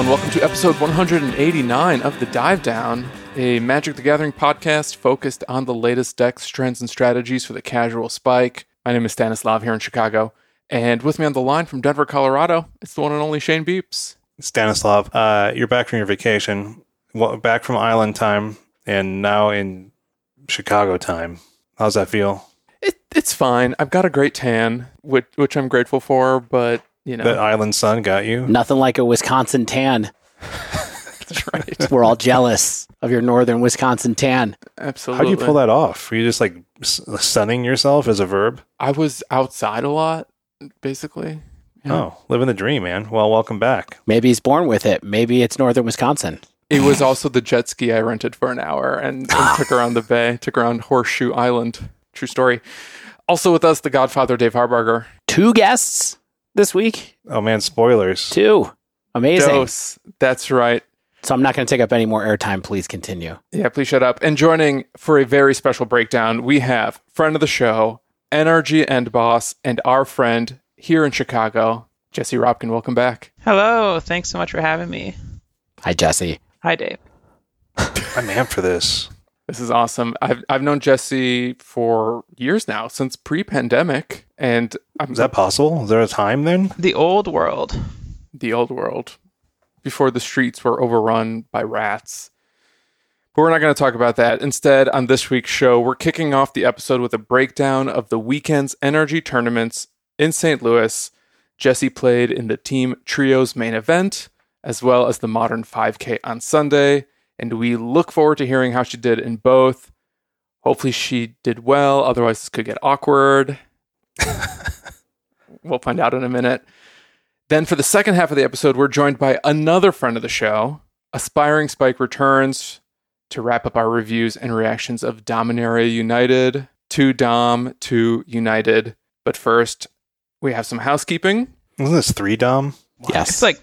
and welcome to episode 189 of The Dive Down, a Magic the Gathering podcast focused on the latest decks, trends, and strategies for the casual spike. My name is Stanislav here in Chicago, and with me on the line from Denver, Colorado, it's the one and only Shane Beeps. Stanislav, uh, you're back from your vacation, well, back from island time, and now in Chicago time. How's that feel? It, it's fine. I've got a great tan, which, which I'm grateful for, but you know, The island sun got you? Nothing like a Wisconsin tan. that's right. We're all jealous of your northern Wisconsin tan. Absolutely. How do you pull that off? Were you just like sunning yourself as a verb? I was outside a lot, basically. Yeah. Oh, living the dream, man. Well, welcome back. Maybe he's born with it. Maybe it's northern Wisconsin. It was also the jet ski I rented for an hour and, and took around the bay, took around Horseshoe Island. True story. Also with us, the Godfather Dave Harbarger. Two guests this week. Oh man, spoilers. Two. Amazing. Dose. That's right. So I'm not going to take up any more airtime. Please continue. Yeah, please shut up. And joining for a very special breakdown, we have friend of the show, NRG End Boss, and our friend here in Chicago, Jesse Robkin. Welcome back. Hello. Thanks so much for having me. Hi, Jesse. Hi, Dave. I'm amped for this. This is awesome. I've I've known Jesse for years now, since pre-pandemic, and I'm Is that possible? Is there a time then? The old world. the old world before the streets were overrun by rats. But we're not going to talk about that. Instead, on this week's show, we're kicking off the episode with a breakdown of the weekend's NRG tournaments in St. Louis. Jesse played in the Team Trios main event, as well as the Modern 5K on Sunday, and we look forward to hearing how she did in both. Hopefully, she did well, otherwise, this could get awkward. we'll find out in a minute. Then, for the second half of the episode, we're joined by another friend of the show. Aspiring Spike returns to wrap up our reviews and reactions of Dominaria United, to Dom, to United. But first, we have some housekeeping. Isn't this three Dom? Yes. It's like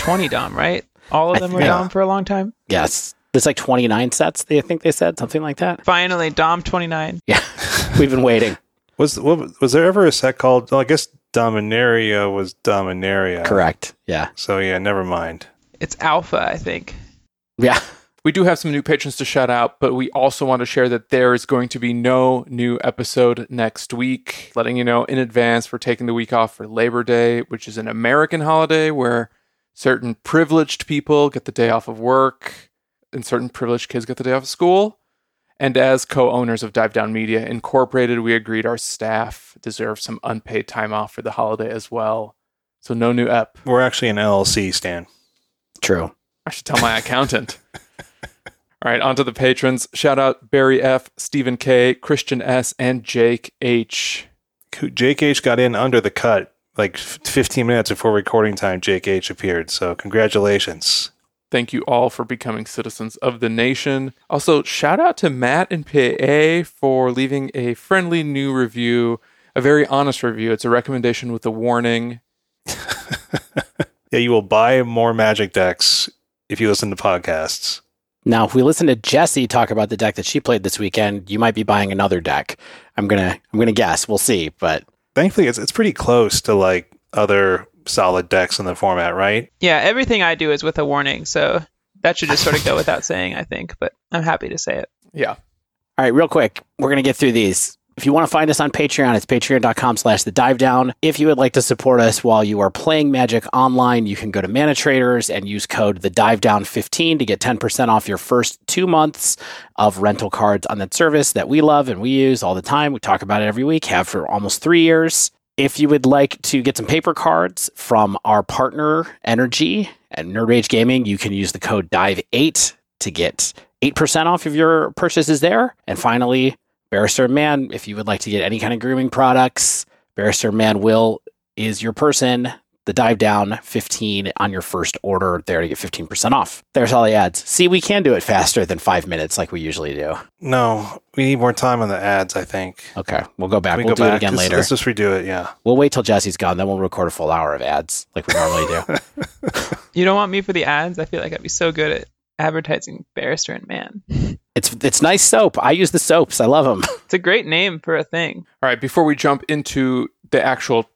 20 Dom, right? All of them were Yeah. Dom for a long time. yes. There's like 29 sets. They think they said something like that. Finally, Dom 29. Yeah. We've been waiting. Was was there ever a set called? Well, I guess Dominaria was Dominaria. Correct. Yeah. So yeah, never mind. It's Alpha, I think. Yeah. We do have some new patrons to shout out, but we also want to share that there is going to be no new episode next week. Letting you know in advance, we're taking the week off for Labor Day, which is an American holiday where certain privileged people get the day off of work and certain privileged kids get the day off of school. And as co owners of Dive Down Media Incorporated, we agreed our staff deserve some unpaid time off for the holiday as well. So no new ep. We're actually an LLC, Stan. True. I should tell my accountant. All right, on to the patrons. Shout out Barry F, Stephen K, Christian S, and Jake H. Jake H got in under the cut like 15 minutes before recording time. Jake H appeared. So congratulations. Thank you all for becoming citizens of the nation. Also, shout out to Matt and PA for leaving a friendly new review, a very honest review. It's a recommendation with a warning. Yeah, you will buy more Magic decks if you listen to podcasts. Now, if we listen to Jesse talk about the deck that she played this weekend, you might be buying another deck. I'm gonna I'm gonna guess. We'll see. But Thankfully, it's it's pretty close to like other solid decks in the format, right? Yeah, everything I do is with a warning, so that should just sort of go without saying, I think, but I'm happy to say it. Yeah. all right, real quick, we're gonna get through these. If you want to find us on Patreon, it's patreon.com slash the dive down. If you would like to support us while you are playing Magic online, you can go to ManaTraders and use code the dive down 15 to get 10% off your first two months of rental cards on that service that we love and we use all the time. We talk about it every week, have for almost three years. If you would like to get some paper cards from our partner NRG and Nerd Rage Gaming, you can use the code DIVE8 to get 8% off of your purchases there. And finally, Barrister Mann, if you would like to get any kind of grooming products, Barrister Mann will is your person. The dive down 15 on your first order there to get 15% off. There's all the ads. See, we can do it faster than five minutes like we usually do. No, we need more time on the ads. I think. Okay, we'll go back. Can we'll go do back? it again Let's- later. Let's just redo it. Yeah. We'll wait till Jesse's gone, then we'll record a full hour of ads like we normally do. You don't want me for the ads? I feel like I'd be so good at advertising Barrister and Mann. It's it's nice soap. I use the soaps. I love them. It's a great name for a thing. All right, before we jump into the actual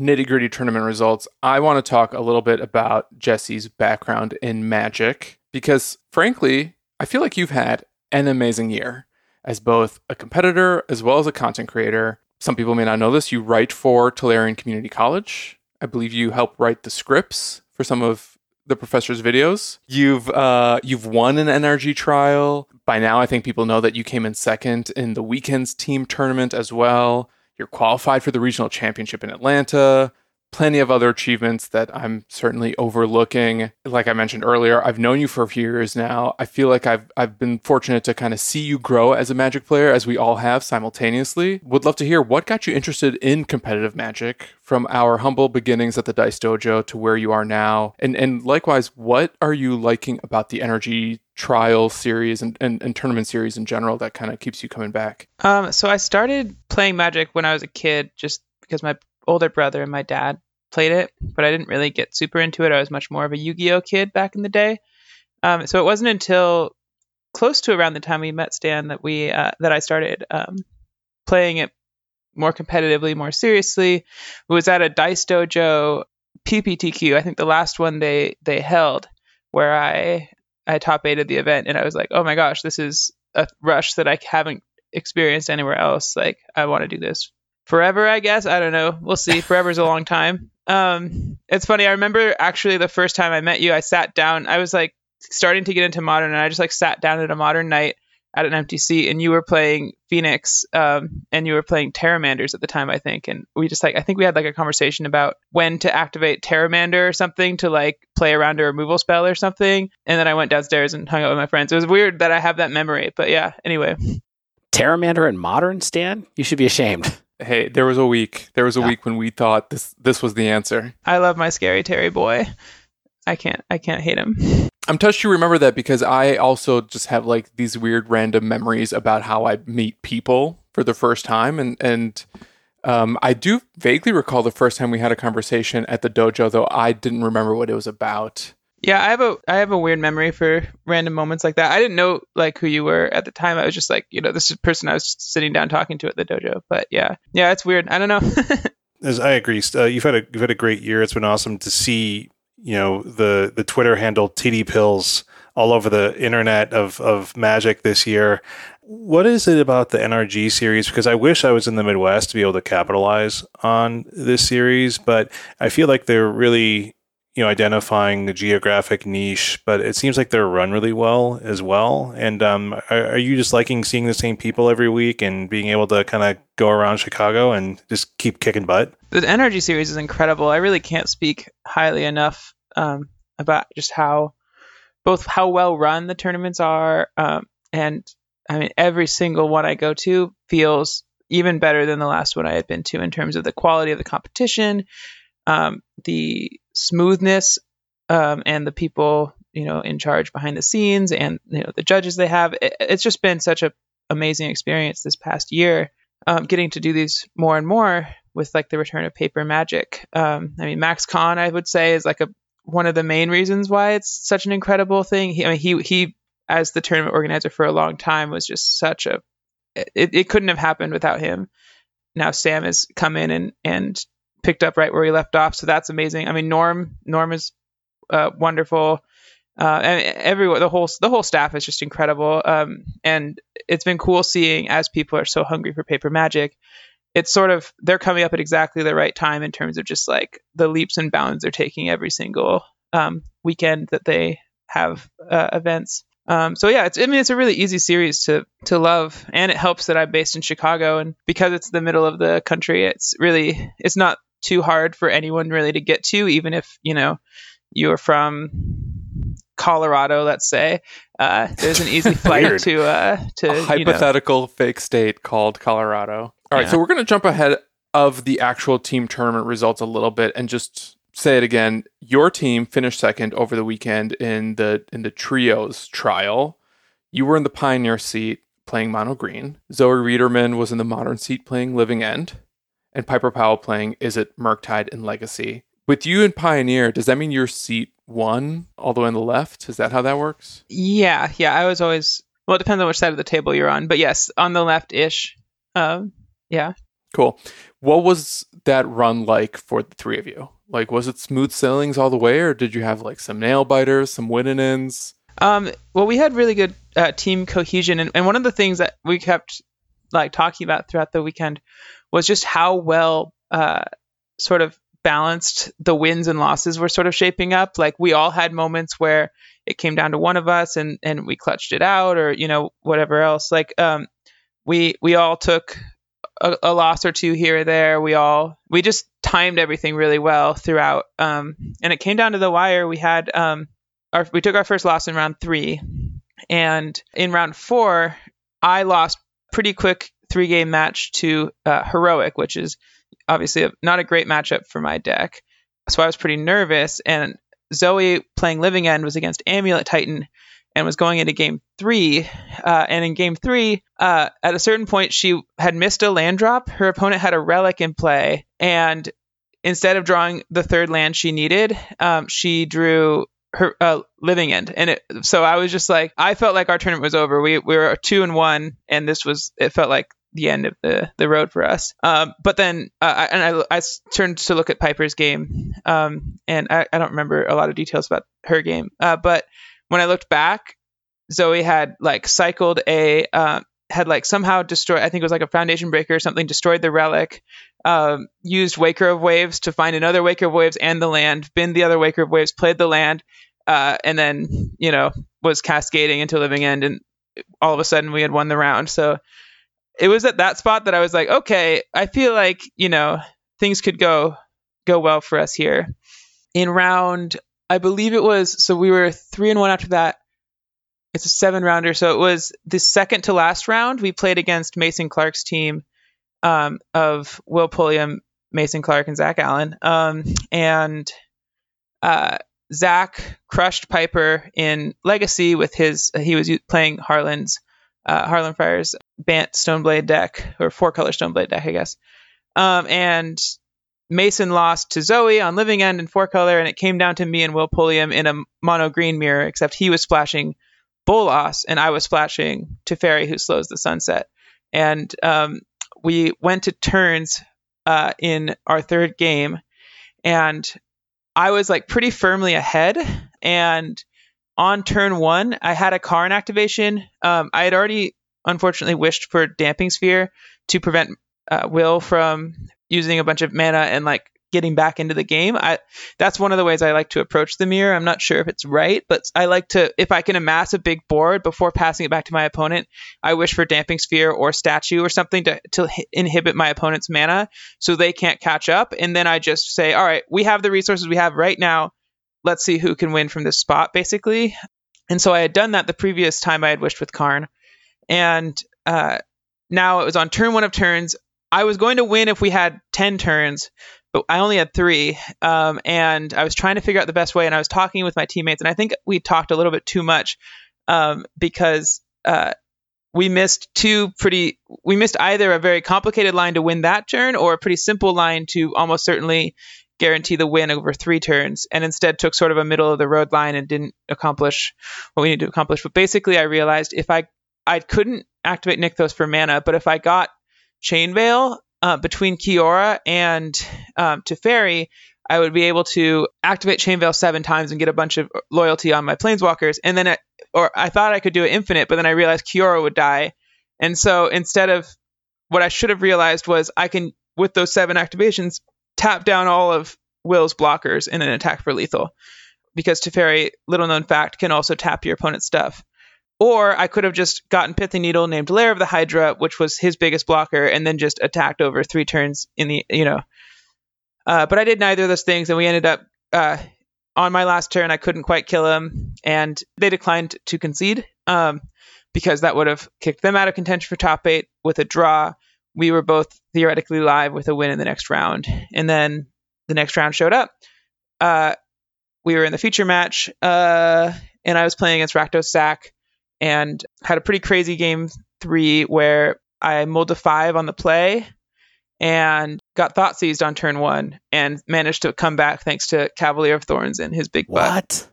nitty gritty tournament results, I want to talk a little bit about Jesse's background in Magic because, frankly, I feel like you've had an amazing year as both a competitor as well as a content creator. Some people may not know this. You write for Tolarian Community College. I believe you help write the scripts for some of the professor's videos. You've uh, you've won an NRG trial. By now, I think people know that you came in second in the weekends team tournament as well. You're qualified for the regional championship in Atlanta plenty of other achievements that I'm certainly overlooking. Like I mentioned earlier, I've known you for a few years now. I feel like I've I've been fortunate to kind of see you grow as a Magic player, as we all have simultaneously. Would love to hear what got you interested in competitive Magic from our humble beginnings at the Dice Dojo to where you are now, and and likewise, what are you liking about the NRG trial series and, and, and tournament series in general that kind of keeps you coming back? Um, so I started playing Magic when I was a kid, just because my older brother and my dad played it, but I didn't really get super into it. I was much more of a Yu-Gi-Oh kid back in the day. Um, so it wasn't until close to around the time we met Stan that we uh, that I started um, playing it more competitively, more seriously. It was at a Dice Dojo PPTQ. I think the last one they they held where I I top eighted the event, and I was like, oh my gosh, this is a rush that I haven't experienced anywhere else. Like I want to do this forever, I guess. I don't know. We'll see. Forever's a long time. Um, it's funny. I remember actually the first time I met you, I sat down. I was like starting to get into modern, and I just like sat down at a modern night at an empty seat, and you were playing Phoenix, um, and you were playing Terramanders at the time, I think. And we just like, I think we had like a conversation about when to activate Terramander or something to like play around a removal spell or something. And then I went downstairs and hung out with my friends. It was weird that I have that memory, but yeah. Anyway, Terramander and modern, Stan? You should be ashamed. Hey, there was a week. There was a yeah. week when we thought this this was the answer. I love my scary Terry boy. I can't I can't hate him. I'm touched you remember that because I also just have like these weird random memories about how I meet people for the first time and and um, I do vaguely recall the first time we had a conversation at the dojo, though I didn't remember what it was about. Yeah, I have a I have a weird memory for random moments like that. I didn't know like who you were at the time. I was just like, you know, this is person I was sitting down talking to at the dojo. But yeah, yeah, it's weird. I don't know. As I agree, uh, you've had a you've had a great year. It's been awesome to see you know the the Twitter handle TD Pills all over the internet of of Magic this year. What is it about the NRG series? Because I wish I was in the Midwest to be able to capitalize on this series, but I feel like they're really you know identifying the geographic niche, but it seems like they're run really well as well. And um, are, are, you just liking seeing the same people every week and being able to kind of go around Chicago and just keep kicking butt? The NRG series is incredible. I really can't speak highly enough um, about just how both how well run the tournaments are, um, and I mean every single one I go to feels even better than the last one I had been to in terms of the quality of the competition, um, the smoothness um, and the people you know in charge behind the scenes and you know the judges they have. It, it's just been such a amazing experience this past year um, getting to do these more and more with like the return of paper magic. Um, i mean max con i would say is like a one of the main reasons why it's such an incredible thing. He, i mean he he as the tournament organizer for a long time was just such a it, it couldn't have happened without him. Now sam has come in and and picked up right where he left off. So that's amazing. I mean, Norm Norm is uh, wonderful. Uh, and everyone, the whole the whole staff is just incredible. Um, and it's been cool seeing as people are so hungry for paper magic. It's sort of they're coming up at exactly the right time in terms of just like the leaps and bounds they're taking every single um, weekend that they have uh, events. Um, so yeah, it's I mean it's a really easy series to to love, and it helps that I'm based in Chicago, and because it's the middle of the country, it's really it's not too hard for anyone really to get to, even if you know you're from Colorado, let's say. Uh, there's an easy flight to uh, to a hypothetical you know. fake state called Colorado. All right, yeah. so we're going to jump ahead of the actual team tournament results a little bit and just say it again. Your team finished second over the weekend in the in the trios trial. You were in the pioneer seat playing mono green. Zoe Reederman was in the modern seat playing living end and Piper Powell playing Izzet Murktide in Legacy. With you in Pioneer, does that mean your seat one all the way on the left? Is that how that works? Yeah, yeah. I was always well. It depends on which side of the table you're on, but yes, on the left ish. Um, yeah. Cool. What was that run like for the three of you? Like, was it smooth sailings all the way, or did you have like some nail biters, some winning ins? Um, well, we had really good uh, team cohesion, and, and one of the things that we kept like talking about throughout the weekend was just how well uh, sort of balanced the wins and losses were sort of shaping up. Like we all had moments where it came down to one of us and and we clutched it out, or you know whatever else. Like um, we we all took a, a, loss or two here or there. We all we just timed everything really well throughout. Um, and it came down to the wire. We had um, our we took our first loss in round three, and in round four, I lost pretty quick three game match to uh, heroic, which is obviously a, not a great matchup for my deck. So I was pretty nervous. And Zoe playing Living End was against Amulet Titan, and was going into game three. Uh, and in game three, uh, at a certain point, she had missed a land drop. Her opponent had a relic in play, and instead of drawing the third land she needed, um, she drew her uh, living end. And it, so I was just like, I felt like our tournament was over. We we were two and one, and this was it felt like the end of the, the road for us. Um, but then, uh, I, and I, I turned to look at Piper's game, um, and I, I don't remember a lot of details about her game. Uh, but when I looked back, Zoe had like cycled a uh, had like somehow destroyed. I think it was like a foundation breaker or something. Destroyed the relic. Um, used Waker of Waves to find another Waker of Waves and the land. Binned the other Waker of Waves. Played the land. Uh, and then you know was cascading into living end, and all of a sudden we had won the round. So it was at that spot that I was like, okay, I feel like you know things could go go well for us here. In round I believe it was so we were three and one after that. It's a seven rounder, so it was the second to last round. We played against Mason Clark's team um, of Will Pulliam, Mason Clark, and Zach Allen, um, and uh, Zach crushed Piper in Legacy with his. He was playing Harlan's uh, Harlan Fire's Bant Stoneblade deck or four color Stoneblade deck, I guess. Um, and Mason lost to Zoe on Living End in four color, and it came down to me and Will Pulliam in a mono green mirror, except he was splashing Bolas and I was splashing Teferi, who slows the sunset. And um, we went to turns uh, in our third game, and I was like pretty firmly ahead. And on turn one, I had a Karn activation. Um, I had already, unfortunately, wished for Damping Sphere to prevent uh, Will from using a bunch of mana and like getting back into the game. I that's one of the ways I like to approach the mirror. I'm not sure if it's right, but I like to if I can amass a big board before passing it back to my opponent, I wish for damping sphere or statue or something to to inhibit my opponent's mana so they can't catch up and then I just say, "All right, we have the resources we have right now. Let's see who can win from this spot basically." And so I had done that the previous time I had wished with Karn. And uh, now it was on turn one of turns. I was going to win if we had 10 turns, but I only had three. Um, and I was trying to figure out the best way. And I was talking with my teammates, and I think we talked a little bit too much um, because uh, we missed two pretty, we missed either a very complicated line to win that turn or a pretty simple line to almost certainly guarantee the win over three turns and instead took sort of a middle of the road line and didn't accomplish what we needed to accomplish. But basically, I realized if I I couldn't activate Nykthos for mana, but if I got Chain Veil uh, between Kiora and um, Teferi, I would be able to activate Chain Veil seven times and get a bunch of loyalty on my Planeswalkers. And then, it, or I thought I could do it infinite, but then I realized Kiora would die. And so instead of what I should have realized was I can, with those seven activations, tap down all of Will's blockers in an attack for lethal. Because Teferi, little known fact, can also tap your opponent's stuff. Or I could have just gotten Pithing Needle named Lair of the Hydra, which was his biggest blocker, and then just attacked over three turns in the, you know. Uh, but I did neither of those things, and we ended up uh, on my last turn. I couldn't quite kill him, and they declined to concede um, because that would have kicked them out of contention for top eight with a draw. We were both theoretically live with a win in the next round, and then the next round showed up. Uh, we were in the feature match, uh, and I was playing against Rakdos Sack and had a pretty crazy game three where I mulled a five on the play and got Thoughtseized on turn one and managed to come back thanks to Cavalier of Thorns and his big butt.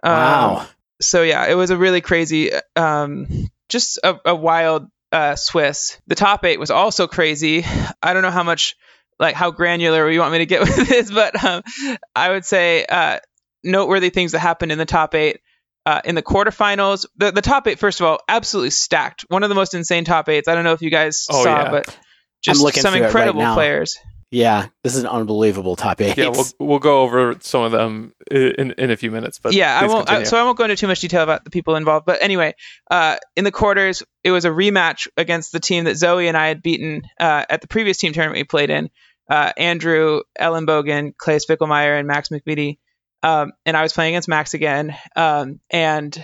What? Um, wow. So yeah, it was a really crazy, um, just a, a wild uh, Swiss. The top eight was also crazy. I don't know how much, like, how granular you want me to get with this, but um, I would say uh, noteworthy things that happened in the top eight. Uh, in the quarterfinals, the, the top eight, first of all, absolutely stacked. One of the most insane top eights. I don't know if you guys Oh, saw, yeah. but just some it right incredible players. Yeah, this is an unbelievable top eight. Yeah, we'll we'll go over some of them in in a few minutes. But yeah, I won't. I, continue. so I won't go into too much detail about the people involved. But anyway, uh, in the quarters, it was a rematch against the team that Zoe and I had beaten uh, at the previous team tournament we played in. Uh, Andrew Ellenbogen, Clay Spickelmeyer, and Max McVitie. Um, and I was playing against Max again. Um, and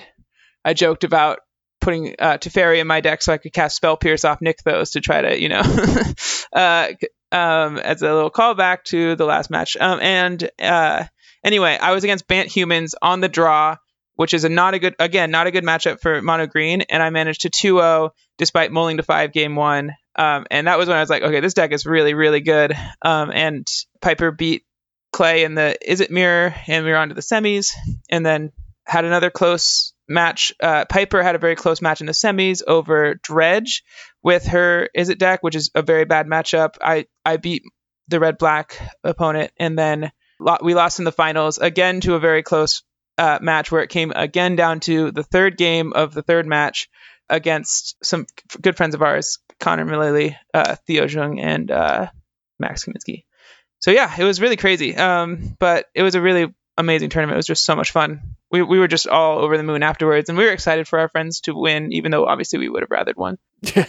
I joked about putting uh, Teferi in my deck so I could cast Spell Pierce off Nykthos to try to, you know, uh, um, as a little callback to the last match. Um, and uh, anyway, I was against Bant Humans on the draw, which is a not a good, again, not a good matchup for Mono Green, and I managed to 2-0 despite mulling to five game one. Um, and that was when I was like, okay, this deck is really, really good. Um, and Piper beat Clay in the Izzet Mirror, and we were on to the semis, and then had another close match. Uh, Piper had a very close match in the semis over Dredge with her Izzet deck, which is a very bad matchup. I, I beat the red black opponent, and then lo- we lost in the finals again to a very close uh, match where it came again down to the third game of the third match against some good friends of ours, Connor Mullally, uh, Theo Jung, and uh, Max Kaminsky. So yeah, it was really crazy. Um, but it was a really amazing tournament. It was just so much fun. We we were just all over the moon afterwards, and we were excited for our friends to win, even though obviously we would have rathered won. Yeah,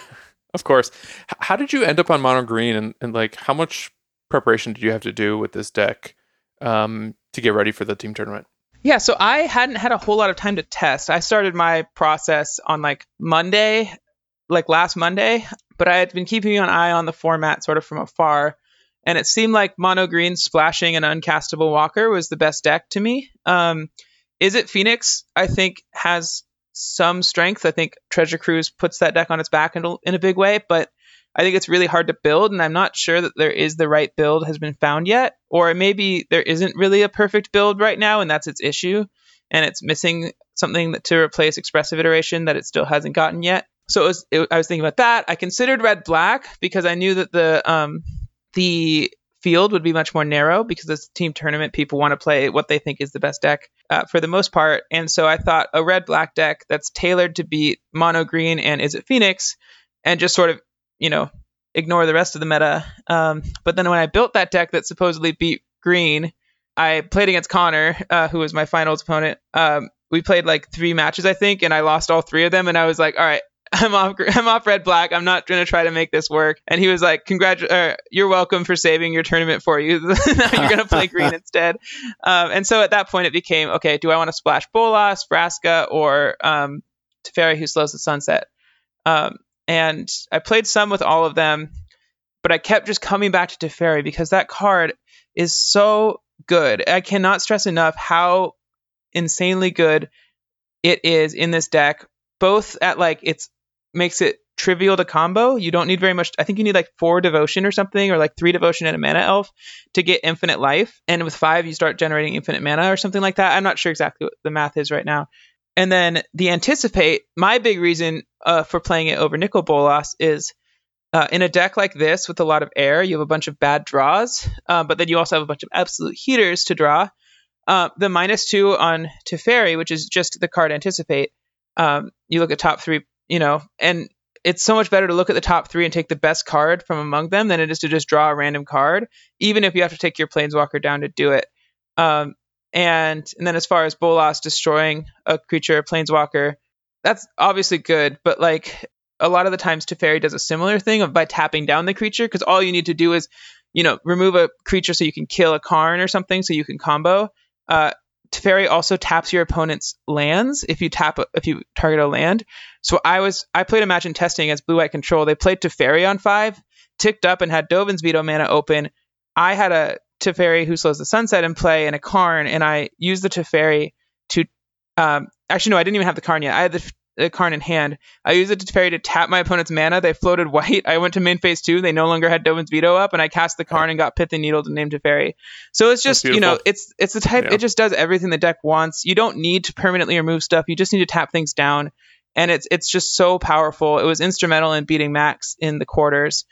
of course. H- How did you end up on mono green, and, and like how much preparation did you have to do with this deck um, to get ready for the team tournament? Yeah, so I hadn't had a whole lot of time to test. I started my process on like Monday, like last Monday, but I had been keeping an eye on the format sort of from afar. And it seemed like mono green splashing an uncastable walker was the best deck to me. Um, Izzet Phoenix? I think has some strength. I think Treasure Cruise puts that deck on its back in a, in a big way, but I think it's really hard to build, and I'm not sure that there is the right build has been found yet, or maybe there isn't really a perfect build right now, and that's its issue, and it's missing something that, to replace expressive iteration that it still hasn't gotten yet. So it was, it, I was thinking about that. I considered red black because I knew that the um, the field would be much more narrow because it's team tournament. People want to play what they think is the best deck uh, for the most part, and so I thought a red black deck that's tailored to beat mono green and Izzet Phoenix, and just sort of you know ignore the rest of the meta. Um, but then when I built that deck that supposedly beat green, I played against Connor, uh, who was my finals opponent. Um, we played like three matches, I think, and I lost all three of them. And I was like, all right. I'm off. I'm off red black. I'm not going to try to make this work. And he was like, "Congrat, uh, you're welcome for saving your tournament for you. now you're going to play green instead." Um, and so at that point, it became okay. Do I want to splash Bolas, Vraska, or um, Teferi, who slows the sunset? Um, and I played some with all of them, but I kept just coming back to Teferi because that card is so good. I cannot stress enough how insanely good it is in this deck. Both at like it's makes it trivial to combo. You don't need very much. I think you need like four devotion or something, or like three devotion and a mana elf to get infinite life. And with five, you start generating infinite mana or something like that. I'm not sure exactly what the math is right now. And then the anticipate. My big reason uh, for playing it over Nicol Bolas is uh, in a deck like this with a lot of air, you have a bunch of bad draws, uh, but then you also have a bunch of absolute heaters to draw. Uh, the minus two on Teferi, which is just the card anticipate. Um, you look at top three, you know, and it's so much better to look at the top three and take the best card from among them than it is to just draw a random card, even if you have to take your planeswalker down to do it. Um, and and then as far as Bolas destroying a creature, a planeswalker, that's obviously good, but like a lot of the times Teferi does a similar thing of by tapping down the creature because all you need to do is, you know, remove a creature so you can kill a Karn or something so you can combo. Uh, Teferi also taps your opponent's lands if you tap if you target a land. So I was I played in testing against Blue White Control. They played Teferi on five, ticked up and had Dovin's Veto mana open. I had a Teferi who slows the sunset in play and a Karn, and I used the Teferi to um, actually no, I didn't even have the Karn yet. I had the the Karn in hand. I used it to Teferi to tap my opponent's mana. They floated white. I went to main phase two. They no longer had Dovin's Veto up, and I cast the card and got Pithing Needle to name Teferi. So it's just you know it's it's the type Yeah. it just does everything the deck wants. You don't need to permanently remove stuff. You just need to tap things down. and it's it's just so powerful. It was instrumental in beating Max in the quarters.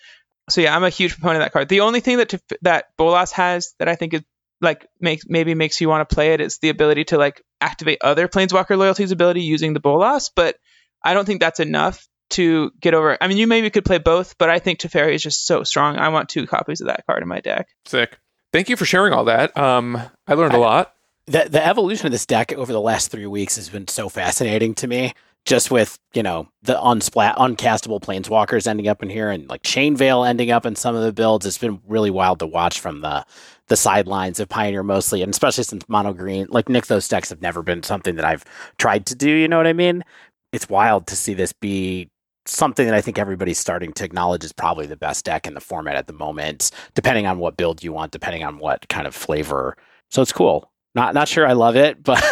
So yeah, I'm a huge proponent of that card. The only thing that that Bolas has that I think is like makes maybe makes you want to play it is the ability to like activate other Planeswalker loyalties ability using the Bolas, but I don't think that's enough to get over. I mean, you maybe could play both, but I think Teferi is just so strong. I want two copies of that card in my deck. Sick. Thank you for sharing all that. Um, I learned a lot. The the evolution of this deck over the last three weeks has been so fascinating to me. Just with you know the unsplat uncastable planeswalkers ending up in here and like Chain Veil ending up in some of the builds, it's been really wild to watch from the the sidelines of Pioneer mostly, and especially since mono green, like Nykthos decks have never been something that I've tried to do. You know what I mean? It's wild to see this be something that I think everybody's starting to acknowledge is probably the best deck in the format at the moment, depending on what build you want, depending on what kind of flavor. So it's cool. Not not sure I love it, but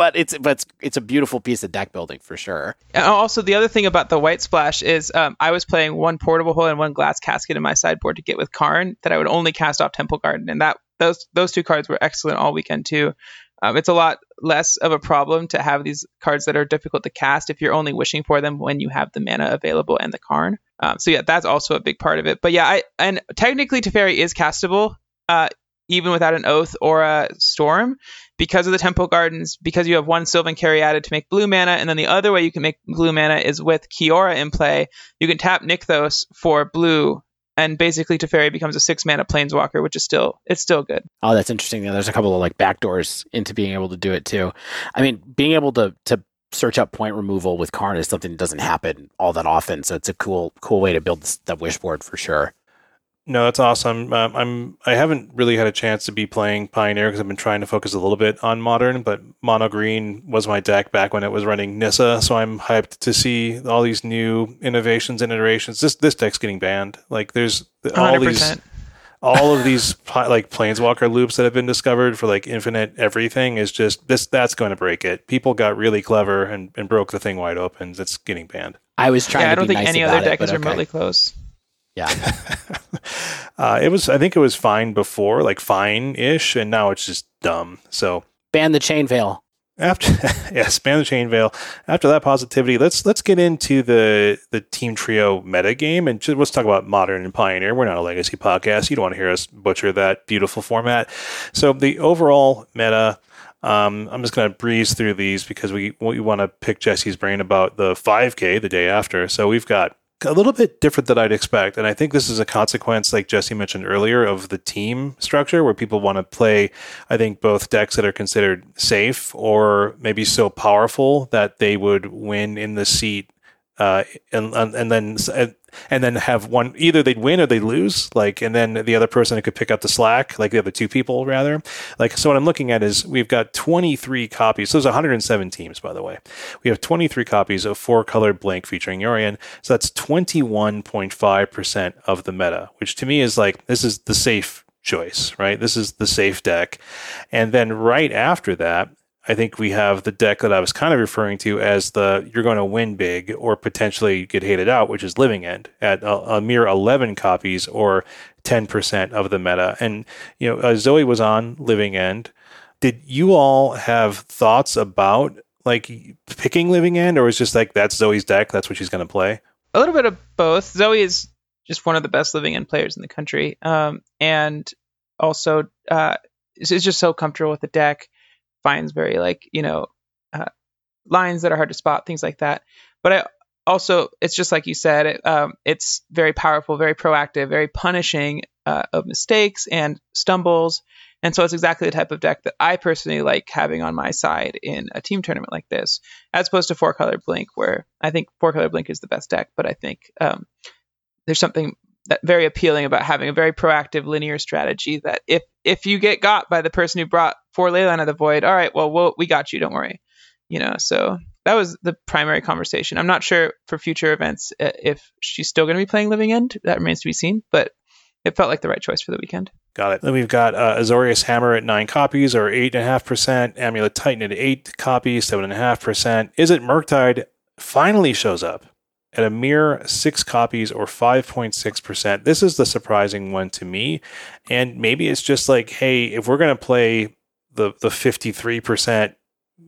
but it's but it's, it's a beautiful piece of deck building for sure. And also, the other thing about the white splash is um, I was playing one portable hole and one glass casket in my sideboard to get with Karn that I would only cast off Temple Garden, and that those those two cards were excellent all weekend too. Um, it's a lot less of a problem to have these cards that are difficult to cast if you're only wishing for them when you have the mana available and the Karn. Um, so yeah, that's also a big part of it. But yeah, I and technically Teferi is castable, uh, even without an Oath or a Storm, because of the Temple Gardens. Because you have one Sylvan Caryatid to make blue mana, and then the other way you can make blue mana is with Kiora in play. You can tap Nykthos for blue and basically Teferi becomes a six mana planeswalker, which is still it's still good. Oh, that's interesting. There's a couple of like backdoors into being able to do it too. I mean, being able to to search up point removal with Karn is something that doesn't happen all that often. So it's a cool cool way to build the wish board for sure. No, that's awesome. Um, I'm I haven't really had a chance to be playing Pioneer because I've been trying to focus a little bit on Modern, but Mono Green was my deck back when it was running Nissa, so I'm hyped to see all these new innovations and iterations. This this deck's getting banned. Like there's all 100%. these all of these like planeswalker loops that have been discovered for like infinite everything is just this that's going to break it. People got really clever and, and broke the thing wide open. It's getting banned. I was trying. Yeah, I don't think nice any other deck it, is okay. remotely close. Yeah. uh, it was. I think it was fine before, like fine-ish, and now it's just dumb. So ban the chain veil. After yes, ban the chain veil. After that positivity, let's let's get into the the team trio meta game and just, let's talk about modern and pioneer. We're not a legacy podcast. You don't want to hear us butcher that beautiful format. So the overall meta. Um, I'm just going to breeze through these because we we want to pick Jesse's brain about the 5K the day after. So we've got a little bit different than I'd expect. And I think this is a consequence, like Jesse mentioned earlier, of the team structure where people want to play, I think, both decks that are considered safe or maybe so powerful that they would win in the seat uh, and, and then and then have one either they'd win or they'd lose like and then the other person could pick up the slack like the other two people rather. Like so what i'm looking at is we've got 23 copies. So there's 107 teams by the way. We have 23 copies of four colored blink featuring yorion so that's 21.5% of the meta which to me is like this is the safe choice right? This is the safe deck. And then right after that I think we have the deck that I was kind of referring to as the you're going to win big or potentially get hated out, which is Living End at a, a mere 11 copies or 10% of the meta. And, you know, uh, Zoe was on Living End. Did you all have thoughts about like picking Living End or was just like that's Zoe's deck, that's what she's going to play? A little bit of both. Zoe is just one of the best Living End players in the country. Um, and also, uh, is just so comfortable with the deck finds very like you know uh, lines that are hard to spot, things like that. But I also, it's just like you said, it, um, it's very powerful, very proactive, very punishing uh, of mistakes and stumbles. And so it's exactly the type of deck that I personally like having on my side in a team tournament like this, as opposed to four color blink, where I think four color blink is the best deck, but I think um, there's something that very appealing about having a very proactive linear strategy that if if you get got by the person who brought four Leyline of the Void, all right, well, we'll we got you, don't worry. You know, so that was the primary conversation. I'm not sure for future events uh, if she's still going to be playing Living End. That remains to be seen, but it felt like the right choice for the weekend. Got it. Then we've got uh, Azorius Hammer at nine copies, or eight and a half percent. Amulet Titan at eight copies, seven and a half percent. Izzet Murktide finally shows up at a mere six copies or 5.6%. This is the surprising one to me. And maybe it's just like, hey, if we're going to play the, the 53%,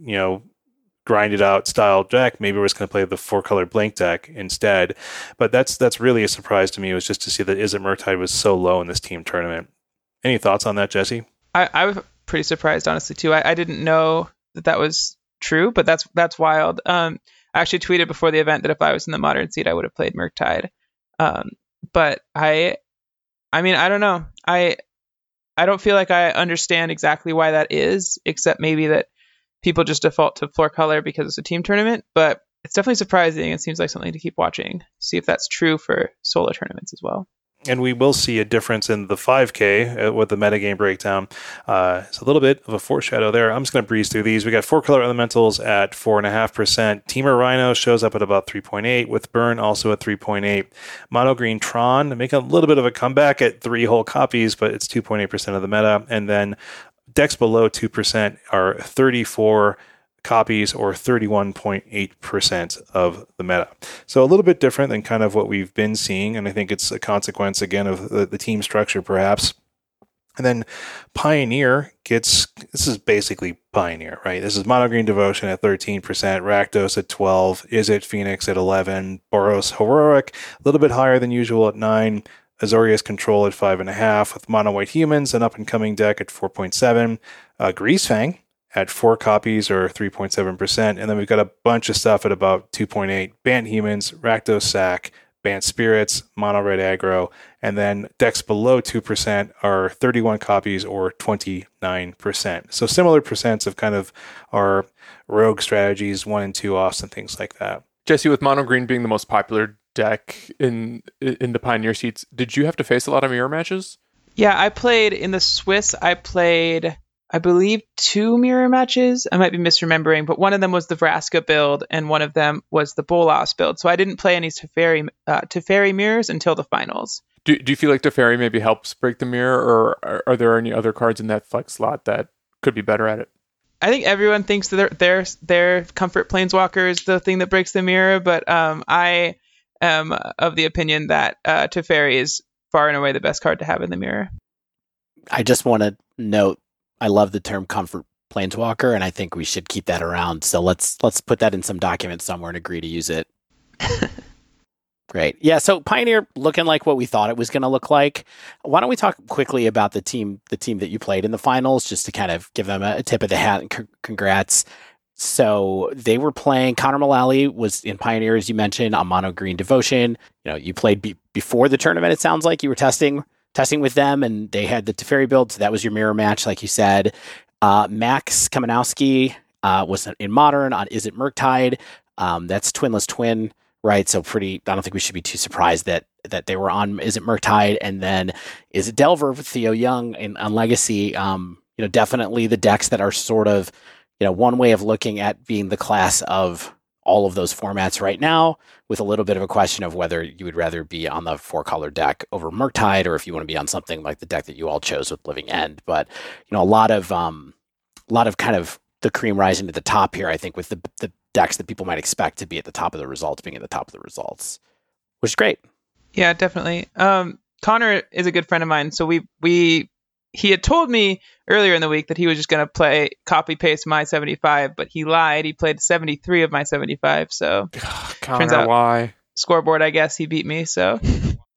you know, grinded out style deck. Maybe we're just going to play the four color blink deck instead. But that's that's really a surprise to me was just to see that Izzet Murktide was so low in this team tournament. Any thoughts on that, Jesse? I, I was pretty surprised, honestly, too. I, I didn't know that that was true, but that's that's wild. Um, I actually tweeted before the event that if I was in the modern seed, I would have played Murktide. Um, but I, I mean, I don't know. I, I don't feel like I understand exactly why that is, except maybe that people just default to floor color because it's a team tournament. But it's definitely surprising. It seems like something to keep watching. See if that's true for solo tournaments as well and we will see a difference in the 5K uh, with the metagame breakdown. Uh, it's a little bit of a foreshadow there. I'm just going to breeze through these. We got four color elementals at 4.5%. Temur Rhino shows up at about 3.8, with Burn also at 3.8. Mono Green Tron making a little bit of a comeback at three whole copies, but it's 2.8% of the meta. And then decks below 2% are 34 copies or 31.8% of the meta. So a little bit different than kind of what we've been seeing. And I think it's a consequence, again, of the, the team structure, perhaps. And then Pioneer gets this is basically Pioneer, right? This is Mono Green Devotion at 13%, Rakdos at 12, Izzet Phoenix at 11, Boros Heroic a little bit higher than usual at 9, Azorius Control at 5.5, with Mono White Humans, an up and coming deck at 4.7, uh, Greasefang at four copies or 3.7%. And then we've got a bunch of stuff at about 2.8. Bant Humans, Rakdos Sack, Bant Spirits, Mono Red Aggro, and then decks below 2% are 31 copies or 29%. So similar percents of kind of our rogue strategies, one and two offs and things like that. Jesse, with Mono Green being the most popular deck in in the Pioneer seats, did you have to face a lot of mirror matches? Yeah, I played in the Swiss. I played I believe, two mirror matches. I might be misremembering, but one of them was the Vraska build, and one of them was the Bolas build. So I didn't play any Teferi, uh, Teferi mirrors until the finals. Do, do you feel like Teferi maybe helps break the mirror, or are, are there any other cards in that flex slot that could be better at it? I think everyone thinks that their their, their comfort planeswalker is the thing that breaks the mirror, but um, I am of the opinion that uh, Teferi is far and away the best card to have in the mirror. I just want to note I love the term comfort planeswalker, and I think we should keep that around. So let's let's put that in some document somewhere and agree to use it. Great. Yeah, so Pioneer looking like what we thought it was going to look like. Why don't we talk quickly about the team the team that you played in the finals just to kind of give them a, tip of the hat and c- congrats. So they were playing Connor Mullally was in Pioneer as you mentioned on Mono Green Devotion. You know, you played be- before the tournament it sounds like you were testing testing with them, and they had the Teferi build, so that was your mirror match, like you said. Uh, Max Kamenowski uh, was in Modern on Izzet Murktide. Um, that's Twinless Twin, right? So pretty. I don't think we should be too surprised that that they were on Izzet Murktide, and then Izzet Delver with Theo Young in, on Legacy. Um, you know, definitely the decks that are sort of, you know, one way of looking at being the class of all of those formats right now with a little bit of a question of whether you would rather be on the four color deck over Murktide or if you want to be on something like the deck that you all chose with Living End. But you know, a lot of um, a lot of kind of the cream rising to the top here. I think with the the decks that people might expect to be at the top of the results being at the top of the results, which is great. Yeah, definitely. Um, Connor is a good friend of mine, so we we he had told me earlier in the week that he was just going to play copy paste my 75, but he lied. He played 73 of my 75. So Connor, turns out why scoreboard, I guess he beat me. So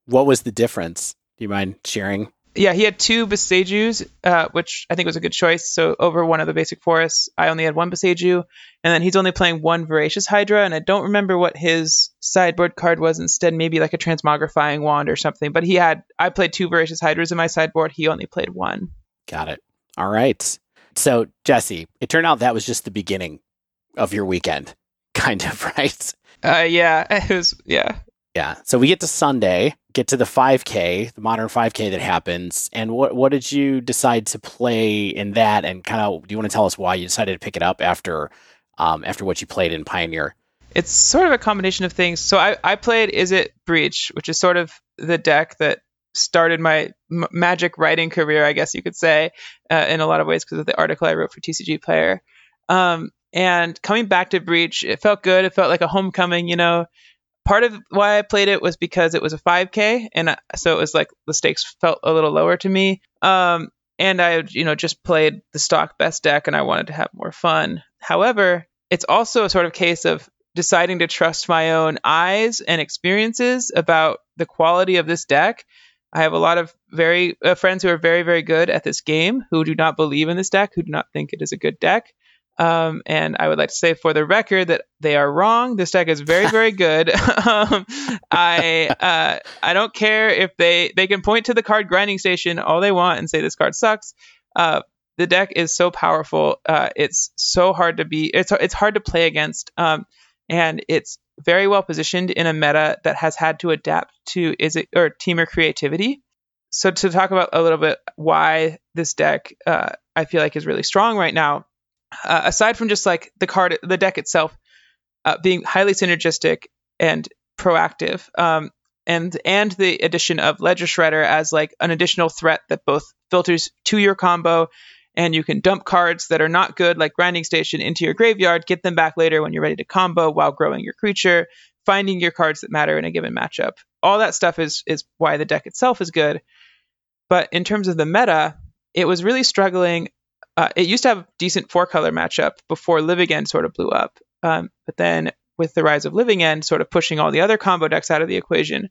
what was the difference? Do you mind sharing? Yeah, he had two Boseijus, uh, which I think was a good choice. So over one of the basic forests, I only had one Boseiju, and then he's only playing one Voracious Hydra, and I don't remember what his sideboard card was instead. Maybe like a Transmogrifying Wand or something. But he had I played two Voracious Hydras in my sideboard. He only played one. Got it. All right. So Jesse, it turned out that was just the beginning of your weekend, kind of, right? Uh, yeah, it was. Yeah, yeah. So we get to Sunday, get to the 5K, the modern 5K that happens. And what what did you decide to play in that? And kind of, do you want to tell us why you decided to pick it up after um, after what you played in Pioneer? It's sort of a combination of things. So I, I played Izzet Breach, which is sort of the deck that started my m- magic writing career, I guess you could say, uh, in a lot of ways because of the article I wrote for TCG Player. Um, and coming back to Breach, it felt good. It felt like a homecoming, you know part of why I played it was because it was a 5K, and I, so it was like the stakes felt a little lower to me. Um, and I, you know, just played the stock best deck, and I wanted to have more fun. However, it's also a sort of case of deciding to trust my own eyes and experiences about the quality of this deck. I have a lot of very uh, friends who are very, very good at this game who do not believe in this deck, who do not think it is a good deck. Um, and I would like to say for the record that they are wrong. This deck is very, very good. um, I uh, I don't care if they they can point to the card grinding station all they want and say this card sucks. Uh, the deck is so powerful. Uh, it's so hard to be. It's it's hard to play against. Um, and it's very well positioned in a meta that has had to adapt to Izzet or Temur creativity. So to talk about a little bit why this deck uh, I feel like is really strong right now, uh, aside from just like the card, the deck itself uh, being highly synergistic and proactive, um, and and the addition of Ledger Shredder as like an additional threat that both filters to your combo and you can dump cards that are not good, like Grinding Station, into your graveyard, get them back later when you're ready to combo while growing your creature, finding your cards that matter in a given matchup. All that stuff is is why the deck itself is good. But in terms of the meta, it was really struggling. Uh, it used to have decent four color matchup before Living End sort of blew up. Um, but then with the rise of Living End sort of pushing all the other combo decks out of the equation,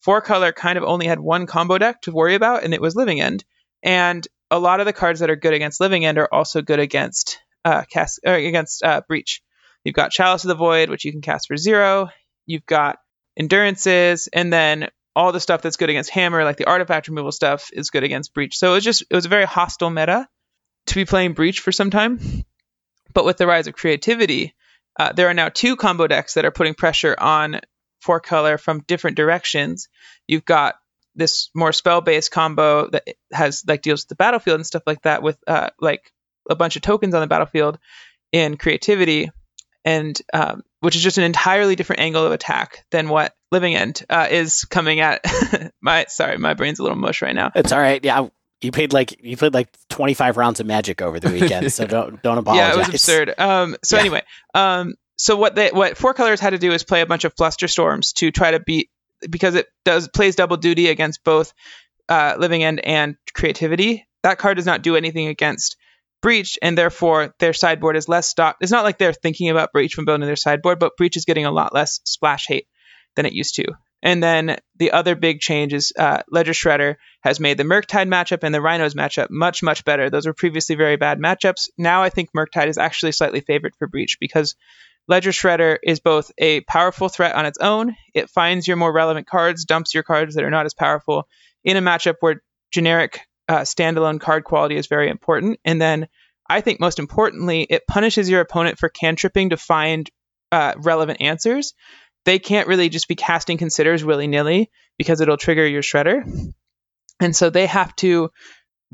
four color kind of only had one combo deck to worry about, and it was Living End. And a lot of the cards that are good against Living End are also good against uh, cast against uh, Breach. You've got Chalice of the Void, which you can cast for zero. You've got Endurances, and then all the stuff that's good against Hammer, like the artifact removal stuff, is good against Breach. So it was just it was a very hostile meta to be playing Breach for some time. But with the rise of creativity, uh, there are now two combo decks that are putting pressure on four color from different directions. You've got this more spell based combo that has like deals with the battlefield and stuff like that with uh, like a bunch of tokens on the battlefield in creativity and um, which is just an entirely different angle of attack than what living end uh, is coming at my sorry my brain's a little mush right now it's all right yeah you played like you played like 25 rounds of magic over the weekend so don't don't apologize yeah it was absurd um so yeah. anyway um so what they what four colors had to do is play a bunch of Flusterstorms to try to beat because it does plays double duty against both uh, living end and creativity. That card does not do anything against breach, and therefore their sideboard is less stocked. It's not like they're thinking about breach from building their sideboard, but breach is getting a lot less splash hate than it used to. And then the other big change is uh, Ledger Shredder has made the Murktide matchup and the Rhinos matchup much, much better. Those were previously very bad matchups. Now I think Murktide is actually slightly favored for Breach because Ledger Shredder is both a powerful threat on its own. It finds your more relevant cards, dumps your cards that are not as powerful in a matchup where generic uh, standalone card quality is very important. And then I think most importantly, it punishes your opponent for cantripping to find uh, relevant answers. They can't really just be casting considers willy nilly because it'll trigger your shredder. And so they have to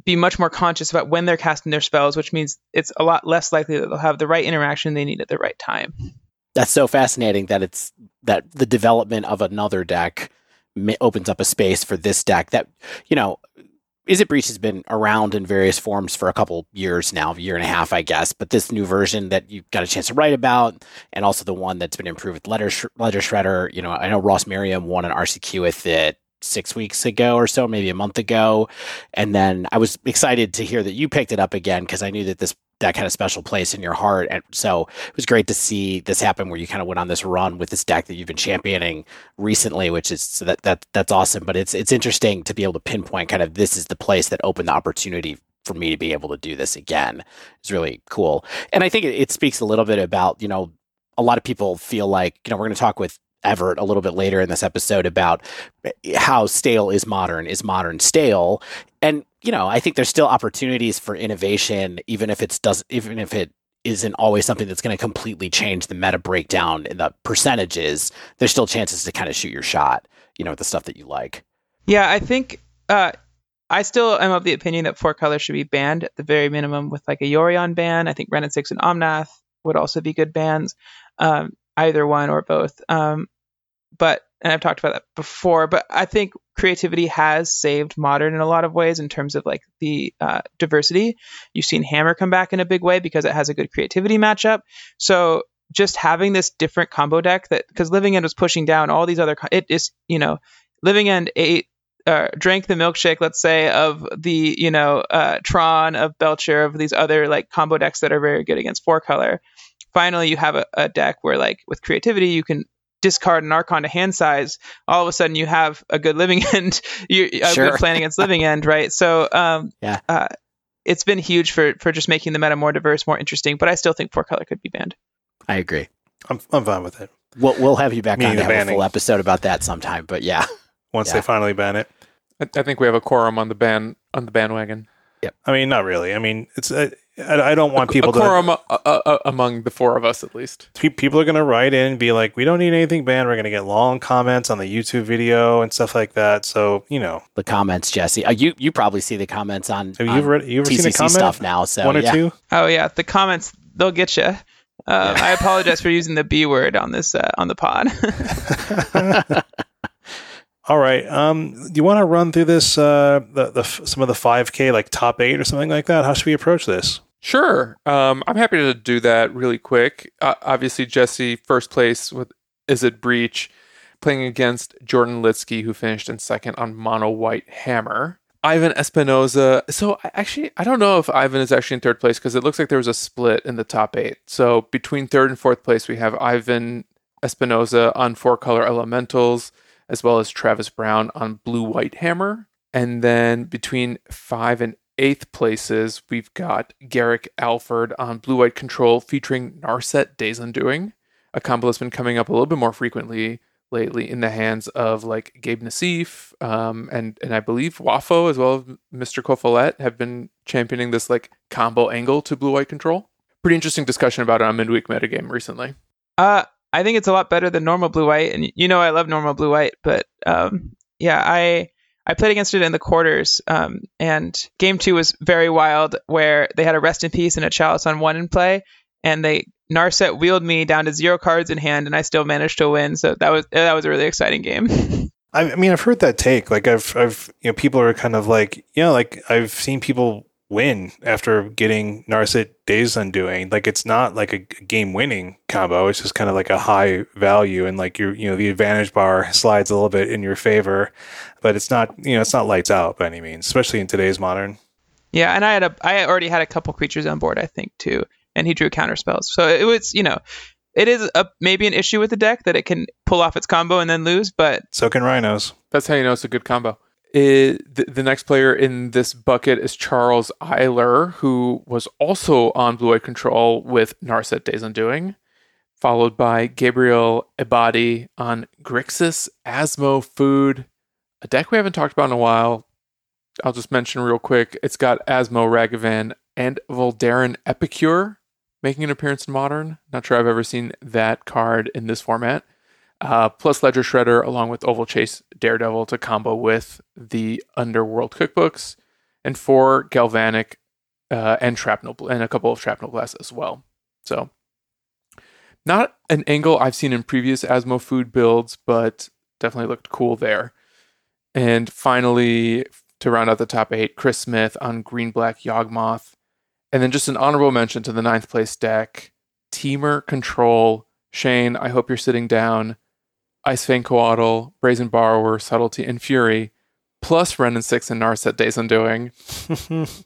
be much more conscious about when they're casting their spells, which means it's a lot less likely that they'll have the right interaction they need at the right time. That's so fascinating that it's that the development of another deck opens up a space for this deck that you know Izzet Breach has been around in various forms for a couple years now, year and a half, I guess. But this new version that you got a chance to write about, and also the one that's been improved with Ledger, Sh- Ledger Shredder, you know, I know Ross Merriam won an RCQ with it six weeks ago or so, maybe a month ago. And then I was excited to hear that you picked it up again because I knew that this that kind of special place in your heart. And so it was great to see this happen where you kind of went on this run with this deck that you've been championing recently, which is so that that that's awesome. But it's it's interesting to be able to pinpoint kind of this is the place that opened the opportunity for me to be able to do this again. It's really cool. And I think it, it speaks a little bit about, you know, a lot of people feel like, you know, we're going to talk with Everett a little bit later in this episode about how stale is modern, is modern stale. And, you know, I think there's still opportunities for innovation, even if it's does even if it isn't always something that's going to completely change the meta breakdown in the percentages, there's still chances to kind of shoot your shot, you know, with the stuff that you like. Yeah, I think uh, I still am of the opinion that four colors should be banned at the very minimum with like a Yorion ban. I think Wrenn and Six and Omnath would also be good bans. Um, either one or both. Um, but and I've talked about that before, but I think creativity has saved modern in a lot of ways in terms of like the uh, diversity. You've seen Hammer come back in a big way because it has a good creativity matchup. So just having this different combo deck that because Living End was pushing down all these other it is you know Living End ate uh, drank the milkshake, let's say, of the you know uh, Tron of Belcher of these other like combo decks that are very good against four color finally you have a, a deck where like with creativity you can discard an archon to hand size all of a sudden you have a good living end you a Sure. good plan against living end right so um Yeah. uh, it's been huge for for just making the meta more diverse more interesting but i still think four color could be banned I agree. I'm I'm fine with it. We'll, we'll have you back Meaning on to the have a full episode about that sometime. But yeah, Once Yeah. they finally ban it. I, I think we have a quorum on the ban on the bandwagon. Yeah. I mean, not really. I mean, it's uh, I, I don't want people a to. quorum uh, uh, uh, among the four of us at least. people are going to write in and be like, we don't need anything banned. We're going to get long comments on the YouTube video and stuff like that. So, you know, the comments, Jesse. Uh, you you probably see the comments on, have you on ever, you ever seen a TCC comment? stuff now. So One or yeah. two? oh yeah the comments they'll get you uh, I apologize for using the B word on this uh, on the pod. All right. Um, do you want to run through this, uh, the, the, some of the 5K, like top eight or something like that? How should we approach this? Sure. Um, I'm happy to do that really quick. Uh, obviously, Jesse, first place with Izzet Breach, playing against Jordan Litsky, who finished in second on Mono White Hammer. Ivan Espinoza. So, actually, I don't know if Ivan is actually in third place because it looks like there was a split in the top eight. So, between third and fourth place, we have Ivan Espinoza on four color elementals, as well as Travis Brown on blue white hammer. And then between five and eighth places, we've got Garrick Alford on Blue White Control featuring Narset Days Undoing, a combo that's been coming up a little bit more frequently lately in the hands of like Gabe Nassif um, and and I believe Wafo as well as Mr. Kofolet have been championing this like combo angle to Blue White Control. Pretty interesting discussion about it on midweek metagame recently. Uh, I think it's a lot better than normal blue white, and you know I love normal blue white, but um, yeah, I I played against it in the quarters, um, and game two was very wild, where they had a rest in peace and a chalice on one in play, and they Narset wheeled me down to zero cards in hand, and I still managed to win. So that was that was a really exciting game. I, mean, I've heard that take. Like, I've, I've, you know, people are kind of like, you know, like I've seen people win after getting Narset Days Undoing. Like, it's not like a game winning combo. It's just kind of like a high value, and like your, you know, the advantage bar slides a little bit in your favor, but it's not, you know, it's not lights out by any means, especially in today's modern. Yeah, and I had a I already had a couple creatures on board, I think too, and he drew counter spells. So it was, you know, it is a maybe an issue with the deck that it can pull off its combo and then lose, but So can rhinos. That's how you know it's a good combo. It, the, the next player in this bucket is Charles Eiler, who was also on Blue Eye Control with Narset Days Undoing, followed by Gabriel Ebadi on Grixis Asmo Food, a deck we haven't talked about in a while. I'll just mention real quick. It's got Asmo Ragavan and Voldaren Epicure making an appearance in Modern. Not sure I've ever seen that card in this format uh, plus Ledger Shredder, along with Ovalchase Daredevil to combo with the Underworld cookbooks, and four Galvanic uh, and Shrapnel and a couple of Shrapnel Glass as well. So, not an angle I've seen in previous Asmo food builds, but definitely looked cool there. And finally, to round out the top eight, Chris Smith on Green Black Yawgmoth. And then just an honorable mention to the ninth place deck, Temur Control. Shane, I hope you're sitting down. Ice Fang Coatl, Brazen Borrower, Subtlety, and Fury, plus Wrenn and Six and Narset Days Undoing,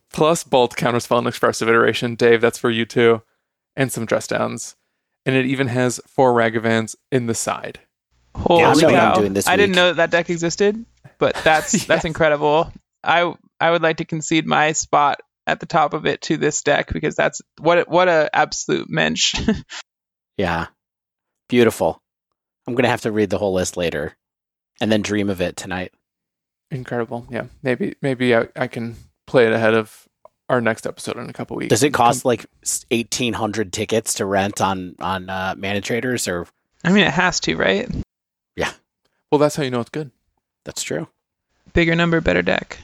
plus Bolt Counterspell and Expressive Iteration. Dave, that's for you too. And some dress downs. And it even has four Ragavans in the side. holy Yeah, I know I'm cow! doing this I didn't know that, that deck existed, but that's that's incredible. I I would like to concede my spot at the top of it to this deck because that's what a- what a absolute mensch. Yeah. Beautiful. I'm going to have to read the whole list later and then dream of it tonight. Incredible. Yeah. Maybe maybe I, I can play it ahead of our next episode in a couple weeks. Does it cost like 1800 tickets to rent on on uh, ManaTraders or I mean, it has to, right? Yeah. Well, that's how you know it's good. that's true. Bigger number, better deck.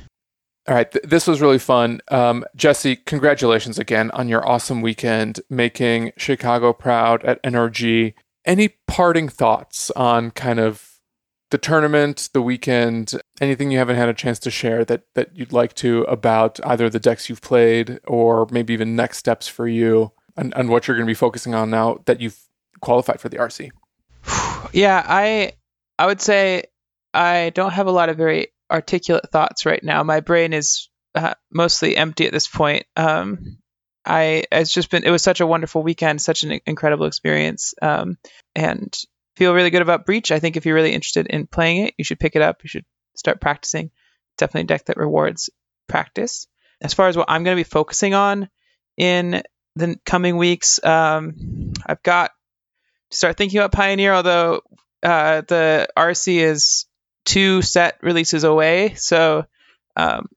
All right, th- this was really fun. Um, Jesse, congratulations again on your awesome weekend making Chicago proud at NRG. Any parting thoughts on kind of the tournament, the weekend, anything you haven't had a chance to share that that you'd like to about either the decks you've played or maybe even next steps for you and, and what you're going to be focusing on now that you've qualified for the RC? Yeah, I I would say I don't have a lot of very articulate thoughts right now. My brain is uh, mostly empty at this point. Um, I it's just been it was such a wonderful weekend, such an incredible experience, um, and feel really good about Breach. I think if you're really interested in playing it, you should pick it up. You should start practicing. Definitely a deck that rewards practice. As far as what I'm going to be focusing on in the coming weeks, um, I've got to start thinking about Pioneer. Although uh, the RC is two set releases away, so um,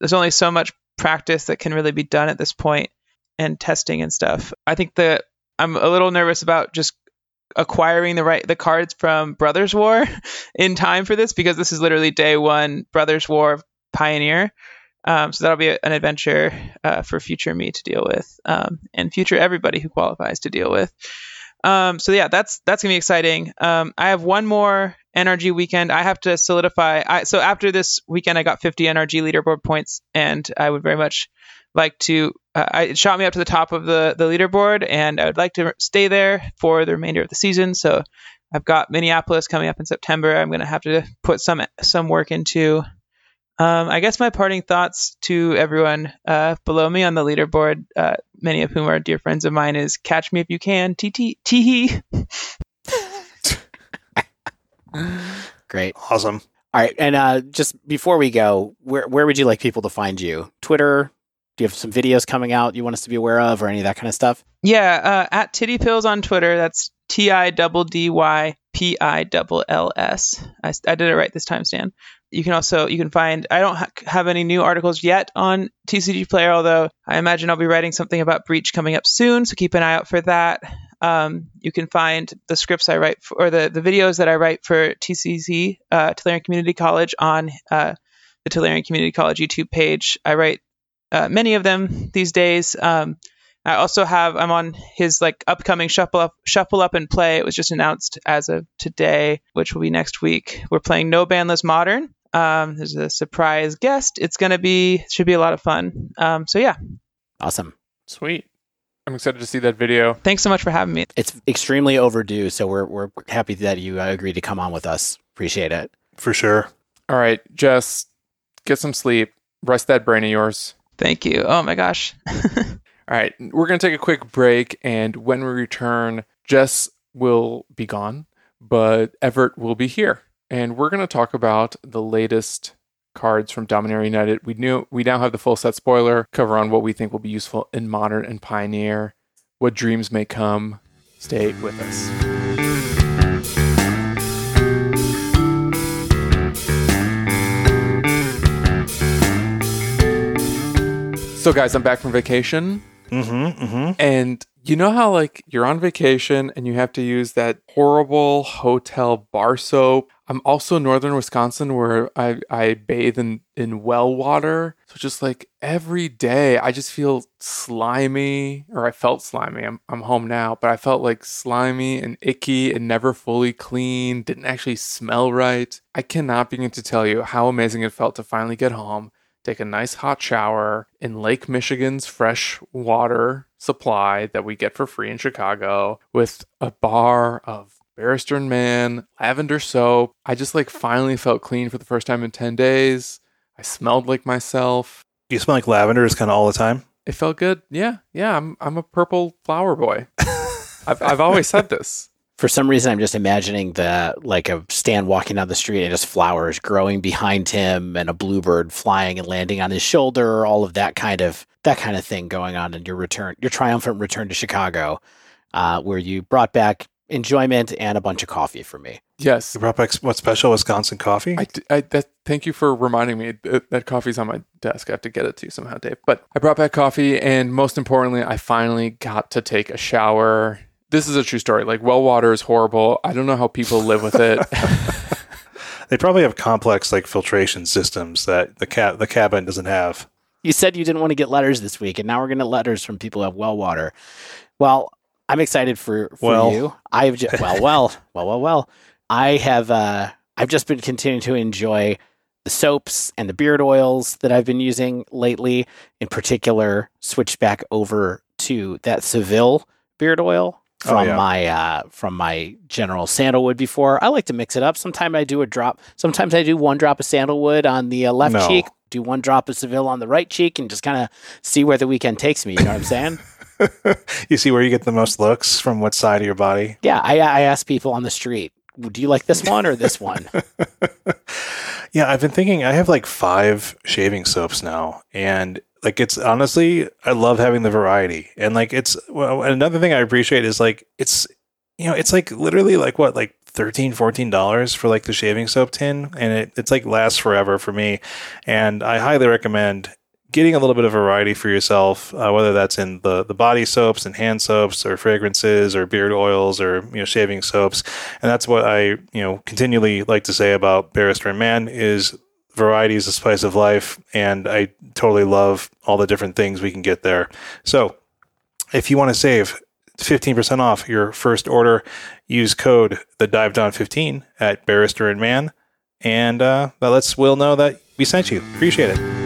there's only so much practice that can really be done at this point and testing and stuff. I think that I'm a little nervous about just acquiring the right the cards from Brothers War in time for this because this is literally day one Brothers War Pioneer. Um, so that'll be an adventure uh, for future me to deal with um, and future everybody who qualifies to deal with. Um, so yeah, that's that's gonna be exciting. Um, I have one more NRG weekend. I have to solidify. I, so after this weekend, I got 50 NRG leaderboard points, and I would very much like to. Uh, it shot me up to the top of the the leaderboard, and I would like to stay there for the remainder of the season. So I've got Minneapolis coming up in September. I'm gonna have to put some some work into um, I guess my parting thoughts to everyone uh, below me on the leaderboard, uh, many of whom are dear friends of mine, is catch me if you can. T T Great. Awesome. All right, and uh, just before we go, where where would you like people to find you? Twitter? You have some videos coming out you want us to be aware of, or any of that kind of stuff? Yeah, uh, at Titty Pills on Twitter. That's T I double D Y P I double L S. I, I did it right this time, Stan. You can also you can find I don't ha- have any new articles yet on TCG Player, although I imagine I'll be writing something about Breach coming up soon, so keep an eye out for that. Um, you can find the scripts I write for, or the, the videos that I write for TCC, uh, Community College, on uh, the Tolarian Community College YouTube page. I write uh, many of them these days. Um, I also have I'm on his like upcoming shuffle up shuffle up and play. It was just announced as of today, which will be next week. We're playing No Bandless Modern. Um, there's a surprise guest. It's gonna be should be a lot of fun. Um, so yeah, awesome, sweet. I'm excited to see that video. Thanks so much for having me. It's extremely overdue, so we're we're happy that you uh, agreed to come on with us. Appreciate it for sure. All right, Jess, get some sleep. Rest that brain of yours. Thank you. Oh my gosh. All right, we're going to take a quick break, and when we return, Jess will be gone, but Everett will be here, and we're going to talk about the latest cards from Dominaria United. We knew we now have the full set spoiler cover on what we think will be useful in Modern and Pioneer, what dreams may come. Stay with us. So, guys, I'm back from vacation. Mm-hmm, mm-hmm. And you know how, like, you're on vacation and you have to use that horrible hotel bar soap? I'm also in northern Wisconsin where I, I bathe in, in well water. So, just like every day, I just feel slimy, or I felt slimy. I'm, I'm home now, but I felt like slimy and icky and never fully clean, didn't actually smell right. I cannot begin to tell you how amazing it felt to finally get home take a nice hot shower in Lake Michigan's fresh water supply that we get for free in Chicago with a bar of Barrister and Mann, lavender soap. I just like finally felt clean for the first time in 10 days. I smelled like myself. Do you smell like lavender is kind of all the time? It felt good. Yeah. Yeah, I'm I'm a purple flower boy. I've I've always said this for some reason I'm just imagining the like a Stan walking down the street and just flowers growing behind him and a bluebird flying and landing on his shoulder, all of that kind of that kind of thing going on in your return, your triumphant return to Chicago, uh, where you brought back enjoyment and a bunch of coffee for me. Yes, you brought back what special Wisconsin coffee? I, I that, thank you for reminding me that, that coffee's on my desk. I have to get it to you somehow, Dave. But I brought back coffee, and most importantly, I finally got to take a shower this is a true story. Like well water is horrible. I don't know how people live with it. they probably have complex like filtration systems that the cab the cabin doesn't have. You said you didn't want to get letters this week, and now we're going to letters from people who have well water. Well, I'm excited for, for well. you. I've just, well, well, well, well, well. I have uh, I've just been continuing to enjoy the soaps and the beard oils that I've been using lately. In particular, switched back over to that Seville beard oil from oh, yeah. my uh, from my general sandalwood before. I like to mix it up. Sometimes I do a drop. Sometimes I do one drop of sandalwood on the uh, left no, cheek. do one drop of Seville on the right cheek and just kind of see where the weekend takes me. You know what I'm saying? you see where you get the most looks from what side of your body? Yeah, I, I ask people on the street, do you like this one or this one? yeah, I've been thinking I have like five shaving soaps now, and like it's honestly, I love having the variety, and like it's well, another thing I appreciate is like it's you know it's like literally like what like 13 14 dollars for like the shaving soap tin and it, it's like lasts forever for me and i highly recommend getting a little bit of variety for yourself, uh, whether that's in the, the body soaps and hand soaps or fragrances or beard oils or, you know, shaving soaps. And that's what I, you know, continually like to say about Barrister and Mann is variety is the spice of life. And I totally love all the different things we can get there. So if you want to save 15% off your first order, use code the dive down 15 at Barrister and Mann, And uh, that lets Will know that we sent you. Appreciate it.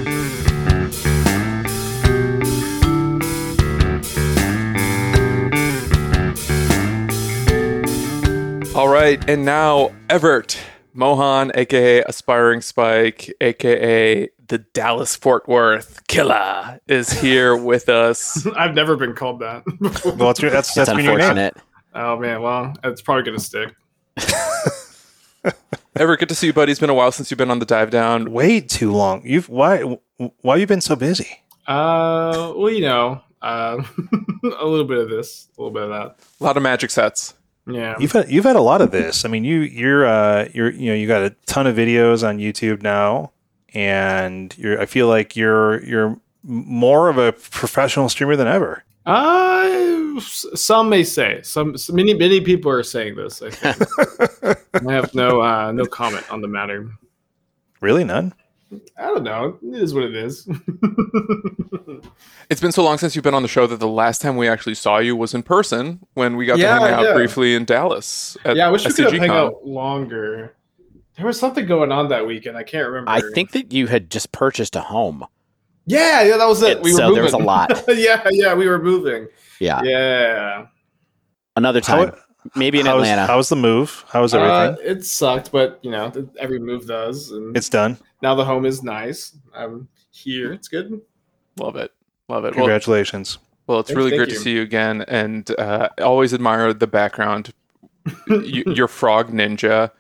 All right, and now Evart Moughon, aka Aspiringspike, aka the Dallas Fort Worth Killer, is here with us. I've never been called that. well, that's your, that's, that's, that's unfortunate. Oh man, well, it's probably gonna stick. Everett, good to see you, buddy. It's been a while since you've been on the dive down. Way too long. You've why why you been so busy? Uh, well, you know, uh, a little bit of this, a little bit of that. A lot of magic sets. Yeah, you've had you've had a lot of this. I mean, you you're uh you're you know you got a ton of videos on YouTube now, and you're I feel like you're you're more of a professional streamer than ever. Uh, some may say some many many people are saying this. I think I have no uh, no comment on the matter. Really, none. I don't know. It is what it is. it's been so long since you've been on the show that the last time we actually saw you was in person when we got yeah, to hang out yeah. briefly in Dallas. yeah, I wish we could have hung out longer. There was something going on that weekend. I can't remember. I think that you had just purchased a home. Yeah, yeah, that was it. We so there was a lot. yeah, yeah, we were moving. Yeah, yeah. Another time. How, maybe in how Atlanta. Was, how was the move? How was everything? Uh, it sucked, but you know, every move does. And it's done. Now the home is nice. I'm here. It's good. Love it. Love it. Congratulations. Well, well it's really great you. to see you again, and uh, always admire the background. you, your frog ninja.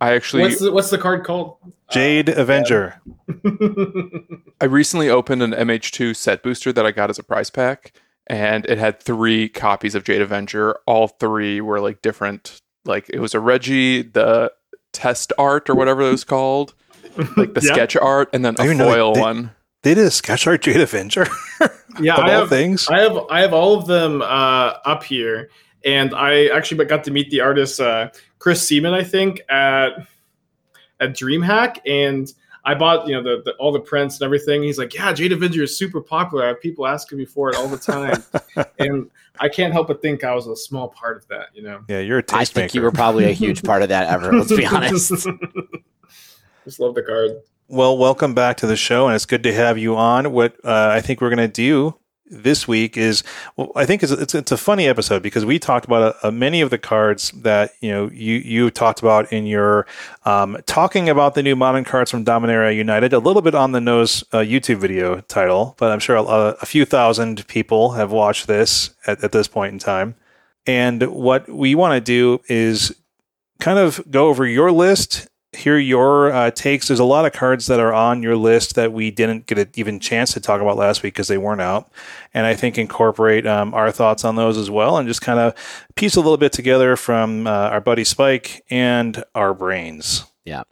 I actually. What's the, what's the card called? Jade uh, Avenger. I recently opened an MH2 set booster that I got as a prize pack and it had three copies of Jade Avenger. All three were like different. Like it was a Reggie, the test art or whatever it was called, like the sketch art, and then a foil they, one. They did a sketch art Jade Avenger. yeah, I have things. I have I have all of them uh, up here, and I actually got to meet the artist uh, Chris Seaman, I think at at DreamHack, and I bought you know the, the, all the prints and everything. He's like, yeah, Jade Avenger is super popular. I have people asking me for it all the time, and I can't help but think I was a small part of that. You know? Yeah, you're a I think you were probably a huge part of that ever. Let's be honest. Just love the card. Well, welcome back to the show, and it's good to have you on. What uh, I think we're going to do this week is well, I think it's, it's, it's a funny episode because we talked about uh, many of the cards that you know you you talked about in your um, talking about the new modern cards from Dominaria United. A little bit on the nose uh, YouTube video title, but I'm sure a, a, few thousand people have watched this at, at this point in time. And what we want to do is kind of go over your list hear your uh, takes. There's a lot of cards that are on your list that we didn't get an even chance to talk about last week because they weren't out, and I think incorporate um, our thoughts on those as well, and just kind of piece a little bit together from uh, our buddy Spike and our brains. Yeah,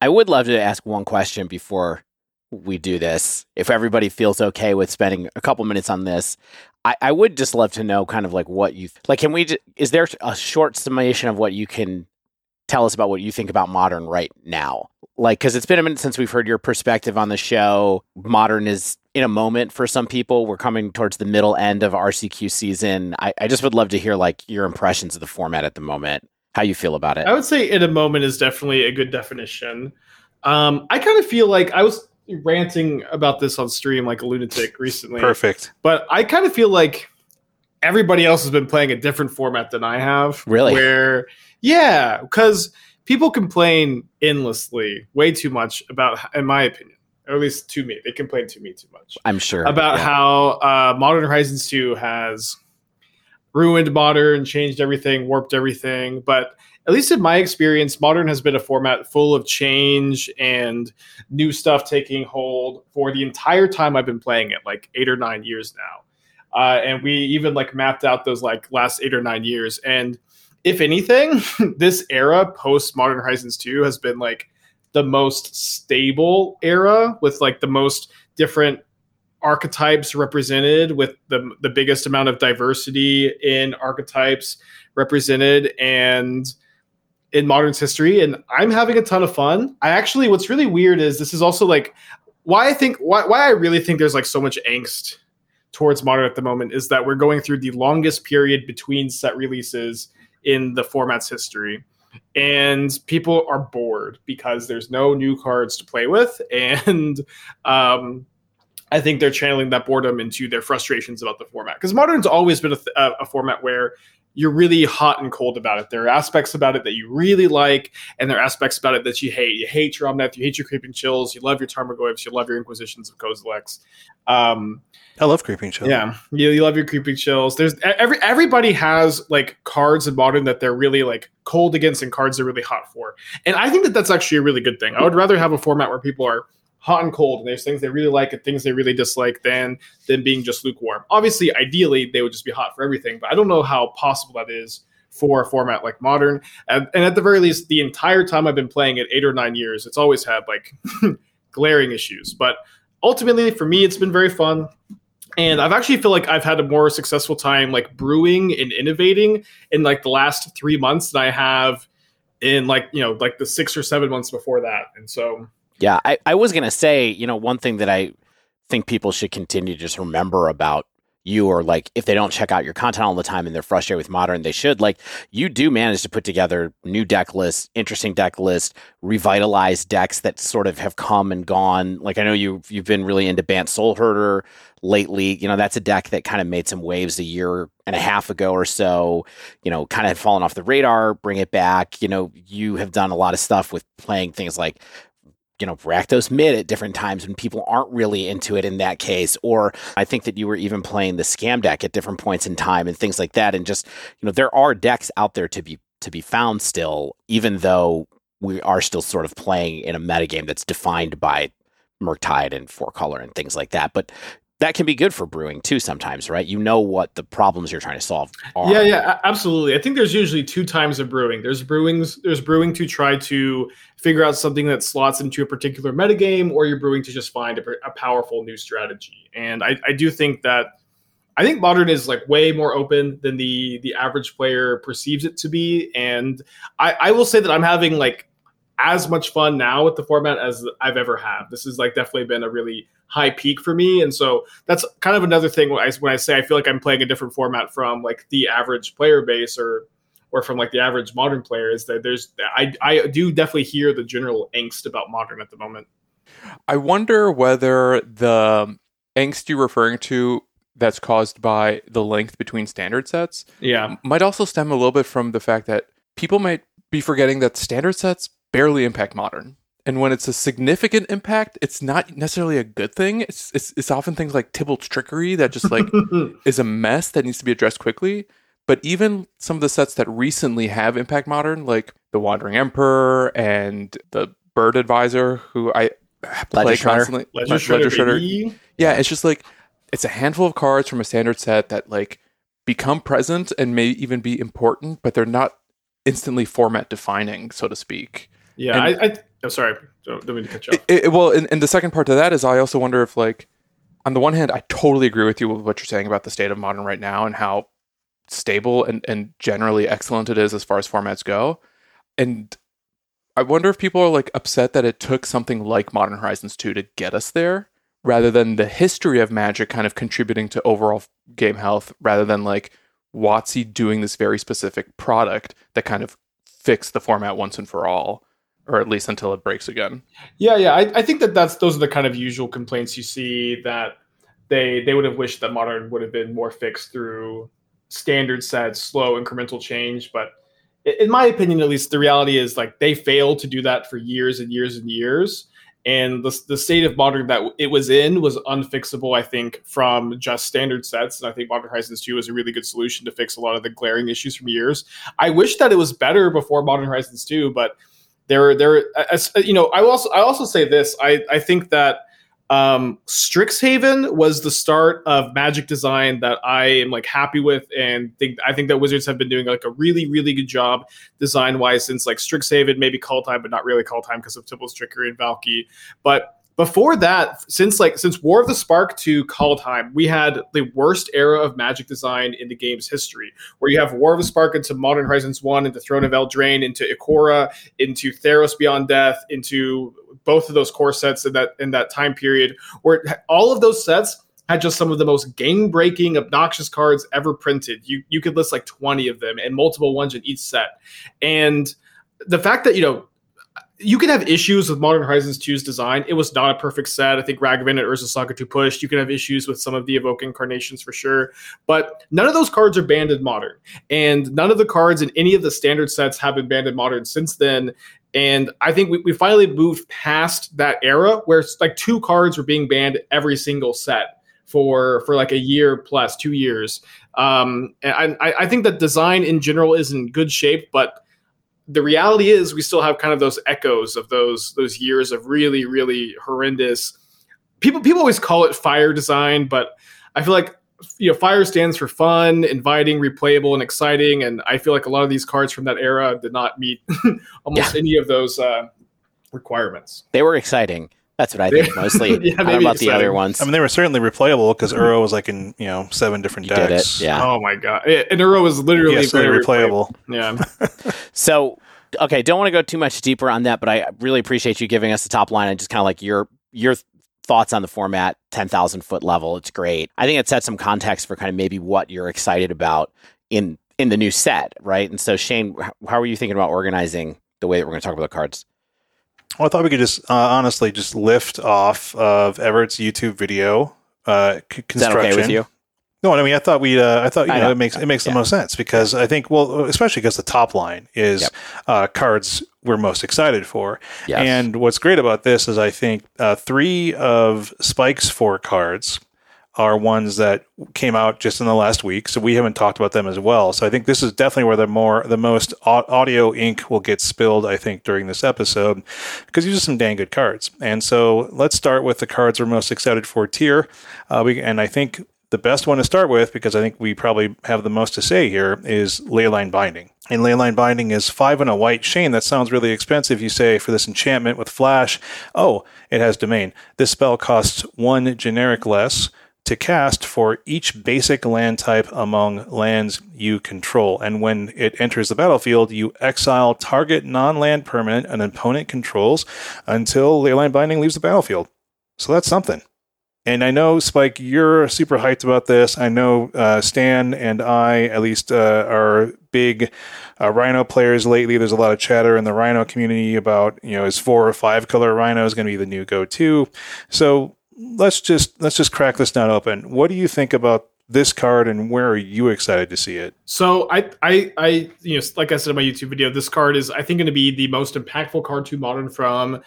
I would love to ask one question before we do this. If everybody feels okay with spending a couple minutes on this, I, I would just love to know kind of like what you like. Can we? Is there a short summation of what you can tell us about what you think about modern right now. Like, because it's been a minute since we've heard your perspective on the show. Modern is in a moment for some people. We're coming towards the middle end of RCQ season. I, I just would love to hear like your impressions of the format at the moment. How you feel about it? I would say in a moment is definitely a good definition. Um, I kind of feel like I was ranting about this on stream like a lunatic recently. Perfect. But I kind of feel like everybody else has been playing a different format than I have. Really? Where yeah, because people complain endlessly, way too much about, in my opinion, or at least to me. They complain to me too much. I'm sure about yeah. how uh, Modern Horizons 2 has ruined Modern, changed everything, warped everything. But at least in my experience, Modern has been a format full of change and new stuff taking hold for the entire time I've been playing it, like eight or nine years now. Uh, and we even like mapped out those like last eight or nine years. And if anything, this era post Modern Horizons 2 has been like the most stable era with like the most different archetypes represented with the the biggest amount of diversity in archetypes represented and in modern's history and i'm having a ton of fun. I actually what's really weird is this is also like why i think why, why i really think there's like so much angst towards modern at the moment is that we're going through the longest period between set releases in the format's history. And people are bored because there's no new cards to play with. And um, i think they're channeling that boredom into their frustrations about the format. Because modern's always been a, th- a, format where you're really hot and cold about it. There are aspects about it that you really like, and there are aspects about it that you hate. You hate your Omnath, you hate your Creeping Chills, you love your Tarmogoyfs, you love your Inquisitions of Kozileks. Um, I love Creeping Chills. Yeah, you, you love your Creeping Chills. There's every everybody has like cards in Modern that they're really like cold against, and cards they're really hot for. And I think that that's actually a really good thing. I would rather have a format where people are hot and cold and there's things they really like and things they really dislike than than being just lukewarm. Obviously ideally they would just be hot for everything but i don't know how possible that is for a format like modern. And, and at the very least the entire time i've been playing it eight or nine years it's always had like glaring issues. But ultimately for me it's been very fun and i've actually feel like i've had a more successful time like brewing and innovating in like the last three months than i have in like you know like the six or seven months before that. And so yeah, I, I was going to say, you know, one thing that I think people should continue to just remember about you or like if they don't check out your content all the time and they're frustrated with modern they should like you do manage to put together new deck lists interesting deck lists revitalized decks that sort of have come and gone. Like i know you you've been really into Bant Soulherder lately. You know that's a deck that kind of made some waves a year and a half ago or so you know kind of fallen off the radar bring it back. You know you have done a lot of stuff with playing things like you know, Rakdos mid at different times when people aren't really into it in that case. Or I think that you were even playing the scam deck at different points in time and things like that. And just, you know, there are decks out there to be to be found still, even though we are still sort of playing in a metagame that's defined by Murktide and four color and things like that. But that can be good for brewing too sometimes right? You know what the problems you're trying to solve are. Yeah yeah absolutely. I think there's usually two times of brewing. There's brewings there's brewing to try to figure out something that slots into a particular metagame or you're brewing to just find a, a powerful new strategy. And I, I do think that I think modern is like way more open than the the average player perceives it to be, and I, I will say that I'm having like as much fun now with the format as I've ever had. This has like definitely been a really high peak for me. And so that's kind of another thing when I, when I say I feel like I'm playing a different format from like the average player base or or from like the average modern player is that there's I I do definitely hear the general angst about modern at the moment. I wonder whether the angst you're referring to that's caused by the length between standard sets yeah might also stem a little bit from the fact that people might be forgetting that standard sets barely impact modern and when it's a significant impact, it's not necessarily a good thing. It's it's, it's often things like Tibalt's trickery that just like is a mess that needs to be addressed quickly. But even some of the sets that recently have impact modern, like the Wandering Emperor and the Bird Advisor, who I play Ledger constantly, Ledger, Ledger Shredder. Yeah, it's just like it's a handful of cards from a standard set that like become present and may even be important, but they're not instantly format defining, so to speak. Yeah, and, I, I I'm sorry. Don't, don't mean to cut you off. It, it, well, and, and the second part to that is I also wonder if, like, on the one hand, I totally agree with you with what you're saying about the state of modern right now and how stable and, and generally excellent it is as far as formats go. And I wonder if people are like upset that it took something like Modern Horizons 2 to get us there rather than the history of Magic kind of contributing to overall game health rather than like WotC doing this very specific product that kind of fixed the format once and for all or at least until it breaks again. Yeah, yeah, I, I think that that's those are the kind of usual complaints you see that they they would have wished that modern would have been more fixed through standard sets, slow incremental change. But in my opinion, at least, the reality is like they failed to do that for years and years and years. and the, the state of modern that it was in was unfixable i think from just standard sets and i think modern horizons 2 was a really good solution to fix a lot of the glaring issues from years i wish that it was better before modern horizons 2 but there there you know i also i also say this i i think that um, Strixhaven was the start of magic design that I am like happy with, and think I think that Wizards have been doing like a really really good job design wise since like Strixhaven, maybe Kaldheim, but not really Kaldheim because of Tibalt's Trickery and Valki. But before that, since like since War of the Spark to Kaldheim, we had the worst era of Magic design in the game's history, where you have War of the Spark into Modern Horizons One, into Throne of Eldraine, into Ikoria, into Theros Beyond Death, into both of those core sets in that in that time period, where all of those sets had just some of the most game breaking, obnoxious cards ever printed. You you could list like twenty of them and multiple ones in each set, and the fact that you know you can have issues with Modern Horizons 2's design. It was not a perfect set. I think Ragavan and Urza Saga 2 pushed. You can have issues with some of the Evoke incarnations for sure. But none of those cards are banned in Modern. And none of the cards in any of the standard sets have been banned in Modern since then. And I think we, we finally moved past that era where it's like two cards were being banned every single set for for like a year plus two years. Um, and I, I think that design in general is in good shape, but the reality is we still have kind of those echoes of those those years of really really horrendous people people always call it fire design but i feel like you know fire stands for fun inviting replayable and exciting and i feel like a lot of these cards from that era did not meet almost yeah. any of those uh, requirements they were exciting that's what I think mostly. yeah, I don't know about the other ones. I mean, they were certainly replayable because Uro was like in you know seven different you decks. yeah. Oh my god, and Uro was literally yes, replayable. replayable. Yeah. so okay, don't want to go too much deeper on that, but I really appreciate you giving us the top line and just kind of like your your thoughts on the format, ten thousand foot level. It's great. I think it sets some context for kind of maybe what you're excited about in in the new set, right? And so, Shane, how are you thinking about organizing the way that we're going to talk about the cards? Well, I thought we could just uh, honestly just lift off of Everett's YouTube video uh, c- construction. Is that okay with you? No, I mean, I thought we, uh, I thought you I know, know, it makes it makes yeah. the most sense because I think, well, especially because the top line is yep. uh, cards we're most excited for, yes. and what's great about this is I think uh, three of Spike's four cards are ones that came out just in the last week, so we haven't talked about them as well. So I think this is definitely where the more the most audio ink will get spilled. I think during this episode because these are some dang good cards. And so let's start with the cards we're most excited for tier. Uh, we, and I think the best one to start with, because I think we probably have the most to say here, is Leyline Binding. And Leyline Binding is five and a white. Shane, that sounds really expensive. You say for this enchantment with flash. Oh, it has domain. This spell costs one generic less to cast for each basic land type among lands you control. And when it enters the battlefield, you exile target non land permanent an opponent controls until Leyline Binding leaves the battlefield. So that's something. And I know, Spike, you're super hyped about this. I know uh, Stan and I, at least, uh, are big uh, Rhino players lately. There's a lot of chatter in the Rhino community about, you know, is four or five color Rhino is going to be the new go-to. So let's just let's just crack this down open. What do you think about this card, and where are you excited to see it? So I, I, I, you know, like I said in my YouTube video, this card is I think going to be the most impactful card to modern from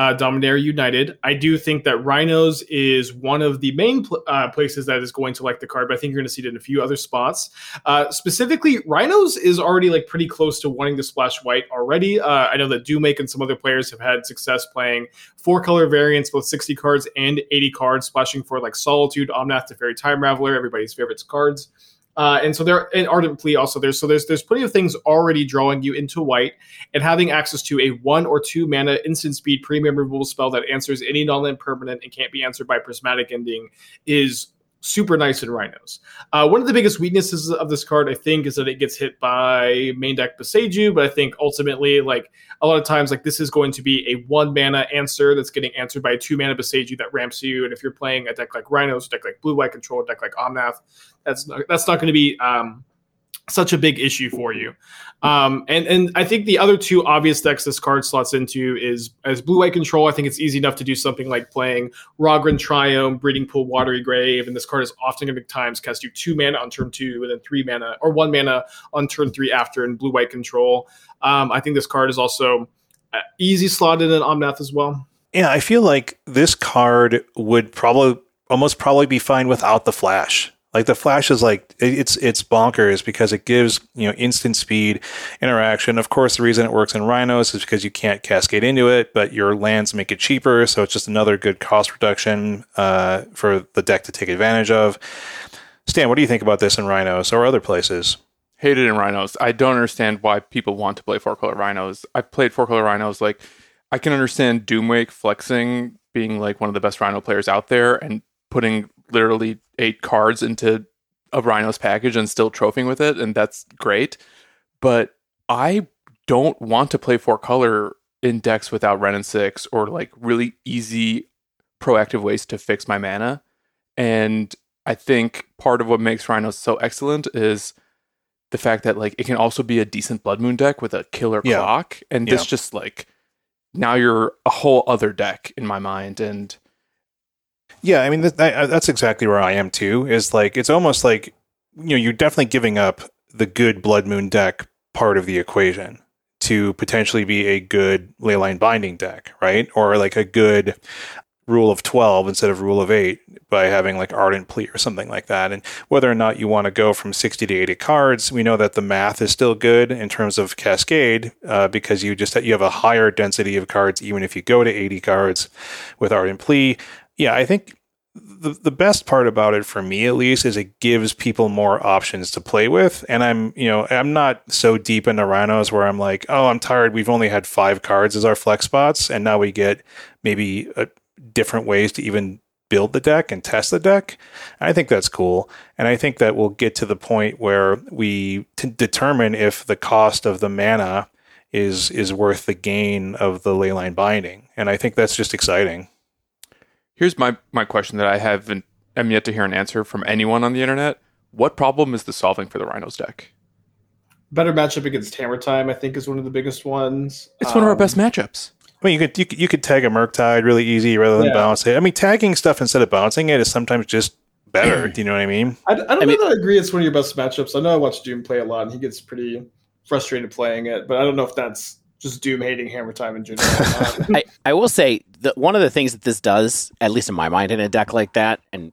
uh, Dominaria United. I do think that Rhinos is one of the main pl- uh, places that is going to like the card, but I think you're going to see it in a few other spots. Uh, specifically, Rhinos is already like pretty close to wanting to splash white already. Uh, I know that Dumake and some other players have had success playing four color variants, both 60 cards and 80 cards, splashing for like Solitude, Omnath, Teferi Time Raveler, everybody's favorites cards. Uh, and so there, and Ardent Plea also there. So there's there's plenty of things already drawing you into white, and having access to a one or two mana instant speed premium removal spell that answers any non-land permanent and can't be answered by prismatic ending is super nice in rhinos. Uh, one of the biggest weaknesses of this card, I think, is that it gets hit by main deck Boseiju, but I think ultimately, like a lot of times, like this is going to be a one mana answer that's getting answered by a two mana Boseiju that ramps you. And if you're playing a deck like Rhinos, a deck like Blue White Control, a deck like Omnath, that's not, that's not going to be um, such a big issue for you. Um, and and I think the other two obvious decks this card slots into is as blue white control. I think it's easy enough to do something like playing Raugrin Triome, Breeding Pool, Watery Grave, and this card is often going to times cast you two mana on turn two and then three mana or one mana on turn three after in blue white control. Um, I think this card is also uh, easy slotted in Omnath as well. Yeah, I feel like this card would probably almost probably be fine without the flash. Like the flash is like it's it's bonkers because it gives you know instant speed interaction. Of course, the reason it works in rhinos is because you can't cascade into it, but your lands make it cheaper, so it's just another good cost reduction uh, for the deck to take advantage of. Stan, what do you think about this in rhinos or other places? Hated in rhinos. I don't understand why people want to play four color rhinos. I've played four color rhinos. Like I can understand Doomwake flexing being like one of the best rhino players out there and putting literally eight cards into a Rhinos package and still trophying with it, and that's great. But I don't want to play four color in decks without Wrenn and Six or like really easy proactive ways to fix my mana. And I think part of what makes Rhinos so excellent is the fact that like it can also be a decent Blood Moon deck with a killer yeah. clock. And yeah. this just like now you're a whole other deck in my mind. And yeah, I mean that, that's exactly where I am too. Is like it's almost like you know you're definitely giving up the good Blood Moon deck part of the equation to potentially be a good leyline binding deck, right? Or like a good rule of 12 instead of rule of 8 by having like ardent plea or something like that and whether or not you want to go from 60 to 80 cards we know that the math is still good in terms of cascade uh, because you just you have a higher density of cards even if you go to 80 cards with ardent plea yeah, I think the the best part about it for me at least is it gives people more options to play with. And i'm you know i'm not so deep into rhinos where i'm like oh i'm tired. We've only had five cards as our flex spots and now we get maybe different ways to even build the deck and test the deck. I think that's cool. And i think that we'll get to the point where we t- determine if the cost of the mana is is worth the gain of the leyline binding. And i think that's just exciting Here's my my question that I haven't am yet to hear an answer from anyone on the internet. What problem is the solving for the Rhinos deck? Better matchup against Hammer Time, I think, is one of the biggest ones. It's um, one of our best um, matchups. I mean, you could you could, you could tag a Murktide really easy rather than yeah. bounce it. I mean, tagging stuff instead of balancing it is sometimes just better. do you know what I mean? I, I don't I know mean, that I agree. It's one of your best matchups. I know I watch Doom play a lot, and he gets pretty frustrated playing it. But I don't know if that's just doom hating hammer time in general. I, I will say that one of the things that this does, at least in my mind, in a deck like that, and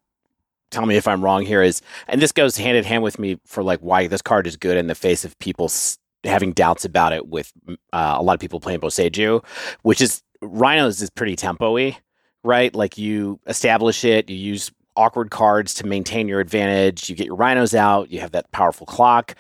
tell me if I'm wrong here, is and this goes hand in hand with me for like why this card is good in the face of people having doubts about it with uh, a lot of people playing Boseiju, which is Rhinos is pretty tempo-y, right? Like you establish it, you use awkward cards to maintain your advantage, you get your Rhinos out, you have that powerful clock.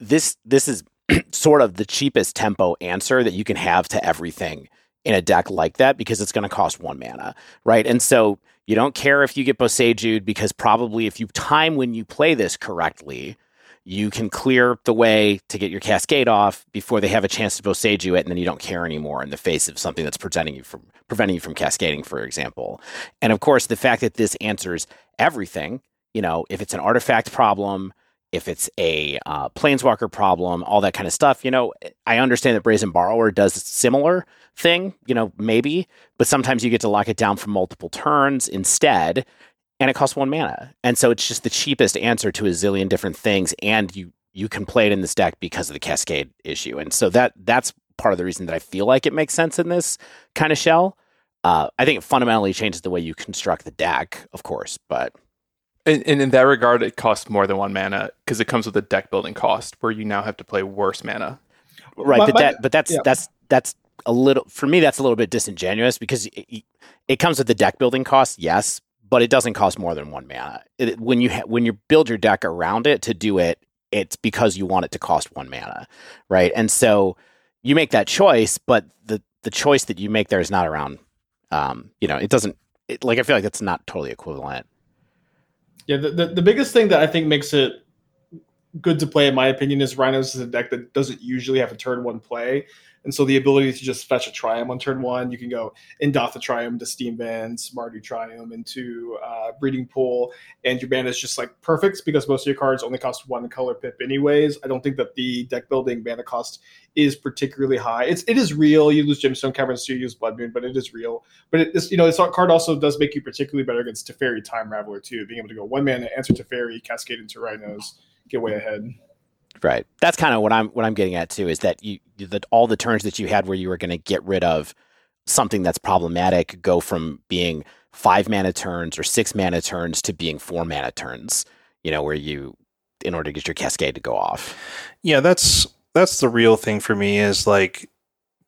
This this is sort of the cheapest tempo answer that you can have to everything in a deck like that because it's going to cost one mana, right? And so you don't care if you get Boseiju because probably if you time when you play this correctly, you can clear the way to get your cascade off before they have a chance to Boseiju it, and then you don't care anymore in the face of something that's preventing you from preventing you from cascading, for example. And of course, the fact that this answers everything, you know, if it's an artifact problem, if it's a uh, planeswalker problem, all that kind of stuff. You know, I understand that Brazen Borrower does a similar thing, you know, maybe, but sometimes you get to lock it down for multiple turns instead, and it costs one mana. And so it's just the cheapest answer to a zillion different things, and you you can play it in this deck because of the cascade issue. And so that that's part of the reason that I feel like it makes sense in this kind of shell. Uh, I think it fundamentally changes the way you construct the deck, of course, but and, and, in that regard, it costs more than one mana because it comes with a deck building cost where you now have to play worse mana. Right, my, but that but that's yeah. that's that's a little for me. That's a little bit disingenuous because it, it, comes with the deck building cost, yes, but it doesn't cost more than one mana. It, when you ha- when you build your deck around it to do it, it's because you want it to cost one mana, right? And so you make that choice, but the the choice that you make there is not around. Um, you know, it doesn't it, like I feel like it's not totally equivalent. Yeah, the, the, the biggest thing that I think makes it good to play, in my opinion, is Rhinos is a deck that doesn't usually have a turn one play. And so the ability to just fetch a Triumph on turn one, you can go Indatha Triome to Steam Vents, Mardu Triumph into uh, Breeding Pool, and your mana is just like perfect because most of your cards only cost one color pip anyways. I don't think that the deck building mana cost is particularly high. It's it is real. You lose Gemstone Caverns, you use Blood Moon, but it is real. But it, this you know this card also does make you particularly better against Teferi Time Raveler too, being able to go one mana, answer Teferi, cascade into Rhinos, get way ahead. Right. That's kind of what I'm what I'm getting at too. Is that you the, all the turns that you had where you were going to get rid of something that's problematic go from being five mana turns or six mana turns to being four mana turns, you know, where you, in order to get your cascade to go off. Yeah, that's that's the real thing for me is like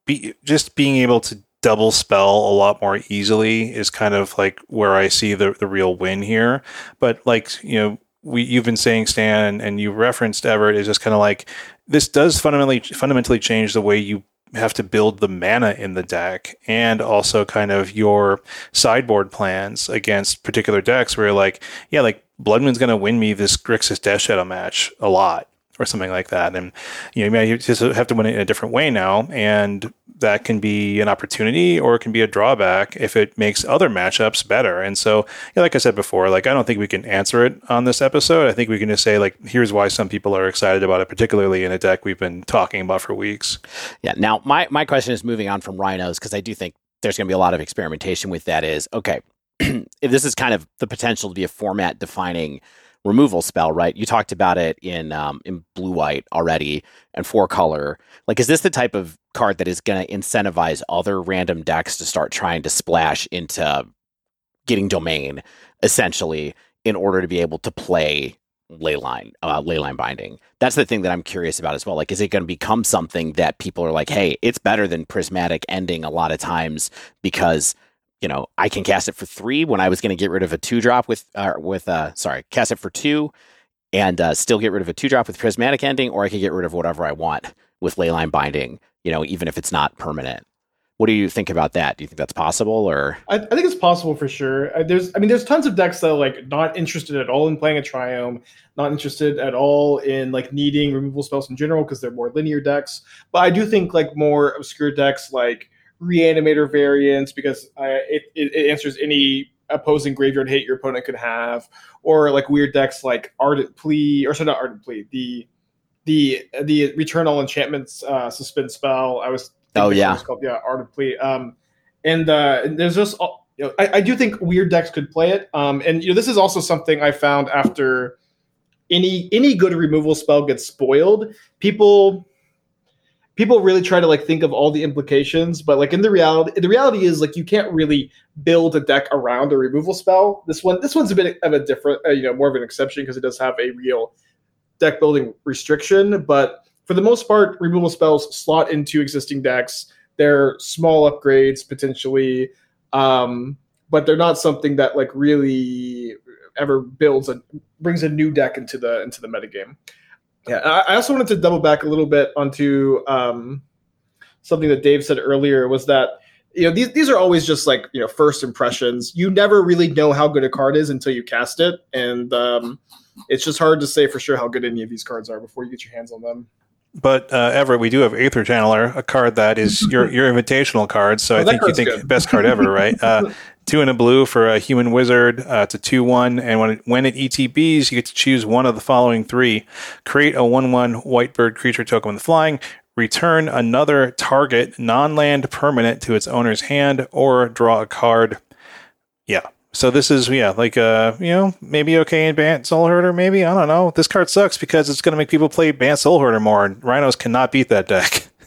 be just being able to double spell a lot more easily is kind of like where I see the the real win here. But like, you know, we you've been saying Stan and, you referenced Evart is just kind of like this does fundamentally fundamentally change the way you have to build the mana in the deck and also kind of your sideboard plans against particular decks where like, yeah, like Blood Moon's going to win me this Grixis Death Shadow match a lot or something like that. And, you know, you may just have to win it in a different way now. And that can be an opportunity or it can be a drawback if it makes other matchups better. And so, like I said before, like I don't think we can answer it on this episode. I think we can just say like here's why some people are excited about it, particularly in a deck we've been talking about for weeks. Yeah. Now, my my question is moving on from rhinos because I do think there's going to be a lot of experimentation with that. Is okay if this is kind of the potential to be a format defining removal spell, right? You talked about it in um, in blue white already and four color. Like, is this the type of card that is going to incentivize other random decks to start trying to splash into getting domain essentially in order to be able to play leyline uh, leyline binding that's the thing that i'm curious about as well like is it going to become something that people are like hey it's better than prismatic ending a lot of times because you know, I can cast it for three when I was going to get rid of a two drop with, uh, with, uh, sorry, cast it for two and uh, still get rid of a two drop with prismatic ending, or I can get rid of whatever I want with leyline binding, you know, even if it's not permanent. What do you think about that? Do you think that's possible, or I, I think it's possible for sure. Uh, there's, I mean, there's tons of decks that are like not interested at all in playing a triome, not interested at all in like needing removal spells in general because they're more linear decks. But I do think like more obscure decks like reanimator variants because uh, it, it, answers any opposing graveyard hate your opponent could have, or like weird decks like Ardent Plea, or sorry, not Ardent Plea, the the the Return All Enchantments uh, suspend spell. I was oh yeah, called yeah Ardent Plea. Um, and, uh, and there's just you know I, I do think weird decks could play it. Um, and you know this is also something I found after any any good removal spell gets spoiled. People people really try to like think of all the implications, but like in the reality, the reality is like you can't really build a deck around a removal spell. This one, this one's a bit of a different, uh, you know, more of an exception because it does have a real deck building restriction. But for the most part, removal spells slot into existing decks. They're small upgrades potentially, um, but they're not something that like really ever builds a brings a new deck into the into the metagame. Yeah, I also wanted to double back a little bit onto um, something that Dave said earlier was that you know these these are always just like you know first impressions. You never really know how good a card is until you cast it, and um, it's just hard to say for sure how good any of these cards are before you get your hands on them. But uh, Evart, we do have Aether Channeler, a card that is your your invitational card. So oh, I think you think good. best card ever, right? Uh, two and a blue for a human wizard. Uh, a two one, and when it, when it ETBs, you get to choose one of the following three: create a one one white bird creature token with flying, return another target non land permanent to its owner's hand, or draw a card. Yeah. So this is yeah like uh you know maybe okay in Bant Soulherder maybe I don't know this card sucks because it's going to make people play Bant Soulherder more and Rhinos cannot beat that deck.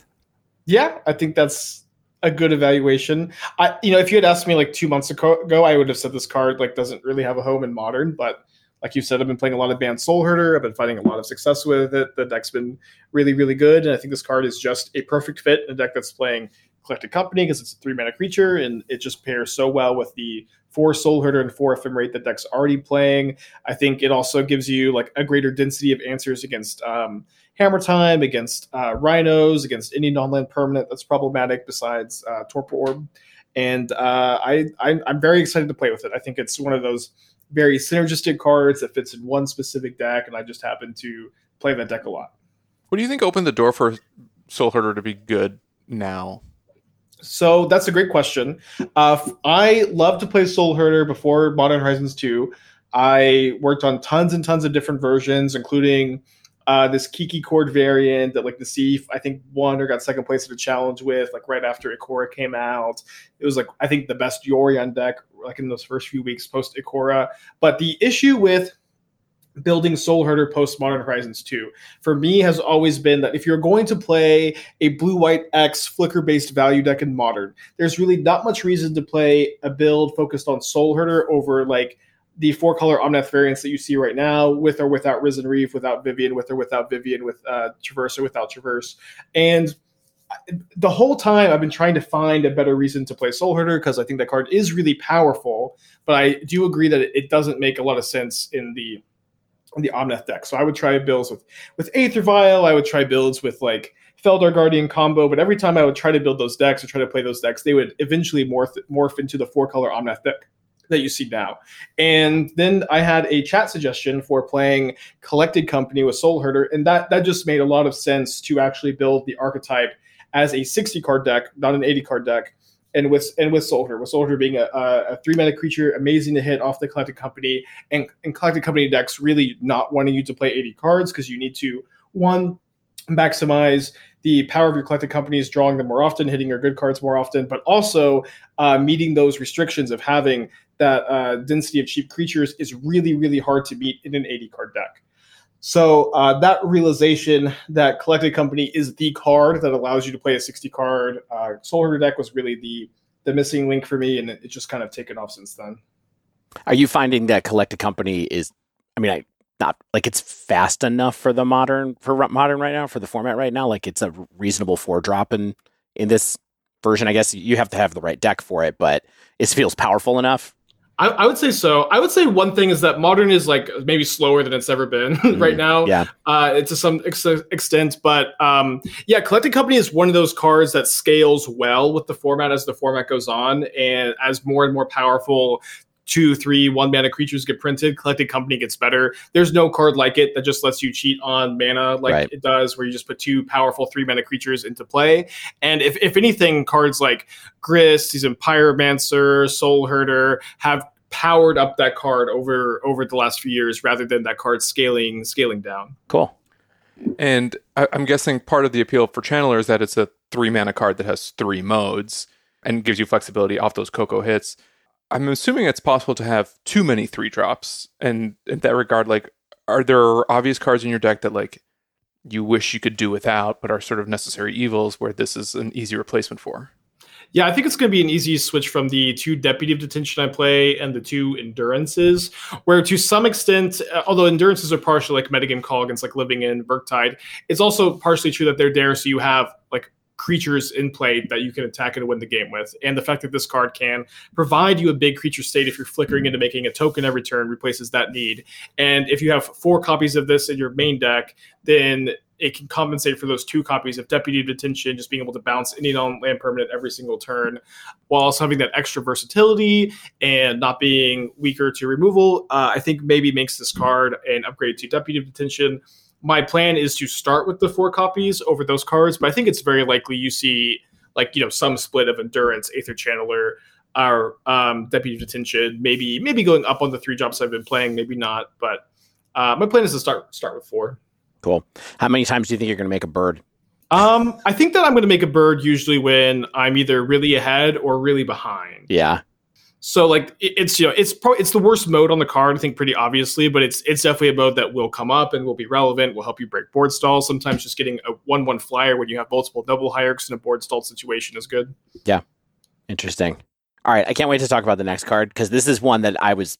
Yeah, I think that's a good evaluation. I, you know, if you had asked me like two months ago, I would have said this card like doesn't really have a home in modern. But like you said, I've been playing a lot of Bant Soulherder. I've been finding a lot of success with it. The deck's been really, really good, and I think this card is just a perfect fit in a deck that's playing Collected Company because it's a three mana creature and it just pairs so well with the four Soulherder and four Ephemerate that deck's already playing. I think it also gives you like a greater density of answers against um, Hammer Time, against uh, Rhinos, against any non-land permanent that's problematic besides uh, Torpor Orb. And uh, I, I I'm very excited to play with it. I think it's one of those very synergistic cards that fits in one specific deck, and I just happen to play that deck a lot. What do you think opened the door for Soulherder to be good now? So that's a great question. Uh, I love to play Soulherder before Modern Horizons 2. I worked on tons and tons of different versions, including uh, this Kiki Chord variant that like the Thief, I think won or got second place at a challenge with, like right after Ikoria came out. It was like I think the best Yorion deck like in those first few weeks post Ikoria. But the issue with building Soulherder post Modern Horizons 2 for me has always been that if you're going to play a blue white X flicker based value deck in Modern, there's really not much reason to play a build focused on Soulherder over like the four color Omnath variants that you see right now, with or without Risen Reef, without Vivien, with or without Vivien, with uh, Traverse or without Traverse. And the whole time I've been trying to find a better reason to play Soulherder because I think that card is really powerful, but I do agree that it doesn't make a lot of sense in the in the Omnath deck. So I would try builds with with Aether Vial. I would try builds with like Felidar Guardian combo. But every time I would try to build those decks or try to play those decks, they would eventually morph morph into the four color Omnath deck that you see now. And then I had a chat suggestion for playing Collected Company with Soulherder, and that that just made a lot of sense to actually build the archetype as a 60 card deck, not an 80 card deck and with and with Soulherder, with Soulherder being a, a, three mana creature, amazing to hit off the Collected Company, and, and Collected Company decks really not wanting you to play 80 cards because you need to one maximize the power of your collected companies, drawing them more often, hitting your good cards more often, but also uh, meeting those restrictions of having that uh, density of cheap creatures is really, really hard to beat in an 80 card deck. So uh, that realization that Collected Company is the card that allows you to play a 60 card uh, Soulherder deck was really the the missing link for me, and it's just kind of taken off since then. Are you finding that Collected Company is? I mean, I not like it's fast enough for the modern for modern right now for the format right now. Like it's a reasonable four drop in in this version. I guess you have to have the right deck for it, but it feels powerful enough I, I, would say so. I would say one thing is that modern is like maybe slower than it's ever been mm, right now. Yeah, uh, to some ex- extent, but um, yeah, collecting company is one of those cards that scales well with the format as the format goes on, and as more and more powerful two, three, one mana creatures get printed, collected company gets better. There's no card like it that just lets you cheat on mana like right. it does, where you just put two powerful three mana creatures into play. And if, if anything, cards like Grist, Seasoned Pyromancer, Soulherder have powered up that card over over the last few years rather than that card scaling scaling down. Cool. And I, am guessing part of the appeal for Channeler is that it's a three mana card that has three modes and gives you flexibility off those Coco hits. I'm assuming it's possible to have too many three drops. And in that regard, like, are there obvious cards in your deck that like you wish you could do without, but are sort of necessary evils where this is an easy replacement for? Yeah, I think it's going to be an easy switch from the two Deputy of Detention I play and the two Endurances, where to some extent, uh, although Endurances are partially like metagame call against like Living End Murktide, it's also partially true that they're there so you have like creatures in play that you can attack and win the game with. And the fact that this card can provide you a big creature state if you're flickering into making a token every turn replaces that need. And if you have four copies of this in your main deck, then it can compensate for those two copies of Deputy Detention, just being able to bounce any non land permanent every single turn, while also having that extra versatility and not being weaker to removal. Uh, I think maybe makes this card an upgrade to Deputy Detention my plan is to start with the four copies over those cards, but I think it's very likely you see like you know some split of endurance, Aether Channeler, our um, deputy detention, maybe maybe going up on the three drops I've been playing, maybe not, but uh, my plan is to start start with four. Cool. How many times do you think you're going to make a bird? Um, I think that I'm going to make a bird usually when I'm either really ahead or really behind. Yeah. So like it's you know it's probably it's the worst mode on the card I think pretty obviously, but it's it's definitely a mode that will come up and will be relevant. Will help you break board stalls. Sometimes just getting a one one flyer when you have multiple Noble Hierarchs in a board stall situation is good. Yeah, interesting. All right, I can't wait to talk about the next card because this is one that I was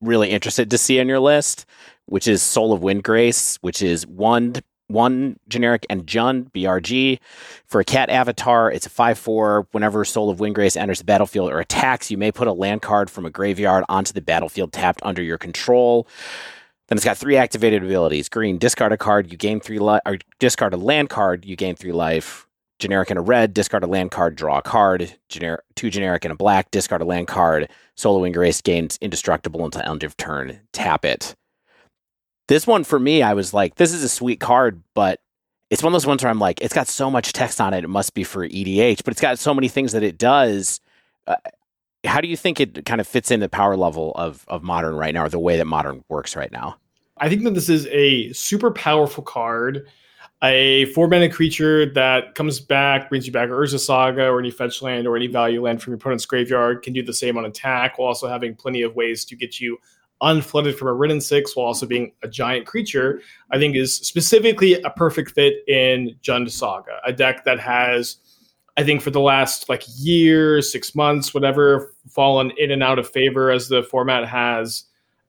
really interested to see on your list, which is Soul of Windgrace which is one one generic and Jund BRG. For a cat avatar, it's a 5 4. Whenever Soul of Windgrace enters the battlefield or attacks, you may put a land card from a graveyard onto the battlefield tapped under your control. Then it's got three activated abilities green, discard a card, you gain three life, or discard a land card, you gain three life. Generic and a red, discard a land card, draw a card. Generic, two generic and a black, discard a land card. Soul of Windgrace gains indestructible until end of turn, tap it. This one for me, I was like, this is a sweet card, but it's one of those ones where I'm like, it's got so much text on it, it must be for EDH, but it's got so many things that it does. Uh, how do you think it kind of fits in the power level of of modern right now, or the way that modern works right now? I think that this is a super powerful card, a four mana creature that comes back, brings you back Urza Saga or any fetch land or any value land from your opponent's graveyard, can do the same on attack while also having plenty of ways to get you unflooded from a Ridden six while also being a giant creature, I think is specifically a perfect fit in Jund Saga, a deck that has, I think, for the last like year, six months, whatever, fallen in and out of favor as the format has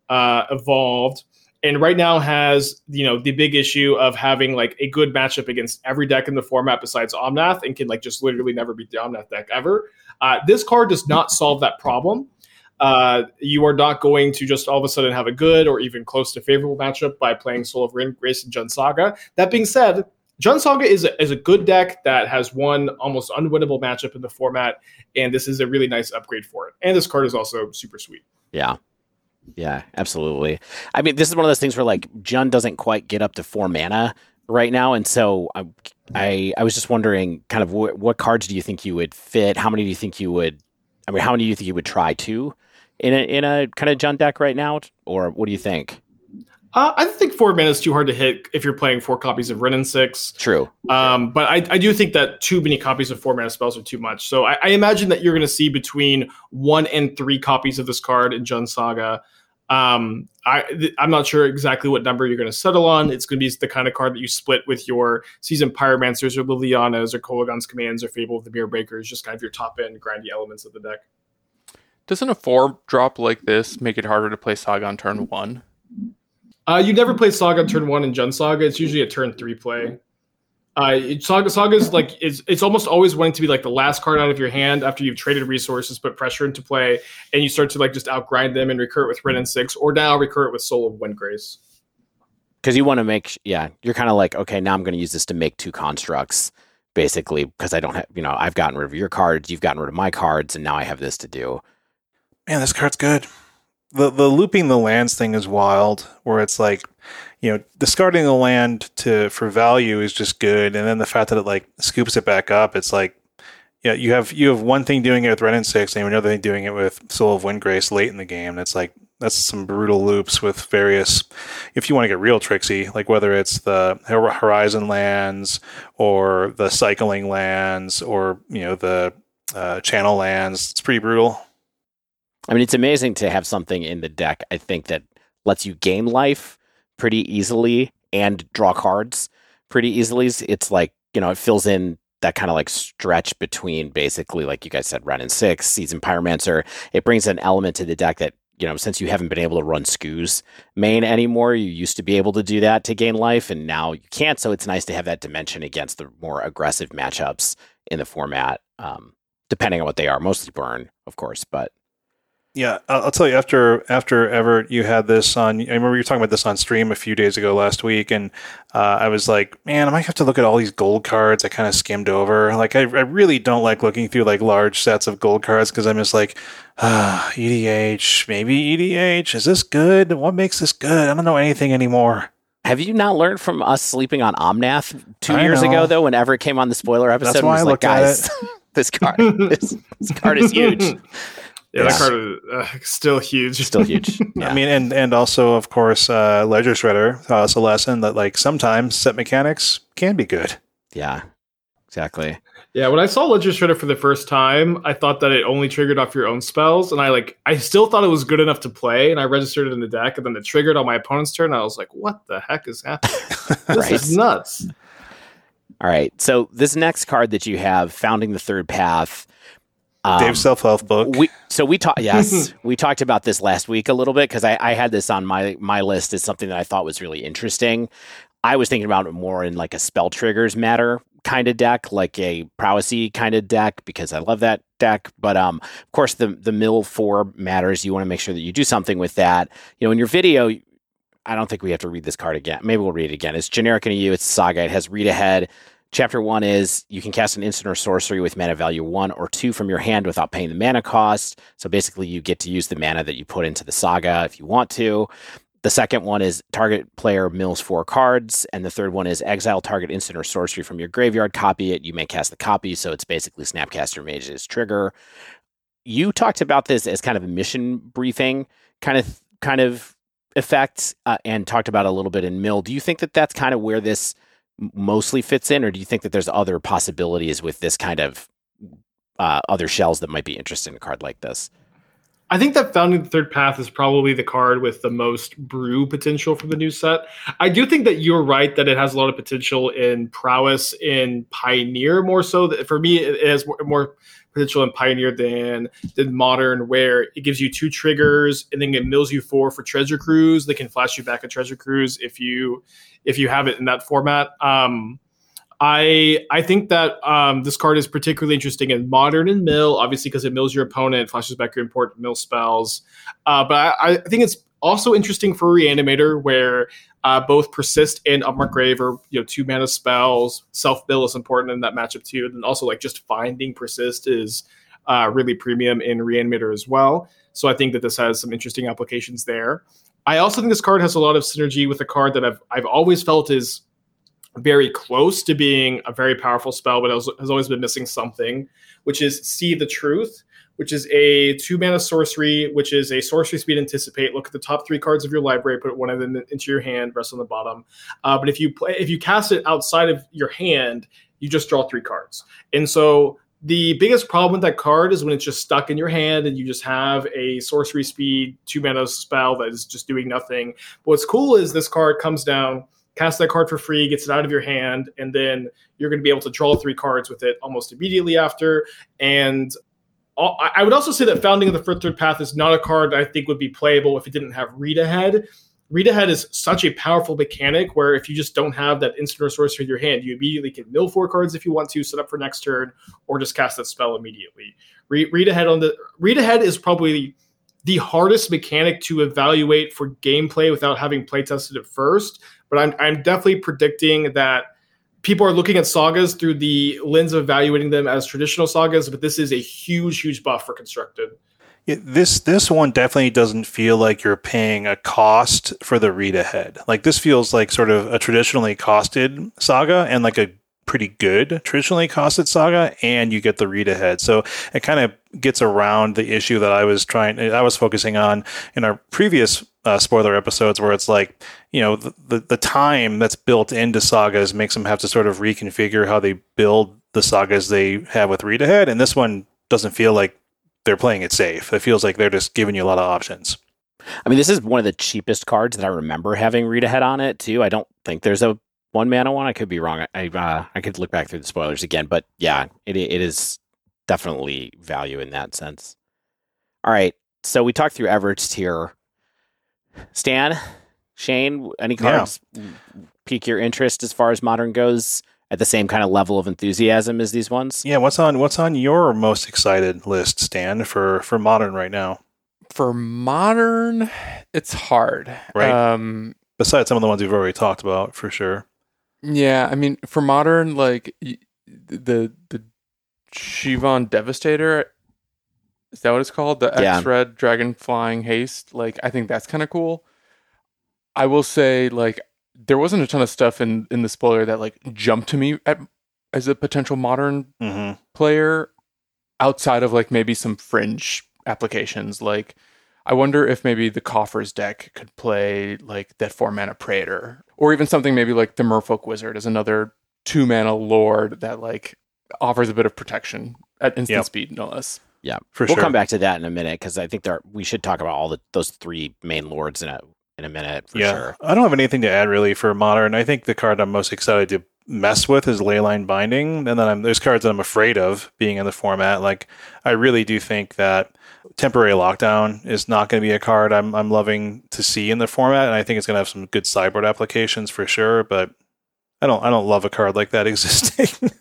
uh, evolved. And right now has you know the big issue of having like a good matchup against every deck in the format besides Omnath, and can like just literally never beat the Omnath deck ever. Uh, this card does not solve that problem uh, you are not going to just all of a sudden have a good or even close to favorable matchup by playing Soul of Windgrace and Jund Saga. That being said, Jund Saga is a, is a good deck that has one almost unwinnable matchup in the format, and this is a really nice upgrade for it. And this card is also super sweet. Yeah. Yeah, absolutely. I mean, this is one of those things where like Jund doesn't quite get up to four mana right now, and so I I, I was just wondering, kind of wh- what cards do you think you would fit? How many do you think you would? I mean, how many do you think you would try to? In a in a kind of Jund deck right now, or what do you think? Uh, I think four mana is too hard to hit if you're playing four copies of Wrenn six. True. Um, but I, I do think that too many copies of four mana spells are too much. So I, I imagine that you're going to see between one and three copies of this card in Jund Saga. Um, I th- I'm not sure exactly what number you're going to settle on. It's going to be the kind of card that you split with your Season Pyromancers or Lilianas or Kolaghan's Commands or Fable of the Mirror Breakers, just kind of your top end grindy elements of the deck. Doesn't a four drop like this make it harder to play Saga on turn one? Uh, you never play Saga on turn one in Jund Saga. It's usually a turn three play. Uh, Saga Saga is like it's it's almost always going to be like the last card out of your hand after you've traded resources, put pressure into play, and you start to like just outgrind them and recur it with Wrenn and Six, or now recur it with Soul of Windgrace. Because you want to make yeah, you're kind of like okay, now I'm going to use this to make two constructs basically because I don't have you know I've gotten rid of your cards, you've gotten rid of my cards, and now I have this to do. Man, this card's good. The the looping the lands thing is wild, where it's like, you know, discarding the land to for value is just good, and then the fact that it like scoops it back up, it's like, yeah, you have you have one thing doing it with Wrenn and Six, and another thing doing it with Soul of Windgrace late in the game. That's like that's some brutal loops with various. If you want to get real tricksy, like whether it's the Horizon lands or the cycling lands or you know the uh, channel lands, it's pretty brutal. I mean, it's amazing to have something in the deck, I think, that lets you gain life pretty easily and draw cards pretty easily. It's like, you know, it fills in that kind of like stretch between basically, like you guys said, Wrenn and Six, Seasoned Pyromancer. It brings an element to the deck that, you know, since you haven't been able to run Scooze main anymore, you used to be able to do that to gain life, and now you can't. So it's nice to have that dimension against the more aggressive matchups in the format, um, depending on what they are. Mostly burn, of course, but yeah, I'll tell you after after Evart, you had this on. I remember you were talking about this on stream a few days ago last week, and uh, I was like, man, I might have to look at all these gold cards. I kind of skimmed over. Like, I, I really don't like looking through like large sets of gold cards because I'm just like, ah, EDH, maybe EDH. Is this good? What makes this good? I don't know anything anymore. Have you not learned from us sleeping on Omnath two I years know. ago though? When Evart came on the spoiler episode, That's why was I like, guys, this card, this, this card is huge. Yeah, that card is uh, still huge. Still huge. Yeah. I mean, and and also, of course, uh, Ledger Shredder taught us a lesson that like sometimes set mechanics can be good. Yeah, exactly. Yeah, when I saw Ledger Shredder for the first time, I thought that it only triggered off your own spells, and I like I still thought it was good enough to play, and I registered it in the deck, and then it triggered on my opponent's turn. I was like, "What the heck is happening? this right. is nuts." All right, so this next card that you have, Founding the Third Path, um, Dave's self help book. We, so we talked. Yes, we talked about this last week a little bit because I, I, had this on my my list as something that I thought was really interesting. I was thinking about it more in like a spell triggers matter kind of deck, like a prowessy kind of deck, because I love that deck. But um, of course, the the mill four matters. You want to make sure that you do something with that. You know, in your video, I don't think we have to read this card again. Maybe we'll read it again. It's generic in EU. It's saga. It has read ahead. Chapter one is you can cast an instant or sorcery with mana value one or two from your hand without paying the mana cost. So basically, you get to use the mana that you put into the saga if you want to. The second one is target player mills four cards, and the third one is exile target instant or sorcery from your graveyard, copy it. You may cast the copy, so it's basically Snapcaster Mage's trigger. You talked about this as kind of a mission briefing kind of kind of effect, uh, and talked about a little bit in Mill. Do you think that that's kind of where this mostly fits in, or do you think that there's other possibilities with this kind of uh, other shells that might be interested in a card like this? I think that Founding the Third Path is probably the card with the most brew potential for the new set. I do think that you're right that it has a lot of potential in prowess in Pioneer more so. For me, it has more potential in Pioneer than than Modern, where it gives you two triggers and then it mills you four for Treasure Cruise. They can flash you back a Treasure Cruise if you if you have it in that format. Um, I I think that um, this card is particularly interesting in modern and mill, obviously because it mills your opponent, flashes back your important mill spells. Uh, but I, I, think it's also interesting for Reanimator, where uh, both persist and Unmarked Grave are you know two mana spells. Self bill is important in that matchup too, and also like just finding persist is uh, really premium in Reanimator as well. So I think that this has some interesting applications there. I also think this card has a lot of synergy with a card that I've I've always felt is very close to being a very powerful spell, but has always been missing something, which is See the Truth, which is a two mana sorcery, which is a sorcery speed anticipate. Look at the top three cards of your library, put one of them into your hand, rest on the bottom. Uh, but if you play, if you cast it outside of your hand, you just draw three cards. And so the biggest problem with that card is when it's just stuck in your hand and you just have a sorcery speed two mana spell that is just doing nothing. But what's cool is this card comes down cast that card for free, gets it out of your hand, and then you're going to be able to draw three cards with it almost immediately after. And I would also say that Founding of the Third Path is not a card I think would be playable if it didn't have Read Ahead. Read Ahead is such a powerful mechanic where if you just don't have that instant or sorcery in your hand, you immediately can mill four cards if you want to, set up for next turn, or just cast that spell immediately. Read, read Ahead on the Read Ahead is probably the hardest mechanic to evaluate for gameplay without having play tested it first but I'm I'm definitely predicting that people are looking at sagas through the lens of evaluating them as traditional sagas, but this is a huge, huge buff for constructed. Yeah, this this one definitely doesn't feel like you're paying a cost for the read ahead. Like this feels like sort of a traditionally costed saga and like a pretty good traditionally costed saga and you get the read ahead so it kind of gets around the issue that i was trying i was focusing on in our previous uh, spoiler episodes where it's like you know the, the, the time that's built into sagas makes them have to sort of reconfigure how they build the sagas they have with read ahead and this one doesn't feel like they're playing it safe it feels like they're just giving you a lot of options I mean, this is one of the cheapest cards that I remember having read ahead on it too. I don't think there's a one mana one. I could be wrong. I uh, I could look back through the spoilers again, but yeah, it it is definitely value in that sense. All right, so we talked through Evart's tier. Stan, Shane, any cards yeah. pique your interest as far as modern goes? At the same kind of level of enthusiasm as these ones? Yeah, what's on what's on your most excited list, Stan, for for modern right now? For modern, it's hard. Right. Um, Besides some of the ones we've already talked about, for sure. Yeah, I mean, for modern, like the the Shivan Devastator, is that what it's called? The yeah. X Red Dragon Flying Haste. Like, I think that's kind of cool. I will say, like, there wasn't a ton of stuff in in the spoiler that like jumped to me at, as a potential modern mm-hmm. player, outside of like maybe some fringe applications. Like, I wonder if maybe the Coffers deck could play like that four mana Praetor or even something maybe like the Merfolk Wizard is another two mana lord that like offers a bit of protection at instant yep. speed, no less. Yeah, for we'll sure. come back to that in a minute because I think there we should talk about all the those three main lords in a in a minute. yeah, sure. I don't have anything to add really for modern. I think the card I'm most excited to mess with is Leyline Binding, and then I'm, there's cards that I'm afraid of being in the format. Like I really do think that temporary lockdown is not going to be a card I'm I'm loving to see in the format, and I think it's going to have some good sideboard applications for sure. But I don't I don't love a card like that existing.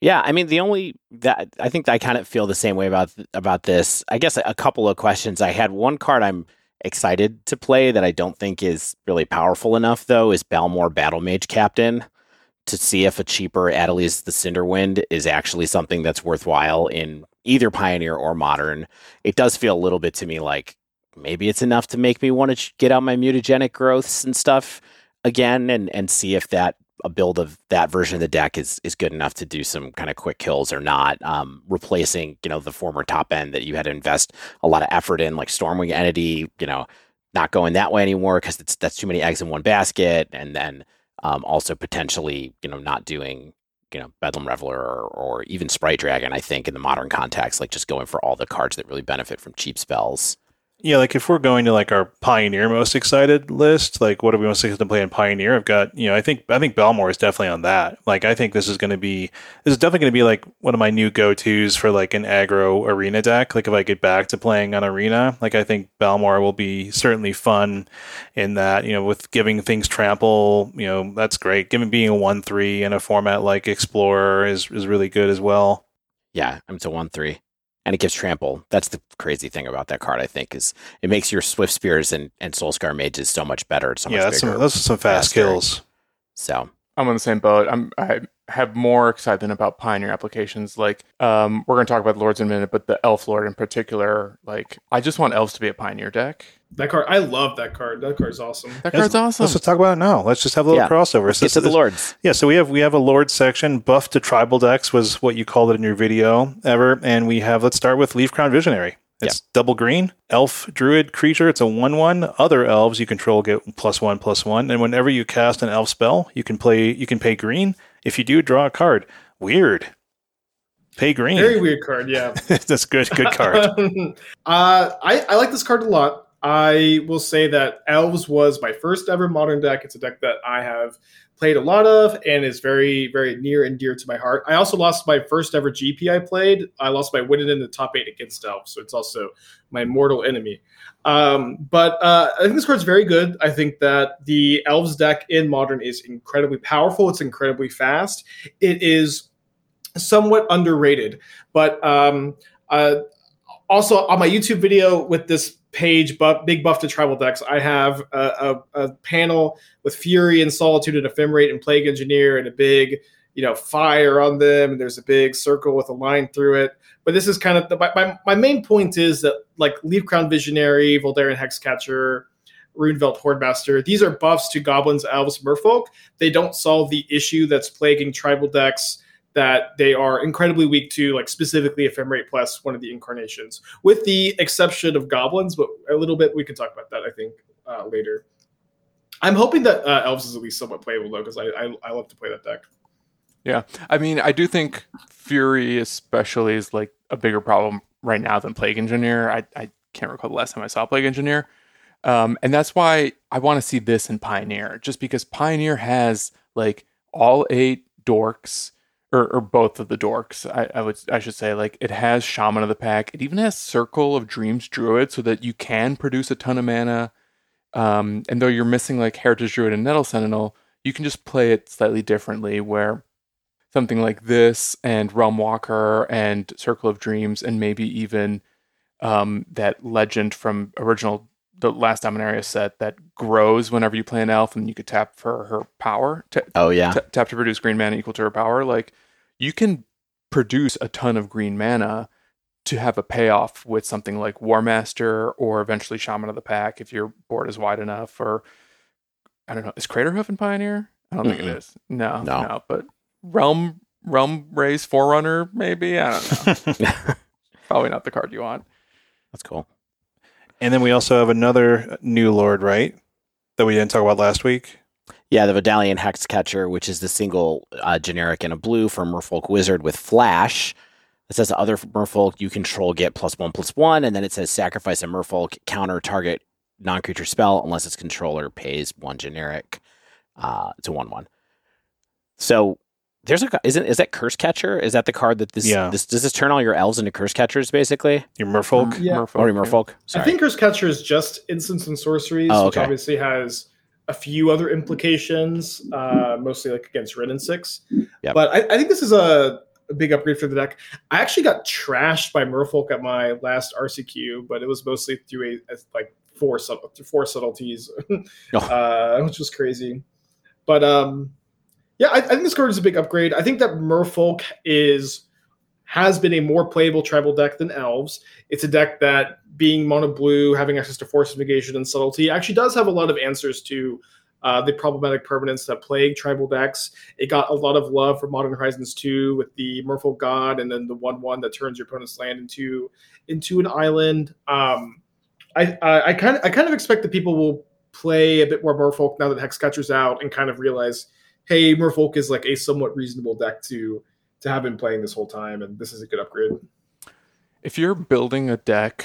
Yeah, I mean the only that I think I kind of feel the same way about about this. I guess a couple of questions. I had one card I'm excited to play that I don't think is really powerful enough though is Balmor Battle Mage Captain to see if a cheaper Adeliz the Cinderwind is actually something that's worthwhile in either Pioneer or Modern. It does feel a little bit to me like maybe it's enough to make me want to get out my mutagenic growths and stuff again and and see if that a build of that version of the deck is is good enough to do some kind of quick kills or not. Um, replacing you know the former top end that you had to invest a lot of effort in, like Stormwing Entity, you know, not going that way anymore because it's that's too many eggs in one basket, and then um, also potentially, you know, not doing, you know, Bedlam Reveler or, or, even Sprite Dragon, I think, in the modern context, like just going for all the cards that really benefit from cheap spells. Yeah, like if we're going to like our Pioneer most excited list, like what are we most excited to play in Pioneer? I've got, you know, I think I think Balmor is definitely on that. Like I think this is going to be this is definitely going to be like one of my new go-tos for like an aggro arena deck. Like if I get back to playing on arena, like I think Balmor will be certainly fun in that, you know, with giving things trample, you know, that's great. Giving being a 1-3 in a format like Explorer is is really good as well. Yeah, I'm to 1-3 and it gives trample. That's the crazy thing about that card. I think is it makes your Swift Spears and and Soulscar Mages so much better. So yeah, much that's bigger, some, those are some fast faster. kills. So I'm on the same boat. I'm I have more excitement about Pioneer applications. Like, um, we're going to talk about Lords in a minute, but the Elf Lord in particular. Like, I just want Elves to be a Pioneer deck. That card, I love that card. That card's awesome. That card's awesome. Let's just talk about it now. Let's just have a little Yeah. crossover. let's So get to the Lords. Yeah, so we have we have a Lord section. Buff to tribal decks was what you called it in your video ever, and we have. Let's start with Leaf Crown Visionary. It's double green, elf druid creature. It's a one-one. Other elves you control get plus one, plus one, and whenever you cast an elf spell, you can play. You can pay green. If you do, draw a card. Weird. Pay green. Very weird card. Yeah. That's good. Good card. uh, I, I like this card a lot. I will say that Elves was my first ever modern deck. It's a deck that I have played a lot of and is very, very near and dear to my heart. I also lost my first ever GP I played. I lost by winning in the top eight against Elves, so it's also my mortal enemy. Um, but uh, I think this card's very good. I think that the Elves deck in Modern is incredibly powerful. It's incredibly fast. It is somewhat underrated, but um, uh, also on my YouTube video with this page, buff, Big Buff to Tribal Decks, I have a, a, a panel with Fury and Solitude and Ephemerate and Plague Engineer and a big, you know, fire on them. And there's a big circle with a line through it. But this is kind of the, my, my main point is that like Leaf Crown Visionary, Vodalian Hexcatcher, Rundvelt Hordemaster, these are buffs to goblins, elves, merfolk. They don't solve the issue that's plaguing tribal decks that they are incredibly weak to, like specifically Ephemerate plus one of the incarnations, with the exception of goblins, but a little bit we can talk about that, I think, uh, later. I'm hoping that uh, elves is at least somewhat playable though, because I, I I love to play that deck. Yeah, I mean, I do think Fury especially is like a bigger problem right now than Plague Engineer. I, I can't recall the last time I saw Plague Engineer, um, and that's why I want to see this in Pioneer, just because Pioneer has like all eight dorks. Or, or both of the dorks, I, I would I should say. Like it has Shaman of the Pack. It even has Circle of Dreams Druid, so that you can produce a ton of mana. Um, and though you're missing like Heritage Druid and Nettle Sentinel, you can just play it slightly differently. Where something like this and Realm Walker and Circle of Dreams and maybe even um, that legend from original the last Dominaria set that grows whenever you play an elf and you could tap for her power. Ta- Oh yeah, ta- tap to produce green mana equal to her power. Like you can produce a ton of green mana to have a payoff with something like War Master or eventually Shaman of the Pack if your board is wide enough. Or I don't know, is Craterhoof in Pioneer? I don't think Mm-mm. it is. No, No. no, But Realm Realm Raise Forerunner, maybe. I don't know. Probably not the card you want. that's cool. And then we also have another new Lord, right? That we didn't talk about last week. Yeah, the Vodalian Hexcatcher, which is the single uh, generic in a blue for Merfolk Wizard with Flash. It says other Merfolk you control get plus one plus one, and then it says sacrifice a Merfolk counter target non creature spell unless its controller pays one generic uh, to one one. So there's a isn't is that Curse Catcher? Is that the card that this, Yeah. this does this turn all your elves into Curse Catchers basically? Your Merfolk. Mm, Yeah. Merfolk, Or yeah. Merfolk? Sorry. I think Curse Catcher is just instants and sorceries, Oh, which obviously has a few other implications, uh, mostly like against Wrenn and Six. Yep. But I, I think this is a, a big upgrade for the deck. I actually got trashed by Merfolk at my last RCQ, but it was mostly through a, a like four subtle, four subtleties, Oh. uh, which was crazy. But um, yeah, I, I think this card is a big upgrade. I think that Merfolk is has been a more playable tribal deck than Elves. It's a deck that, being mono blue, having access to force negation and subtlety, actually does have a lot of answers to uh, the problematic permanents that plague tribal decks. It got a lot of love for Modern Horizons 2 with the Merfolk God and then the one one that turns your opponent's land into into an island. Um, I I, I kind of I kind of expect that people will play a bit more Merfolk now that Hexcatcher's out and kind of realize, hey, Merfolk is like a somewhat reasonable deck to to have been playing this whole time, and this is a good upgrade. if you're building a deck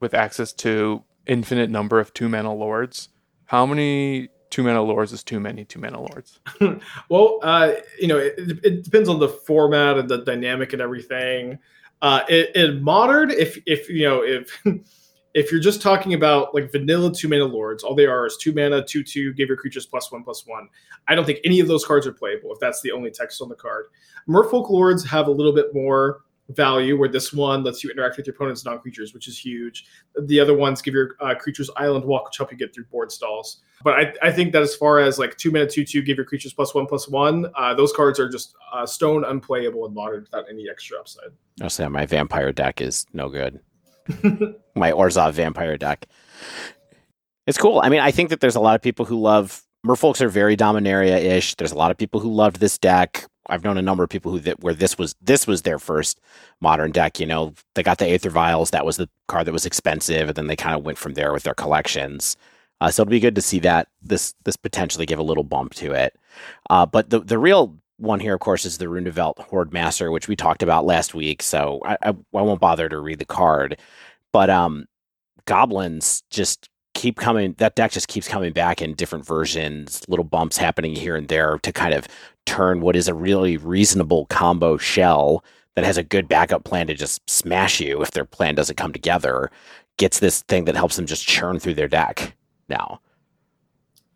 with access to infinite number of two mana lords. How many two mana lords is too many two mana lords? well, uh, you know, it, it, depends on the format and the dynamic and everything. Uh, in modern, if if you know if if you're just talking about like vanilla two mana lords, all they are is two mana, two two, give your creatures plus one plus one. I don't think any of those cards are playable if that's the only text on the card. Merfolk lords have a little bit more value where this one lets you interact with your opponent's non-creatures which is huge the other ones give your uh, creatures island walk which help you get through board stalls but I, I think that as far as like two mana two two give your creatures plus one plus one uh, those cards are just uh, stone unplayable in modern without any extra upside i'll say my vampire deck is no good my orzhov vampire deck it's cool i mean i think that there's a lot of people who love merfolks are very dominaria-ish there's a lot of people who loved this deck I've known a number of people who that where this was this was their first modern deck. You know, they got the Aether Vials. That was the card that was expensive, and then they kind of went from there with their collections. Uh, so it'll be good to see that this this potentially give a little bump to it. Uh, but the the real one here, of course, is the Rundvelt Hordemaster, which we talked about last week. So I, I, I won't bother to read the card, but um, goblins just keep coming that deck just keeps coming back in different versions little bumps happening here and there to kind of turn what is a really reasonable combo shell that has a good backup plan to just smash you if their plan doesn't come together gets this thing that helps them just churn through their deck now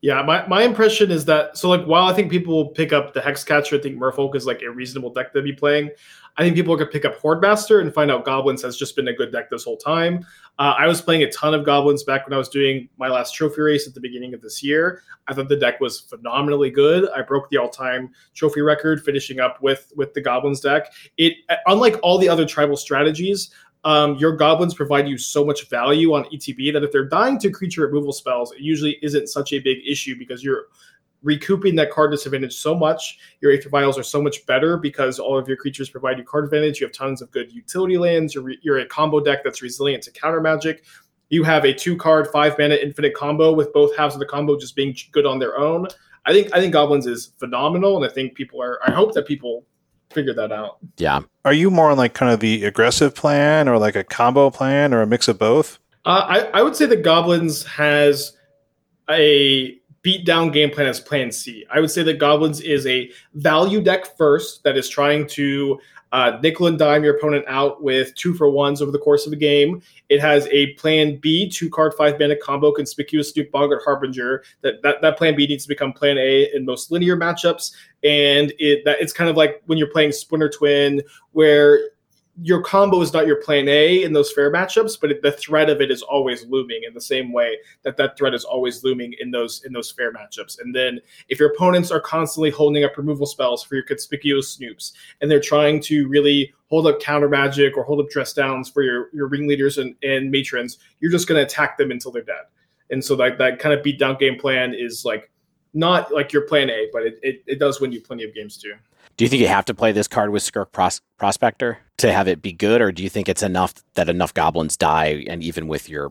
yeah, my, my impression is that so like while I think people will pick up the Hexcatcher, I think Merfolk is like a reasonable deck to be playing. I think people are gonna pick up Hordemaster and find out Goblins has just been a good deck this whole time. Uh, I was playing a ton of Goblins back when I was doing my last trophy race at the beginning of this year. I thought the deck was phenomenally good. I broke the all-time trophy record, finishing up with with the Goblins deck. It unlike all the other tribal strategies, um, your goblins provide you so much value on ETB that if they're dying to creature removal spells, it usually isn't such a big issue because you're recouping that card disadvantage so much. Your Aether Vials are so much better because all of your creatures provide you card advantage. You have tons of good utility lands. You're, you're a combo deck that's resilient to counter magic. You have a two card, five mana infinite combo with both halves of the combo just being good on their own. I think I think Goblins is phenomenal, and I think people are. I hope that people figure that out. Yeah. Are you more on like kind of the aggressive plan or like a combo plan or a mix of both? Uh, I, I would say that Goblins has a beat down game plan as plan C. I would say that Goblins is a value deck first that is trying to uh, nickel and dime your opponent out with two for ones over the course of a game. It has a plan B, two card, five mana combo, conspicuous Snoop Boggart Harbinger. That, that that plan B needs to become plan A in most linear matchups. And it that it's kind of like when you're playing Splinter Twin, where your combo is not your plan A in those fair matchups, but it, the threat of it is always looming in the same way that that threat is always looming in those in those fair matchups. And then if your opponents are constantly holding up removal spells for your conspicuous snoops, and they're trying to really hold up counter magic or hold up dress downs for your your ringleaders and, and matrons, you're just going to attack them until they're dead. And so that that kind of beat down game plan is like not like your plan A, but it, it, it does win you plenty of games too. Do you think you have to play this card with Skirk Pros- Prospector to have it be good, or do you think it's enough that enough goblins die, and even with your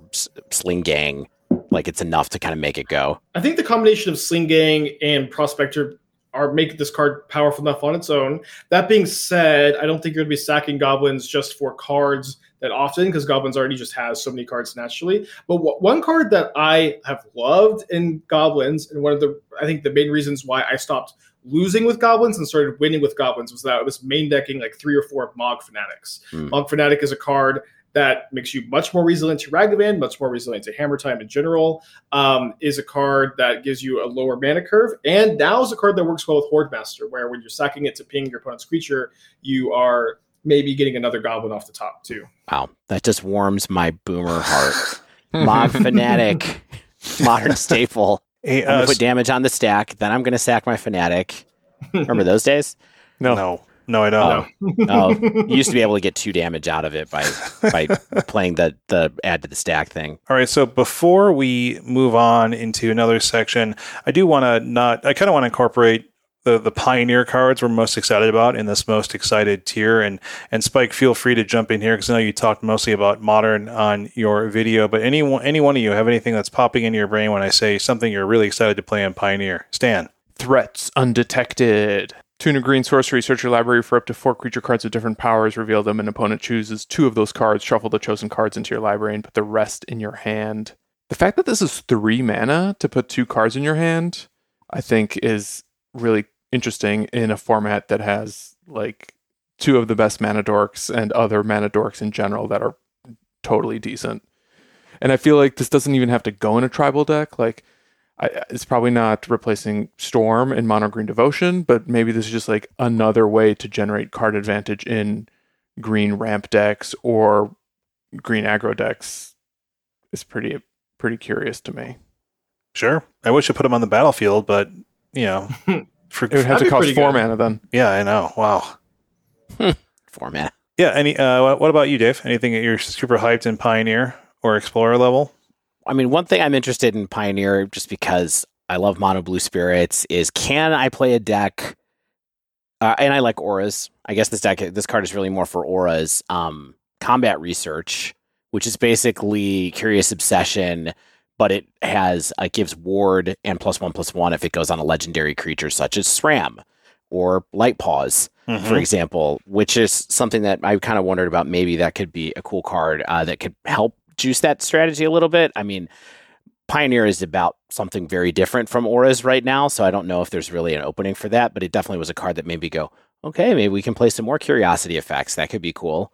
Sling Gang, like it's enough to kind of make it go? I think the combination of Sling Gang and Prospector are make this card powerful enough on its own. That being said, I don't think you're going to be sacking goblins just for cards that often because goblins already just has so many cards naturally. But one card that I have loved in goblins, and one of the I think the main reasons why I stopped losing with goblins and started winning with goblins was that I was main decking like three or four Mogg Fanatics. Mm. Mogg Fanatic is a card that makes you much more resilient to Ragavan, much more resilient to Hammer Time in general. Um, is a card that gives you a lower mana curve, and now is a card that works well with Hordemaster, where when you're sacking it to ping your opponent's creature, you are maybe getting another goblin off the top too. Wow, that just warms my boomer heart. Mogg Fanatic, modern staple. Hey, uh, I'm gonna put damage on the stack. Then I'm gonna sack my fanatic. Remember those days? No, no, no, I don't. Oh, oh, you used to be able to get two damage out of it by by playing the the add to the stack thing. All right, so before we move on into another section, I do want to not. I kind of want to incorporate the the pioneer cards we're most excited about in this most excited tier. And and Spike, feel free to jump in here because I know you talked mostly about modern on your video. But any any one of you have anything that's popping into your brain when I say something you're really excited to play in Pioneer? Stan. Threats undetected. Tune a green sorcery, search your library for up to four creature cards with different powers, reveal them, an opponent chooses two of those cards, shuffle the chosen cards into your library, and put the rest in your hand. The fact that this is three mana to put two cards in your hand, I think, is really interesting in a format that has like two of the best mana dorks and other mana dorks in general that are totally decent. And I feel like this doesn't even have to go in a tribal deck. Like, I, it's probably not replacing Storm in Mono Green Devotion, but maybe this is just like another way to generate card advantage in green ramp decks or green aggro decks. Is pretty pretty curious to me. Sure, I wish I put them on the battlefield, but you know, for, it would have to cost four good. mana then. Yeah, I know. Wow, four mana. Yeah. Any? Uh, what about you, Dave? Anything that you're super hyped in Pioneer or Explorer level? I mean, one thing I'm interested in Pioneer, just because I love Mono Blue Spirits, is can I play a deck? Uh, and I like auras. I guess this deck, this card is really more for auras. Um, combat research, which is basically Curious Obsession, but it has it gives ward and plus one plus one if it goes on a legendary creature such as SRAM or Light Paws, mm-hmm. for example, which is something that I kind of wondered about. Maybe that could be a cool card uh, that could help juice that strategy a little bit. I mean, Pioneer is about something very different from Auras right now, so I don't know if there's really an opening for that, but it definitely was a card that made me go, okay, maybe we can play some more curiosity effects. That could be cool.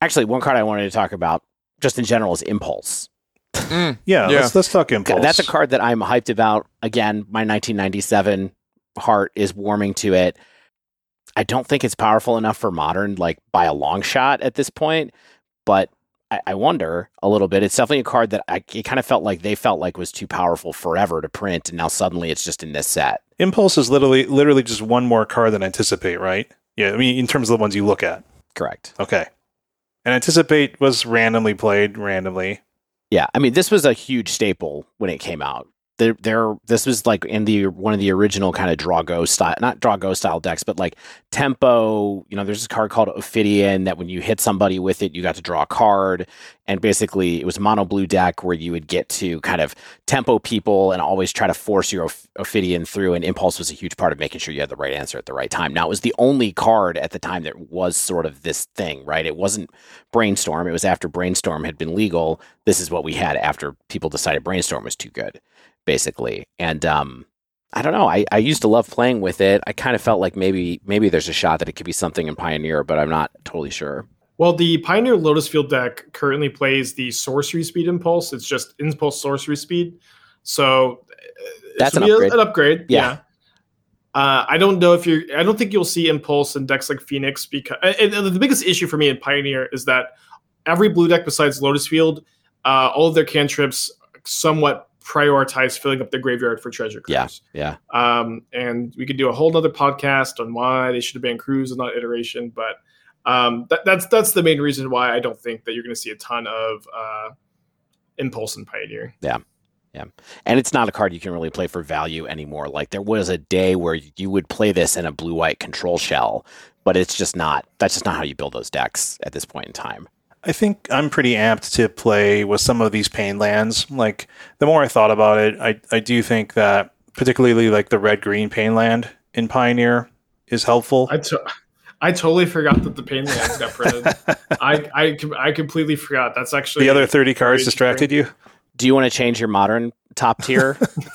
Actually, one card I wanted to talk about just in general is Impulse. Mm, yeah, yeah. Let's, let's talk Impulse. That's a card that I'm hyped about. Again, my 1997 heart is warming to it. I don't think it's powerful enough for modern, like by a long shot at this point, but I, I wonder a little bit. It's definitely a card that I it kind of felt like they felt like was too powerful forever to print, and now suddenly it's just in this set. Impulse is literally literally just one more card than anticipate, right? Yeah, I mean in terms of the ones you look at. Correct. Okay. And anticipate was randomly played randomly. Yeah, I mean this was a huge staple when it came out there there this was like in the one of the original kind of Draw-Go style not Draw-Go style decks but like tempo you know there's this card called ophidian that when you hit somebody with it you got to draw a card. And basically it was a mono blue deck where you would get to kind of tempo people and always try to force your ophidian through and impulse was a huge part of making sure you had the right answer at the right time. Now it was the only card at the time that was sort of this thing right? It wasn't brainstorm it was after brainstorm had been legal. This is what we had after people decided brainstorm was too good basically. And um, I don't know. I, I used to love playing with it. I kind of felt like maybe maybe there's a shot that it could be something in Pioneer, but I'm not totally sure. Well, the Pioneer Lotus Field deck currently plays the Sorcery Speed Impulse. It's just Impulse Sorcery Speed. So uh, that's an upgrade. an upgrade. Yeah. yeah. Uh, I don't know if you're. I don't think you'll see Impulse in decks like Phoenix because the biggest issue for me in Pioneer is that every blue deck besides Lotus Field, uh, all of their cantrips somewhat prioritize filling up the graveyard for treasure cruise. Yeah, yeah. Um, and we could do a whole nother podcast on why they should have been cruise and not iteration, but um, that, that's that's the main reason why I don't think that you're going to see a ton of uh, impulse and pioneer. Yeah. Yeah. And it's not a card you can really play for value anymore. Like there was a day where you would play this in a blue white control shell, but it's just not that's just not how you build those decks at this point in time. I think I'm pretty amped to play with some of these pain lands. Like the more I thought about it, I I do think that particularly like the red green pain land in Pioneer is helpful. I, to- I totally forgot that the pain lands got printed. I, I I completely forgot. That's actually the other thirty cards distracted you. Do you want to change your modern top tier?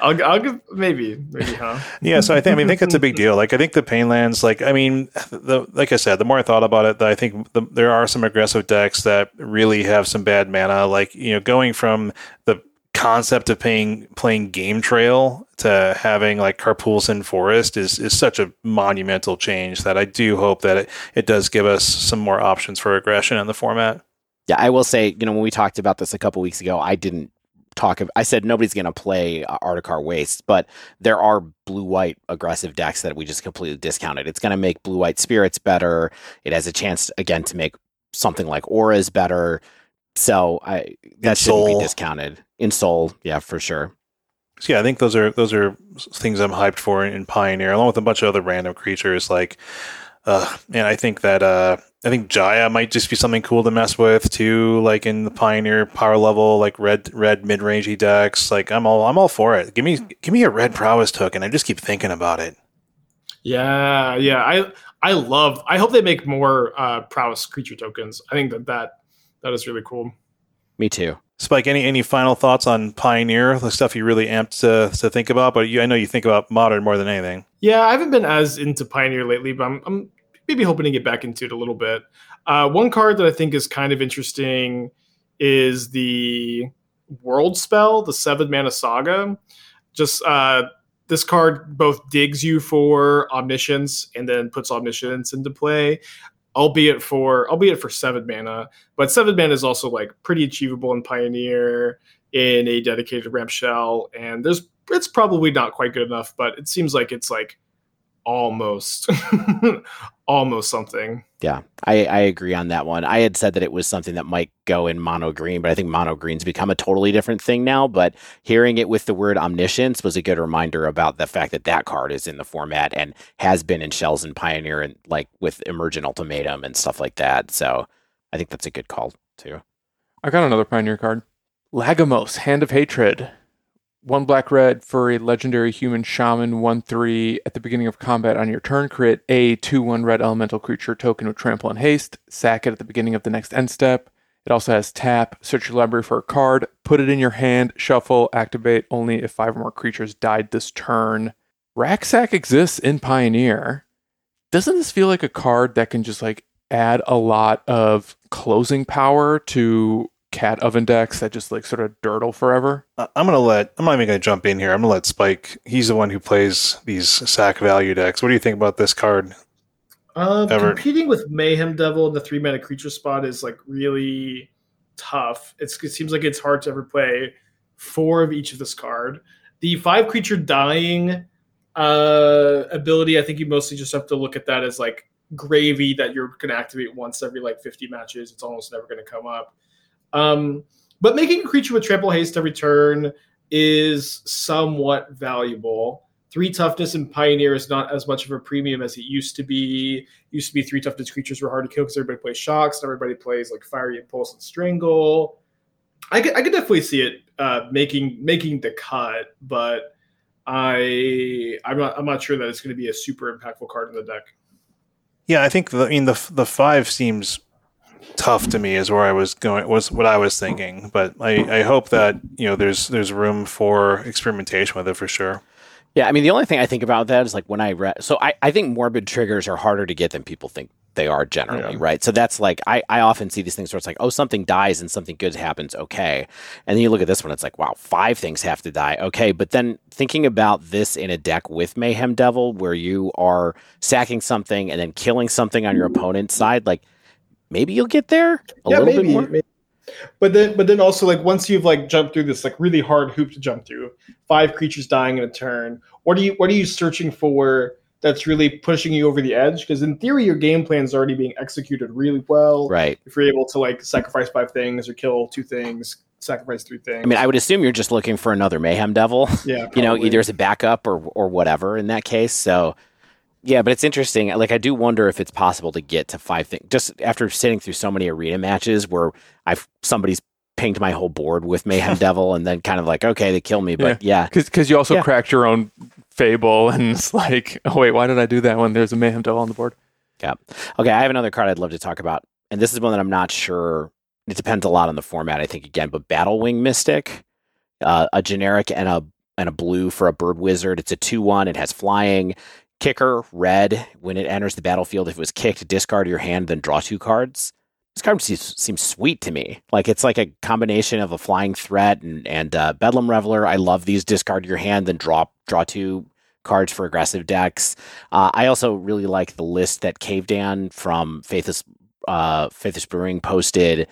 I'll, I'll give maybe, maybe, huh? yeah. So I think, I mean, I think it's a big deal. Like, I think the Painlands, like, I mean, the, like I said, the more I thought about it, I think the, there are some aggressive decks that really have some bad mana. Like, you know, going from the concept of playing playing game trail to having like Karplusan Forest is is such a monumental change that I do hope that it, it does give us some more options for aggression in the format. Yeah, I will say, you know, when we talked about this a couple weeks ago, I didn't talk. Of, I said nobody's going to play uh, Adarkar Waste, but there are blue white aggressive decks that we just completely discounted. It's going to make blue white spirits better. It has a chance again to make something like auras better. So I that In shouldn't Soul. be discounted. In Soul, yeah, for sure. So yeah, I think those are those are things I'm hyped for in Pioneer, along with a bunch of other random creatures like uh, and I think that uh, I think Jaya might just be something cool to mess with too, like in the Pioneer power level, like red red mid rangey decks. Like I'm all I'm all for it. Give me give me a red prowess token. I just keep thinking about it. Yeah, yeah. I I love. I hope they make more uh, prowess creature tokens. I think that that that is really cool. Me too. Spike, any any final thoughts on Pioneer? The stuff you really amped to, to think about, but you, I know you think about modern more than anything. Yeah, I haven't been as into Pioneer lately, but I'm, I'm maybe hoping to get back into it a little bit. Uh, one card that I think is kind of interesting is the World Spell, the Seven Mana Saga. Just uh, this card both digs you for omniscience and then puts omniscience into play albeit for albeit for seven mana but seven mana is also like pretty achievable in pioneer in a dedicated ramp shell and there's it's probably not quite good enough but it seems like it's like almost almost something. Yeah I, I agree on that one. I had said that it was something that might go in mono green but i think mono green's become a totally different thing now. But hearing it with the word omniscience was a good reminder about the fact that that card is in the format and has been in shells and pioneer and like with emergent ultimatum and stuff like that. So i think that's a good call too. I got another pioneer card. Lagomos hand of hatred one black red for a legendary human shaman 1 3 at the beginning of combat on your turn. Crit a 2 1 red elemental creature token with trample and haste. Sack it at the beginning of the next end step. It also has tap, search your library for a card, put it in your hand, shuffle, activate only if five or more creatures died this turn. Racksack exists in Pioneer. Doesn't this feel like a card that can just like add a lot of closing power to cat oven decks that just like sort of dirtle forever. Uh, I'm gonna let. I'm not even gonna jump in here. I'm gonna let Spike. He's the one who plays these sack value decks. What do you think about this card? Uh, competing with Mayhem Devil in the three mana creature spot is like really tough. It's, it seems like it's hard to ever play four of each of this card. The five creature dying uh, ability, I think you mostly just have to look at that as like gravy that you're going to activate once every like 50 matches. It's almost never going to come up. Um, but making a creature with trample haste every turn is somewhat valuable. Three toughness and Pioneer is not as much of a premium as it used to be. It used to be three toughness creatures were hard to kill because everybody plays shocks and everybody plays like fiery impulse and strangle. I could, I could definitely see it uh, making making the cut, but I I'm not I'm not sure that it's going to be a super impactful card in the deck. Yeah, I think the, I mean the the five seems tough to me is where I was going was what I was thinking. But I, I hope that you know there's there's room for experimentation with it for sure. Yeah, I mean the only thing I think about that is like when I read so I, I think morbid triggers are harder to get than people think they are generally, yeah. right? So that's like I, I often see these things where it's like, oh, something dies and something good happens, okay. And then you look at this one, it's like, wow, five things have to die, okay. But then thinking about this in a deck with Mayhem Devil, where you are sacking something and then killing something on your opponent's side, like maybe you'll get there a yeah, little maybe, bit more. Maybe. But then, but then also like once you've like jumped through this like really hard hoop to jump through, five creatures dying in a turn. What are you what are you searching for that's really pushing you over the edge? Because in theory, your game plan is already being executed really well. Right. If you're able to like sacrifice five things or kill two things, sacrifice three things. I mean, I would assume you're just looking for another mayhem devil. Yeah. You know, either as a backup or or whatever in that case. So yeah, but it's interesting. Like, I do wonder if it's possible to get to five things just after sitting through so many arena matches where I've somebody's pinged my whole board with Mayhem Devil, and then kind of like, okay, they kill me, but yeah, because yeah. you also yeah. cracked your own fable, and it's like, oh wait, why did I do that when there's a Mayhem Devil on the board? Yeah. Okay, I have another card I'd love to talk about, and this is one that I'm not sure. It depends a lot on the format, I think. Again, but Battle Wing Mystic, uh, a generic and a and a blue for a bird wizard. It's a two one. It has flying. Kicker, red, when it enters the battlefield, if it was kicked, discard your hand, then draw two cards. This card seems, seems sweet to me. Like it's like a combination of a flying threat and, and uh, Bedlam Reveler. I love these. Discard your hand, then draw draw two cards for aggressive decks. Uh, I also really like the list that Cave Dan from Faithless uh, Faithless Brewing posted,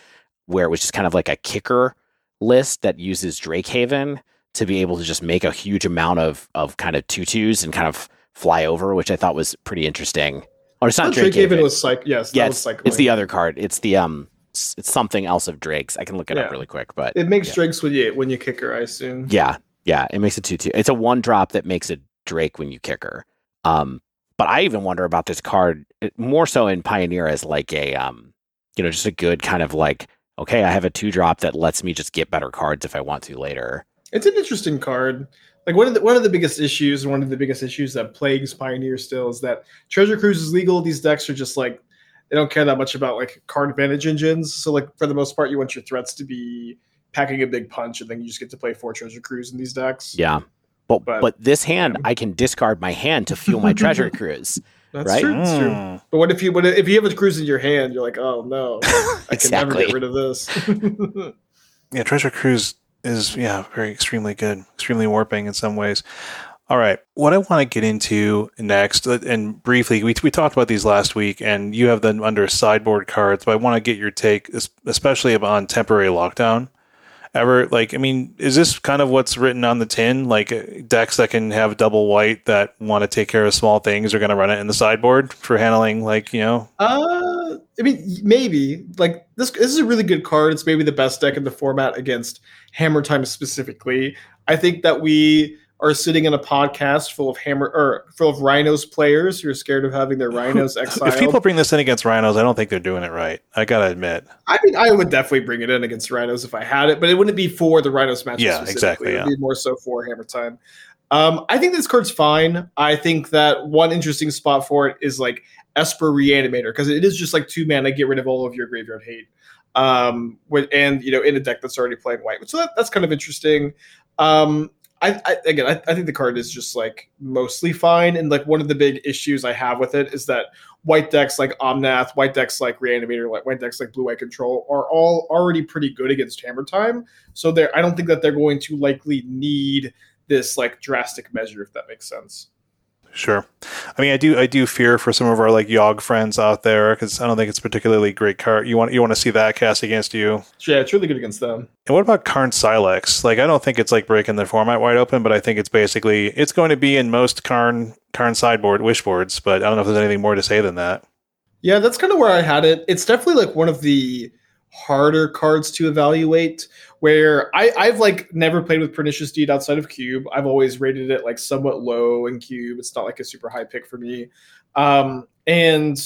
where it was just kind of like a kicker list that uses Drakehaven to be able to just make a huge amount of of kind of tutus and kind of fly over, which I thought was pretty interesting. Or it's not Drake, Drake Haven. was like yes, yeah, it's, it's, the other card. It's the um, it's, it's, something else of Drake's. I can look it yeah. up really quick, but it makes yeah. Drake's when you when you kick her. I assume. Yeah, yeah, it makes a two two. It's a one drop that makes a Drake when you kick her. Um, But I even wonder about this card more so in Pioneer as like a, um, you know, just a good kind of like, okay, I have a two drop that lets me just get better cards if I want to later. It's an interesting card. Like one of the one of the biggest issues, and one of the biggest issues that plagues Pioneer still is that Treasure Cruise is legal. These decks are just like they don't care that much about like card advantage engines. So like for the most part, you want your threats to be packing a big punch, and then you just get to play four Treasure Cruise in these decks. Yeah. But, but, but this hand, I can discard my hand to fuel my treasure cruise. That's right? true. That's true. Mm. But what if you what if you have a cruise in your hand? You're like, oh no, I can never get rid of this. Yeah, Treasure Cruise is yeah very extremely good, extremely warping in some ways. All right, what I want to get into next, uh, and briefly, we we talked about these last week, and you have them under sideboard cards, but I want to get your take, especially on temporary lockdown. Ever like, I mean, is this kind of what's written on the tin? Like uh, decks that can have double white that want to take care of small things are going to run it in the sideboard for handling, like you know, Uh, I mean, maybe like this. This is a really good card. It's maybe the best deck in the format against Hammer Time specifically. I think that we are sitting in a podcast full of hammer or full of rhinos players who are scared of having their rhinos exiled. if people bring this in against rhinos, I don't think they're doing it right. I gotta admit. I mean, I would definitely bring it in against rhinos if I had it, but it wouldn't be for the rhinos match. Yeah, exactly, It would be more so for Hammer Time. Um, I think this card's fine. I think that one interesting spot for it is like Esper Reanimator because it is just like two mana, get rid of all of your graveyard hate. Um, and you know, in a deck that's already playing white, so that, that's kind of interesting. Um, I, I again, I, I think the card is just like mostly fine, and like one of the big issues I have with it is that white decks like Omnath, white decks like Reanimator, like white decks like Blue White Control are all already pretty good against Hammer Time. So they're I don't think that they're going to likely need this like drastic measure, if that makes sense. Sure. I mean, I do. I do fear for some of our like Yogg friends out there because I don't think it's particularly great card. You want you want to see that cast against you. Yeah, it's really good against them. And what about Karn Sylex? Like, I don't think it's like breaking the format wide open, but I think it's basically it's going to be in most Karn Karn sideboard wish boards. But I don't know if there's anything more to say than that. Yeah, that's kind of where I had it. It's definitely like one of the harder cards to evaluate. Where I, I've like never played with Pernicious Deed outside of Cube. I've always rated it like somewhat low in Cube. It's not like a super high pick for me. Um, and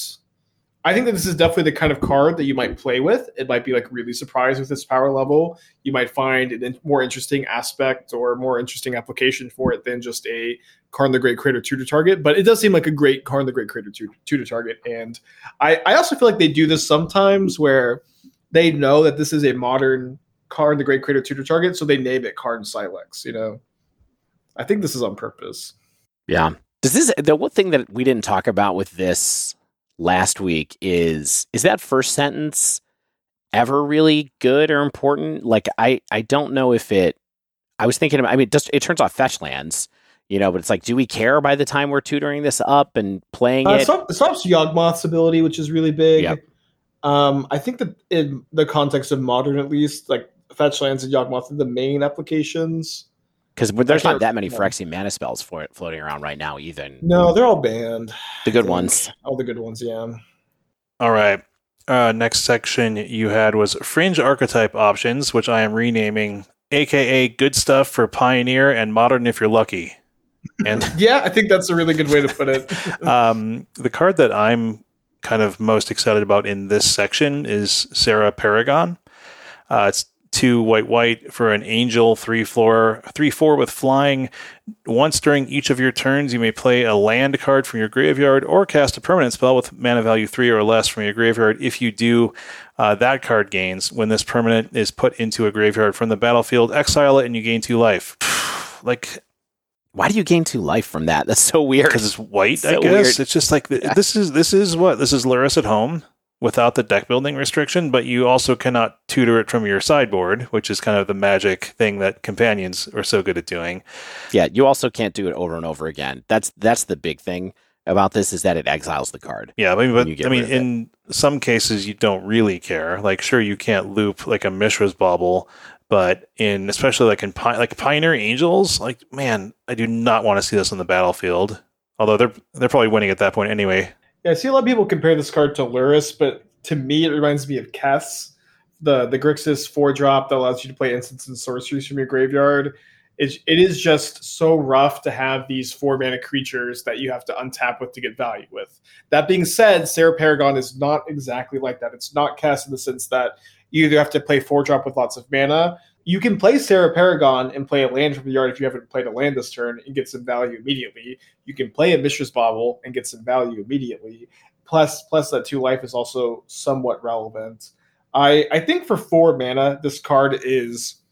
I think that this is definitely the kind of card that you might play with. It might be like really surprised with its power level. You might find a more interesting aspect or more interesting application for it than just a Karn the Great Creator tutor target. But it does seem like a great Karn the Great Creator tu- tutor target. And I, I also feel like they do this sometimes where they know that this is a modern Karn the Great Creator tutor target, so they name it Karn Sylex. You know, I think this is on purpose. Yeah. Does this the one thing that we didn't talk about with this last week is is that first sentence ever really good or important? Like I I don't know if it I was thinking about I mean it just it turns off fetch lands, you know, but it's like do we care by the time we're tutoring this up and playing Uh, it, it? stop, stops Yawgmoth's ability, which is really big. Yep. Um, I think that in the context of modern, at least, like Fetchlands and Yawgmoth are the main applications. Because there's not that many yeah. Phyrexian mana spells for it floating around right now, even No, they're all banned. the good ones. All the good ones, yeah. All right. Uh, next section you had was fringe archetype options, which I am renaming, aka good stuff for Pioneer and Modern if you're lucky. And Yeah, I think that's a really good way to put it. um, the card that I'm kind of most excited about in this section is Serra Paragon. Uh, it's two white white for an angel three floor three four with flying. Once during each of your turns, you may play a land card from your graveyard or cast a permanent spell with mana value three or less from your graveyard. If you do, uh, that card gains when this permanent is put into a graveyard from the battlefield. Exile it and you gain two life. like Why do you gain two life from that? That's so weird. because it's white. I guess weird. it's just like Yeah. this is this is what this is Lurrus at home without the deck building restriction, but you also cannot tutor it from your sideboard, which is kind of the magic thing that companions are so good at doing. Yeah, you also can't do it over and over again. That's that's the big thing about this is that it exiles the card. Yeah, I mean, but I mean, of it. in some cases, you don't really care. Like, sure, you can't loop like a Mishra's bauble, but in especially like in Pi- like Pioneer Angels, like man, I do not want to see this on the battlefield. Although they're they're probably winning at that point anyway. Yeah, I see a lot of people compare this card to Lurrus, but to me, it reminds me of Kess, the the Grixis four drop that allows you to play instants and sorceries from your graveyard. it, it is just so rough to have these four mana creatures that you have to untap with to get value with. That being said, Serra Paragon is not exactly like that. It's not cast in the sense that you either have to play four drop with lots of mana. You can play Serra Paragon and play a land from the yard if you haven't played a land this turn and get some value immediately. You can play a Mishra's Bauble and get some value immediately. Plus, plus that two life is also somewhat relevant. I I think for four mana, this card is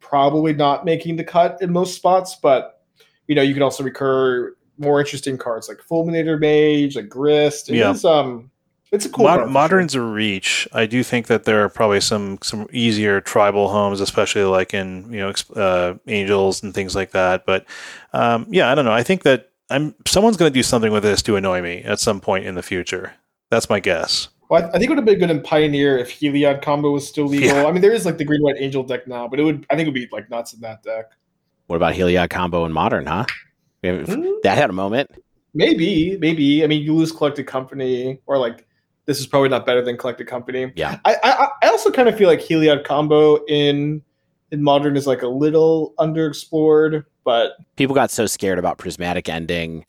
probably not making the cut in most spots, but you know, you can also recur more interesting cards like Fulminator Mage, like Grist. It yeah. Is, um it's a cool Mod- Modern's sure. a reach. I do think that there are probably some some easier tribal homes, especially like in you know uh, angels and things like that. But um, yeah, I don't know. I think that I'm someone's going to do something with this to annoy me at some point in the future. That's my guess. Well, I, think it would have been good in Pioneer if Heliod combo was still legal. Yeah. I mean, there is like the green white angel deck now, but it would I think it would be like nuts in that deck. What about Heliod combo in Modern? Huh? Mm-hmm. That had a moment. Maybe, maybe. I mean, you lose Collected Company, or like this is probably not better than Collected Company. Yeah. I I, I also kind of feel like Heliod combo in in Modern is like a little underexplored, but people got so scared about Prismatic ending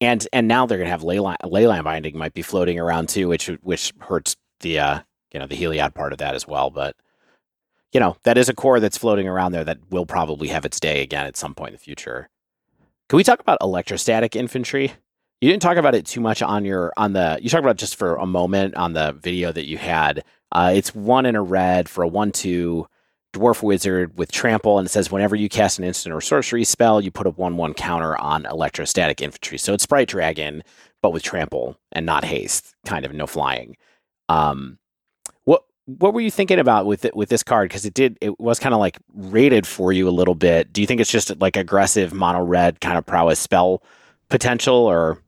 and and now they're going to have leyline, leyline binding might be floating around too, which which hurts the uh, you know the Heliod part of that as well. But you know that is a core that's floating around there that will probably have its day again at some point in the future. Can we talk about electrostatic infantry? You didn't talk about it too much on your on the. You talked about just for a moment on the video that you had. Uh, it's one in a red for a one-two dwarf wizard with trample, and it says whenever you cast an instant or sorcery spell, you put a one-one counter on electrostatic infantry. So it's sprite dragon, but with trample and not haste, kind of no flying. Um, what what were you thinking about with it with this card? Because it did it was kind of like rated for you a little bit. Do you think it's just like aggressive mono red kind of prowess spell potential, or?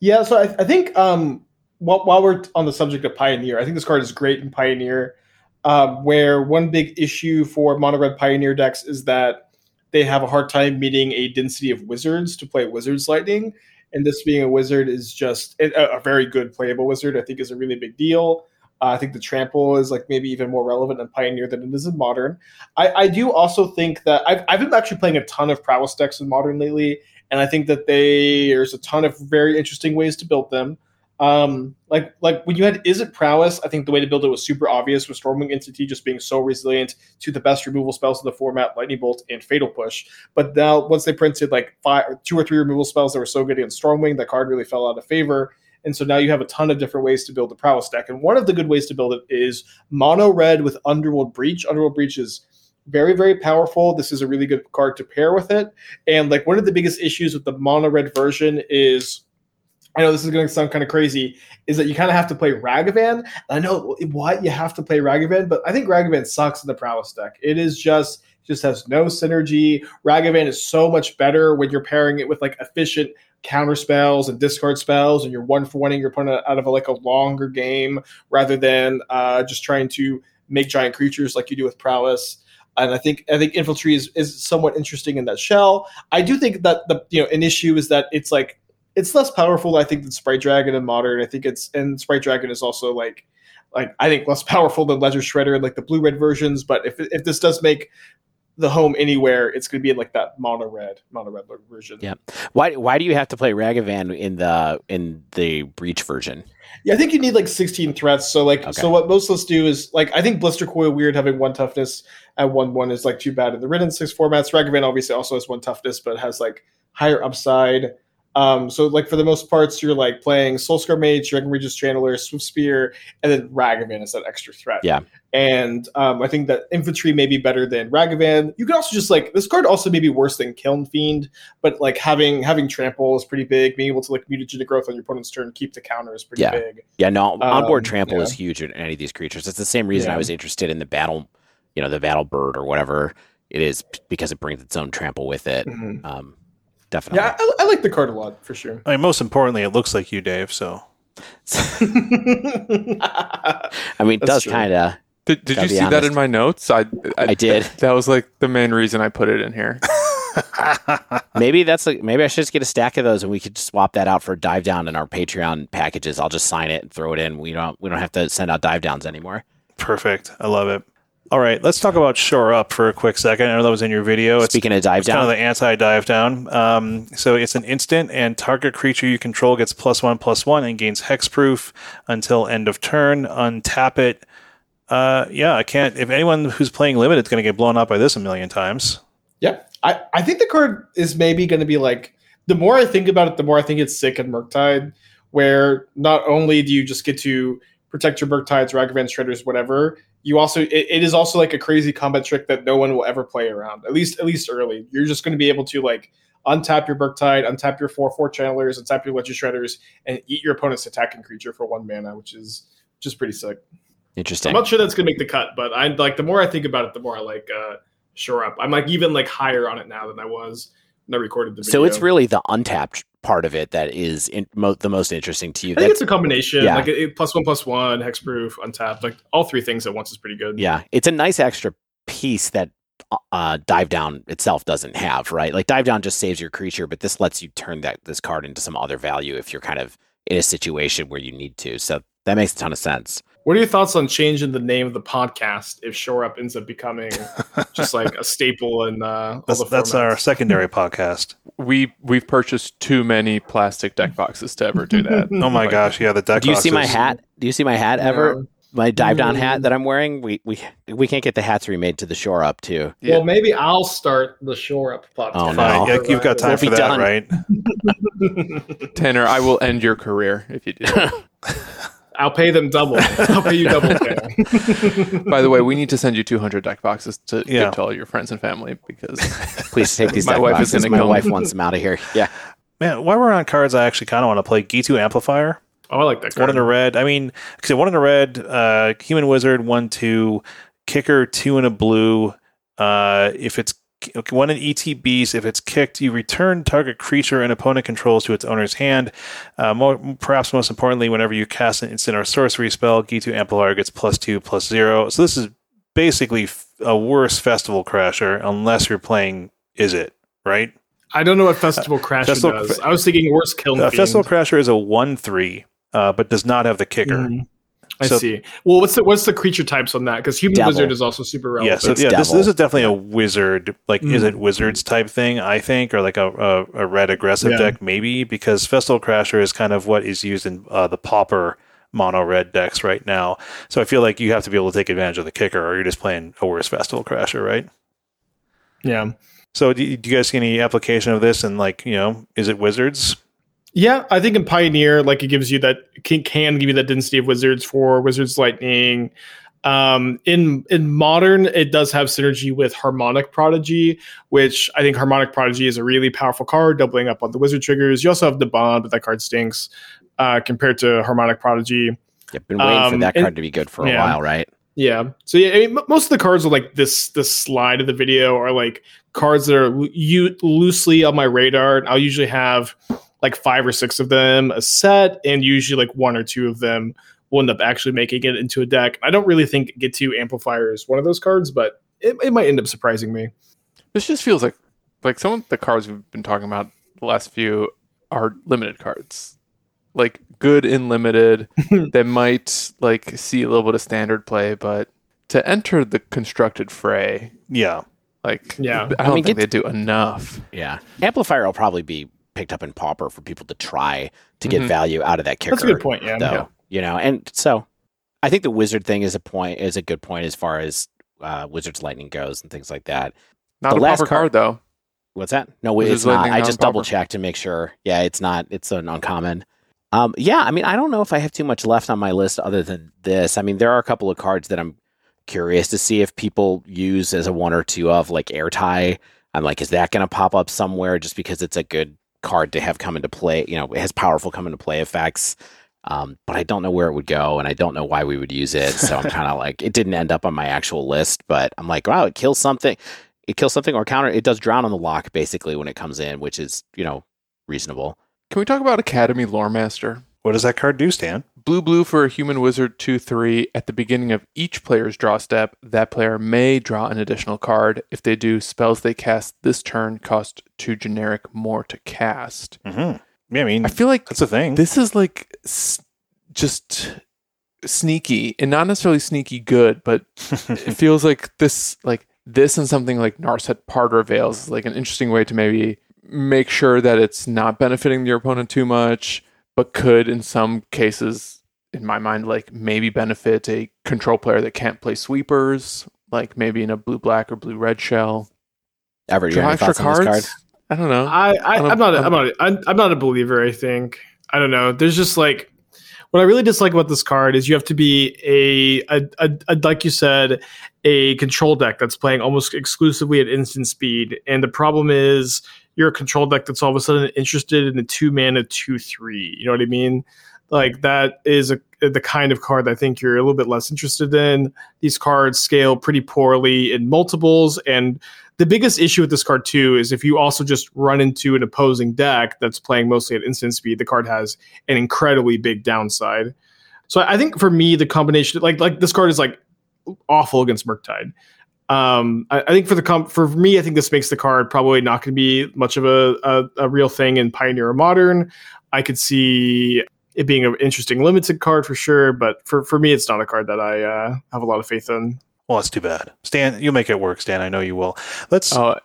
Yeah, so I, I think um, while, while we're on the subject of Pioneer, I think this card is great in Pioneer. Um, where one big issue for mono red pioneer decks is that they have a hard time meeting a density of wizards to play wizards lightning. And this being a wizard is just a, a very good playable wizard i think is a really big deal. Uh, I think the trample is like maybe even more relevant in Pioneer than it is in Modern. I, I do also think that I've, I've been actually playing a ton of prowess decks in Modern lately, and I think that they there's a ton of very interesting ways to build them. Um, like like when you had is it Prowess, I think the way to build it was super obvious with Stormwing Entity just being so resilient to the best removal spells of the format, Lightning Bolt and Fatal Push. But now once they printed like five, two or three removal spells that were so good against Stormwing, that card really fell out of favor. And so now you have a ton of different ways to build the prowess deck. And one of the good ways to build it is mono red with Underworld Breach. Underworld Breach is very, very powerful. This is a really good card to pair with it. And like one of the biggest issues with the mono red version is I know this is going to sound kind of crazy, is that you kind of have to play Ragavan. I know what you have to play Ragavan, but I think Ragavan sucks in the prowess deck. It is just just has no synergy. Ragavan is so much better when you're pairing it with like efficient counter spells and discard spells, and you're one for one your opponent out of a, like a longer game rather than uh, just trying to make giant creatures like you do with prowess. And I think I think infantry is, is somewhat interesting in that shell. I do think that the you know an issue is that it's like it's less powerful, I think, than Sprite Dragon and Modern. I think it's and Sprite Dragon is also like like I think less powerful than Ledger Shredder and like the blue red versions. But if if this does make the home anywhere, it's going to be in like that mono red, mono red version. Yeah. Why why do you have to play Ragavan in the in the breach version? Yeah, I think you need like 16 threats. So like okay. so what most lists do is like I think Blister Coil Weird having one toughness at one one is like too bad in the Wrenn and Six formats. Ragavan obviously also has one toughness, but has like higher upside. Um, so like for the most parts, you're like playing Soulscar Mage, Dragon's Rage Channeler, Swift Spear, and then Ragavan is that extra threat. Yeah. And um, I think that infantry may be better than Ragavan. You can also just like this card also may be worse than Kiln Fiend, but like having having trample is pretty big. Being able to like mutagenic growth on your opponent's turn, keep the counter is pretty yeah. big. Yeah, no, onboard um, trample yeah. is huge in any of these creatures. It's the same reason yeah. I was interested in the battle, you know, the battle bird or whatever it is because it brings its own trample with it. Mm-hmm. Um, definitely. Yeah, I, I, like the card a lot for sure. I mean, most importantly, it looks like you, Dave. So, I mean, it does kind of. Did, did you see honest. that in my notes? I, I, I did. That was like the main reason I put it in here. maybe that's like maybe I should just get a stack of those and we could swap that out for dive down in our Patreon packages. I'll just sign it and throw it in. We don't we don't have to send out dive downs anymore. Perfect. I love it. All right, let's talk about Shore Up for a quick second. I know that was in your video. Speaking of dive down. it's down, kind of the anti dive down. Um, so it's an instant, and target creature you control gets plus one plus one and gains hexproof until end of turn. Untap it. Uh, yeah, I can't. If anyone who's playing limited is going to get blown up by this a million times. Yeah, I, I think the card is maybe going to be like the more I think about it, the more I think it's sick in Murktide, where not only do you just get to protect your Murktides, Ragavans, Shredders, whatever, you also it, it is also like a crazy combat trick that no one will ever play around. At least at least early, you're just going to be able to like untap your Murktide, untap your four four channelers, untap your Ledger Shredders, and eat your opponent's attacking creature for one mana, which is just pretty sick. Interesting. I'm not sure that's going to make the cut, but I like the more I think about it, the more I like uh, Shore Up. I'm like even like higher on it now than I was when I recorded the video. So it's really the untapped part of it that is in, mo- the most interesting to you. I think That's, it's a combination. Yeah. Like plus one, plus one, hexproof, untapped. Like all three things at once is pretty good. yeah, it's a nice extra piece that uh, dive down itself doesn't have, right? Like dive down just saves your creature, but this lets you turn that this card into some other value if you're kind of in a situation where you need to. So that makes a ton of sense. What are your thoughts on changing the name of the podcast if Shore Up ends up becoming just like a staple in uh, all That's the that's our secondary podcast. We we've purchased too many plastic deck boxes to ever do that. Oh my Like, gosh, yeah, the deck. Do you see my hat? Do you see my hat ever? Yeah. My dive down Mm. hat that I'm wearing. We we we can't get the hats remade to the shore up too. Yeah. Well, maybe I'll start the Shore Up podcast. Oh, no. Fine, yeah, you've got time We'll for that, done. right? Tanner, I will end your career if you do. That. I'll pay them double. I'll pay you double. By the way, we need to send you 200 deck boxes to Yeah. give to all your friends and family because Please take these My deck wife is gonna My kill wife wants them out of here. Yeah. Man, while we're on cards, I actually kind of want to play Ghitu Amplifier. oh, I like that One in a red. I mean, because one in a red, uh, human wizard, one two, kicker, two in a blue. Uh, if it's one in ETBs, if it's kicked, you return target creature and opponent controls to its owner's hand. Uh, more, perhaps most importantly, whenever you cast an instant or sorcery spell, Ghitu Amplifier gets plus two, plus zero. So this is basically f- a worse festival crasher, unless you're playing. Is it right? I don't know what Festival Crasher Festival- does. I was thinking worse Kiln Uh, Festival Crasher is a one three, uh, but does not have the kicker. Mhm. I So- see. Well, what's the what's the creature types on that? Because Human Devil. Wizard is also super Yeah, relevant. so It's yeah, this, devil. this is definitely a wizard, like is Mm. it wizards type thing? I think, or like a a, a red aggressive Yeah. deck maybe because Festival Crasher is kind of what is used in uh, the Pauper mono red decks right now. So I feel like you have to be able to take advantage of the kicker, or you're just playing a worse Festival Crasher, right? yeah. So do do you guys see any application of this? And like, you know, is it wizards? Yeah, I think in Pioneer, like it gives you that can, can give you that density of wizards for Wizards Lightning. Um, in in modern, it does have synergy with Harmonic Prodigy, which I think Harmonic Prodigy is a really powerful card, doubling up on the wizard triggers. You also have the bond, but that card stinks uh, compared to Harmonic Prodigy. I've been waiting for Um, that and- card to be good for a yeah. while, right? Yeah. So yeah, I mean, most of the cards are like this. This slide of the video are like cards that are you loosely on my radar. And I'll usually have like five or six of them a set, and usually like one or two of them will end up actually making it into a deck. I don't really think Ghitu Amplifier is one of those cards, but it, it might end up surprising me. this just feels like like some of the cards we've been talking about the last few are limited cards. Like good in limited that might like see a little bit of standard play, but to enter the constructed fray, Yeah. like Yeah. I don't mean, think they do enough. Yeah. Amplifier will probably be picked up in Pauper for people to try to get Mhm. value out of that kicker. That's a good point. Yeah. though. Yeah. You know, and so I think the wizard thing is a point is a good point as far as uh, Wizards Lightning goes and things like that. Not The a last proper card- card though. What's that? No, Wizards it's not. I just double checked to make sure. Yeah, it's not. It's an uncommon. Um, yeah, I mean, I don't know if I have too much left on my list other than this. I mean, there are a couple of cards that I'm curious to see if people use as a one or two of, like Ertai. I'm like, is that going to pop up somewhere just because it's a good card to have come into play? You know, it has powerful come into play effects. Um, but I don't know where it would go, and I don't know why we would use it. So I'm kind of like, it didn't end up on my actual list, but I'm like, wow, it kills something. It kills something or counter. It does drown on the lock basically when it comes in, which is you know reasonable. Can we talk about Academy Lore Master? What does that card do, Stan? Blue blue for a human wizard 2 3. At the beginning of each player's draw step, that player may draw an additional card. If they do, spells they cast this turn cost 2 generic more to cast. Mm-hmm. Yeah, I mean, I feel like that's a thing. this is like s- just sneaky and not necessarily sneaky good, but it feels like this like this and something like Narset Parter Veils is like an interesting way to maybe make sure that it's not benefiting your opponent too much, but could in some cases, in my mind, like maybe benefit a control player that can't play sweepers, like maybe in a blue black or blue red shell. Ever Draw extra cards? Card? I don't know. I, I am not. A, I'm not. A, I'm, I'm not a believer. I think. I don't know. There's just like what I really dislike about this card is you have to be a, a, a, a, like you said, a control deck that's playing almost exclusively at instant speed. And the problem is you're a control deck that's all of a sudden interested in a two mana two three. You know what I mean? Like that is a the kind of card I think you're a little bit less interested in. These cards scale pretty poorly in multiples, and the biggest issue with this card too is if you also just run into an opposing deck that's playing mostly at instant speed, the card has an incredibly big downside. So I think for me, the combination like like this card is like awful against Murktide. Um, I, I, think for the comp for me, I think this makes the card probably not going to be much of a, a, a real thing in Pioneer or Modern. I could see it being an interesting limited card for sure, but for, for me, it's not a card that I uh, have a lot of faith in. Well, that's too bad. Stan, you'll make it work, Stan. I know you will. Let's. Uh,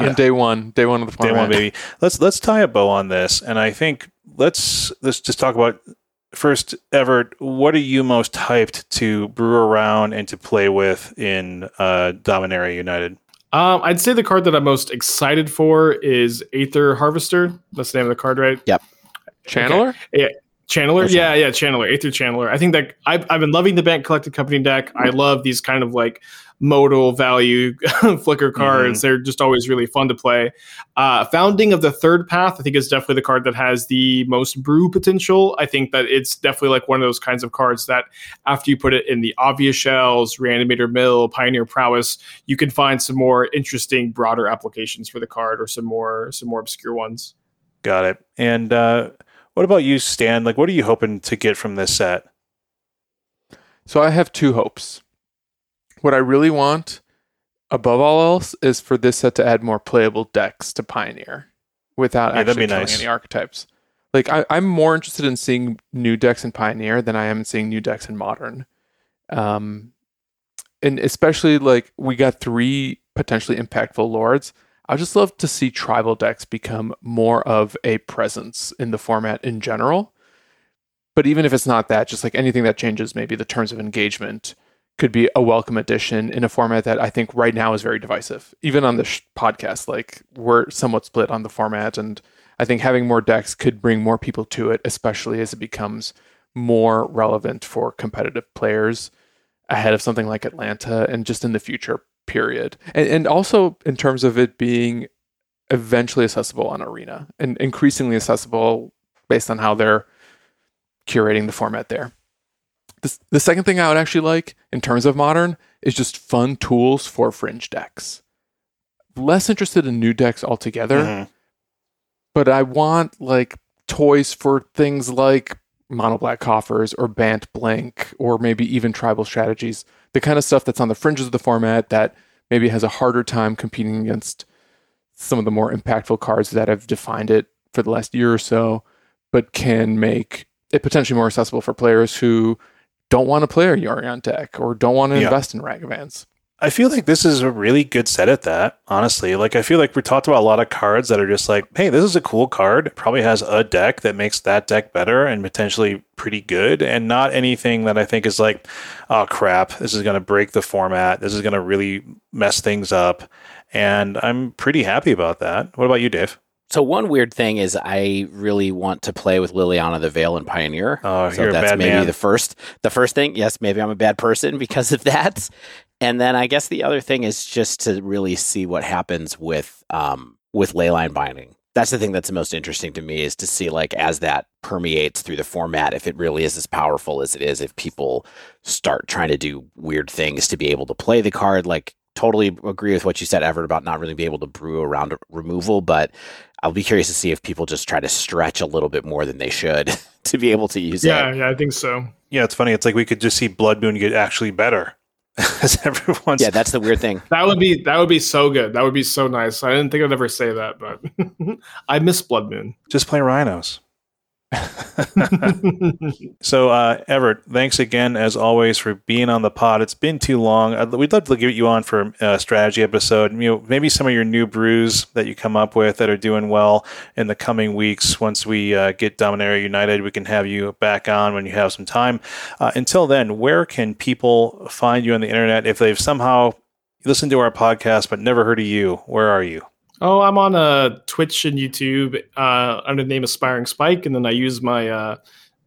on day one, day one of the format. Day one, baby. Let's let's tie a bow on this, and I think let's let's just talk about first, Evart. What are you most hyped to brew around and to play with in uh, Dominaria United? Um, I'd say the card that I'm most excited for is Aether Harvester. That's the name of the card, right? Yep. Channeler. Okay. Yeah. Channeler, yeah, yeah, Channeler, Aether Channeler. I think that I've, I've been loving the Bant Collected Company deck. I love these kind of like modal value flicker cards. Mm-hmm. They're just always really fun to play. Uh, Founding of the Third Path, I think is definitely the card that has the most brew potential. I think that it's definitely like one of those kinds of cards that after you put it in the obvious shells, Reanimator Mill, Pioneer Prowess, you can find some more interesting, broader applications for the card or some more some more obscure ones. Got it. And uh what about you, Stan? Like, what are you hoping to get from this set? So I have two hopes. What I really want, above all else, is for this set to add more playable decks to Pioneer without yeah, actually killing nice. any archetypes. Like I, am more interested in seeing new decks in Pioneer than I am in seeing new decks in Modern. Um, and especially like we got three potentially impactful lords. I would just love to see tribal decks become more of a presence in the format in general. But even if it's not that, just like anything that changes maybe the terms of engagement could be a welcome addition in a format that I think right now is very divisive. Even on this podcast, like we're somewhat split on the format, and I think having more decks could bring more people to it, especially as it becomes more relevant for competitive players ahead of something like Atlanta and just in the future period. And, and also in terms of it being eventually accessible on Arena and increasingly accessible based on how they're curating the format there. The, the second thing I would actually like in terms of modern is just fun tools for fringe decks. Less interested in new decks altogether, mm-hmm. but I want like toys for things like mono black coffers or Bant blink or maybe even tribal strategies the kind of stuff that's on the fringes of the format that maybe has a harder time competing against some of the more impactful cards that have defined it for the last year or so, but can make it potentially more accessible for players who don't want to play a Yorion deck or don't want to yeah. invest in Ragavans. I feel like this is a really good set at that, honestly. Like, I feel like we talked about a lot of cards that are just like, hey, this is a cool card. It probably has a deck that makes that deck better and potentially pretty good, and not anything that I think is like, oh crap, this is going to break the format. This is going to really mess things up. And I'm pretty happy about that. What about you, Dave? So one weird thing is I really want to play with Liliana the Veil and Pioneer. Oh, so you're that's maybe man. the first the first thing. Yes, maybe I'm a bad person because of that. And then I guess the other thing is just to really see what happens with um, with leyline binding. That's the thing that's the most interesting to me is to see like as that permeates through the format, if it really is as powerful as it is, if people start trying to do weird things to be able to play the card. Like totally agree with what you said, Evart, about not really being able to brew around removal, but I'll be curious to see if people just try to stretch a little bit more than they should to be able to use yeah, it. Yeah, yeah, I think so. Yeah, it's funny. It's like we could just see Blood Moon get actually better as everyone's yeah that's the weird thing that would be that would be so good that would be so nice i didn't think i'd ever say that but i miss blood moon just play rhinos so, uh, Evart, thanks again as always for being on the pod. It's been too long. We'd love to get you on for a strategy episode. You know, maybe some of your new brews that you come up with that are doing well in the coming weeks. Once we uh, get Dominaria United, we can have you back on when you have some time. Uh, until then, where can people find you on the internet if they've somehow listened to our podcast but never heard of you? Where are you? Oh, I'm on uh, Twitch and YouTube uh, under the name Aspiring Spike, and then I use my uh,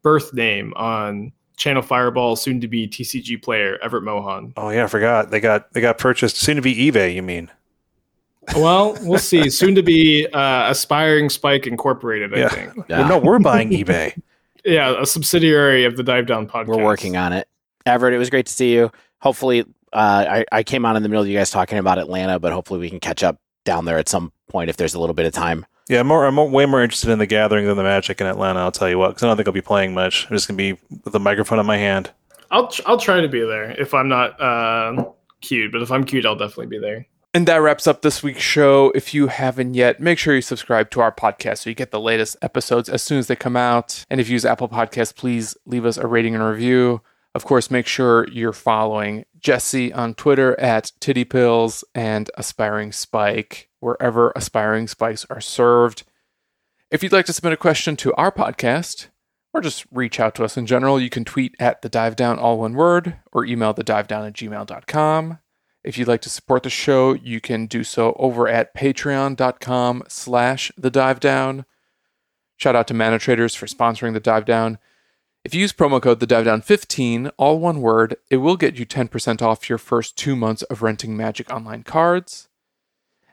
birth name on Channel Fireball, soon to be TCG player Evart Moughon. Oh yeah, I forgot they got they got purchased. Soon to be eBay, you mean? Well, we'll see. soon to be uh, Aspiring Spike Incorporated. I yeah. think. Yeah. Well, no, we're buying eBay. yeah, a subsidiary of the Dive Down podcast. We're working on it. Everett, it was great to see you. Hopefully, uh, I, I came on in the middle of you guys talking about Atlanta, but hopefully we can catch up down there at some point if there's a little bit of time. Yeah, I'm, more, I'm way more interested in the gathering than the Magic in Atlanta. I'll tell you what, because I don't think I'll be playing much. I'm just gonna be with the microphone in my hand. I'll I'll try to be there if I'm not uh, queued, but if I'm queued, I'll definitely be there. And that wraps up this week's show. If you haven't yet, make sure you subscribe to our podcast so you get the latest episodes as soon as they come out. And if you use Apple Podcasts, please leave us a rating and review. Of course, make sure you're following Jesse on Twitter at Titty Pills and Aspiring Spike, wherever aspiring spikes are served. If you'd like to submit a question to our podcast, or just reach out to us in general, you can tweet at the dive down all one word or email the dive down at gmail.com. If you'd like to support the show, you can do so over at patreon.com slash the dive down. Shout out to ManaTraders for sponsoring the dive down. If you use promo code the dive down 15, all one word, it will get you 10% off your first two months of renting Magic Online cards.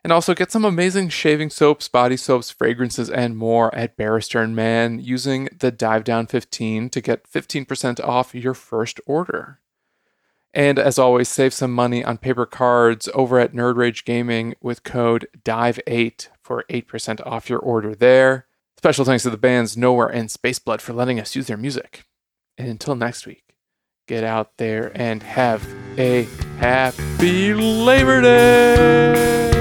And also get some amazing shaving soaps, body soaps, fragrances, and more at Barrister and Mann using the Dive Down 15 to get 15% off your first order. And as always, save some money on paper cards over at Nerd Rage Gaming with code DIVE8 for 8% off your order there. Special thanks to the bands Nowhere and Spaceblood for letting us use their music. And until next week, get out there and have a happy Labor Day!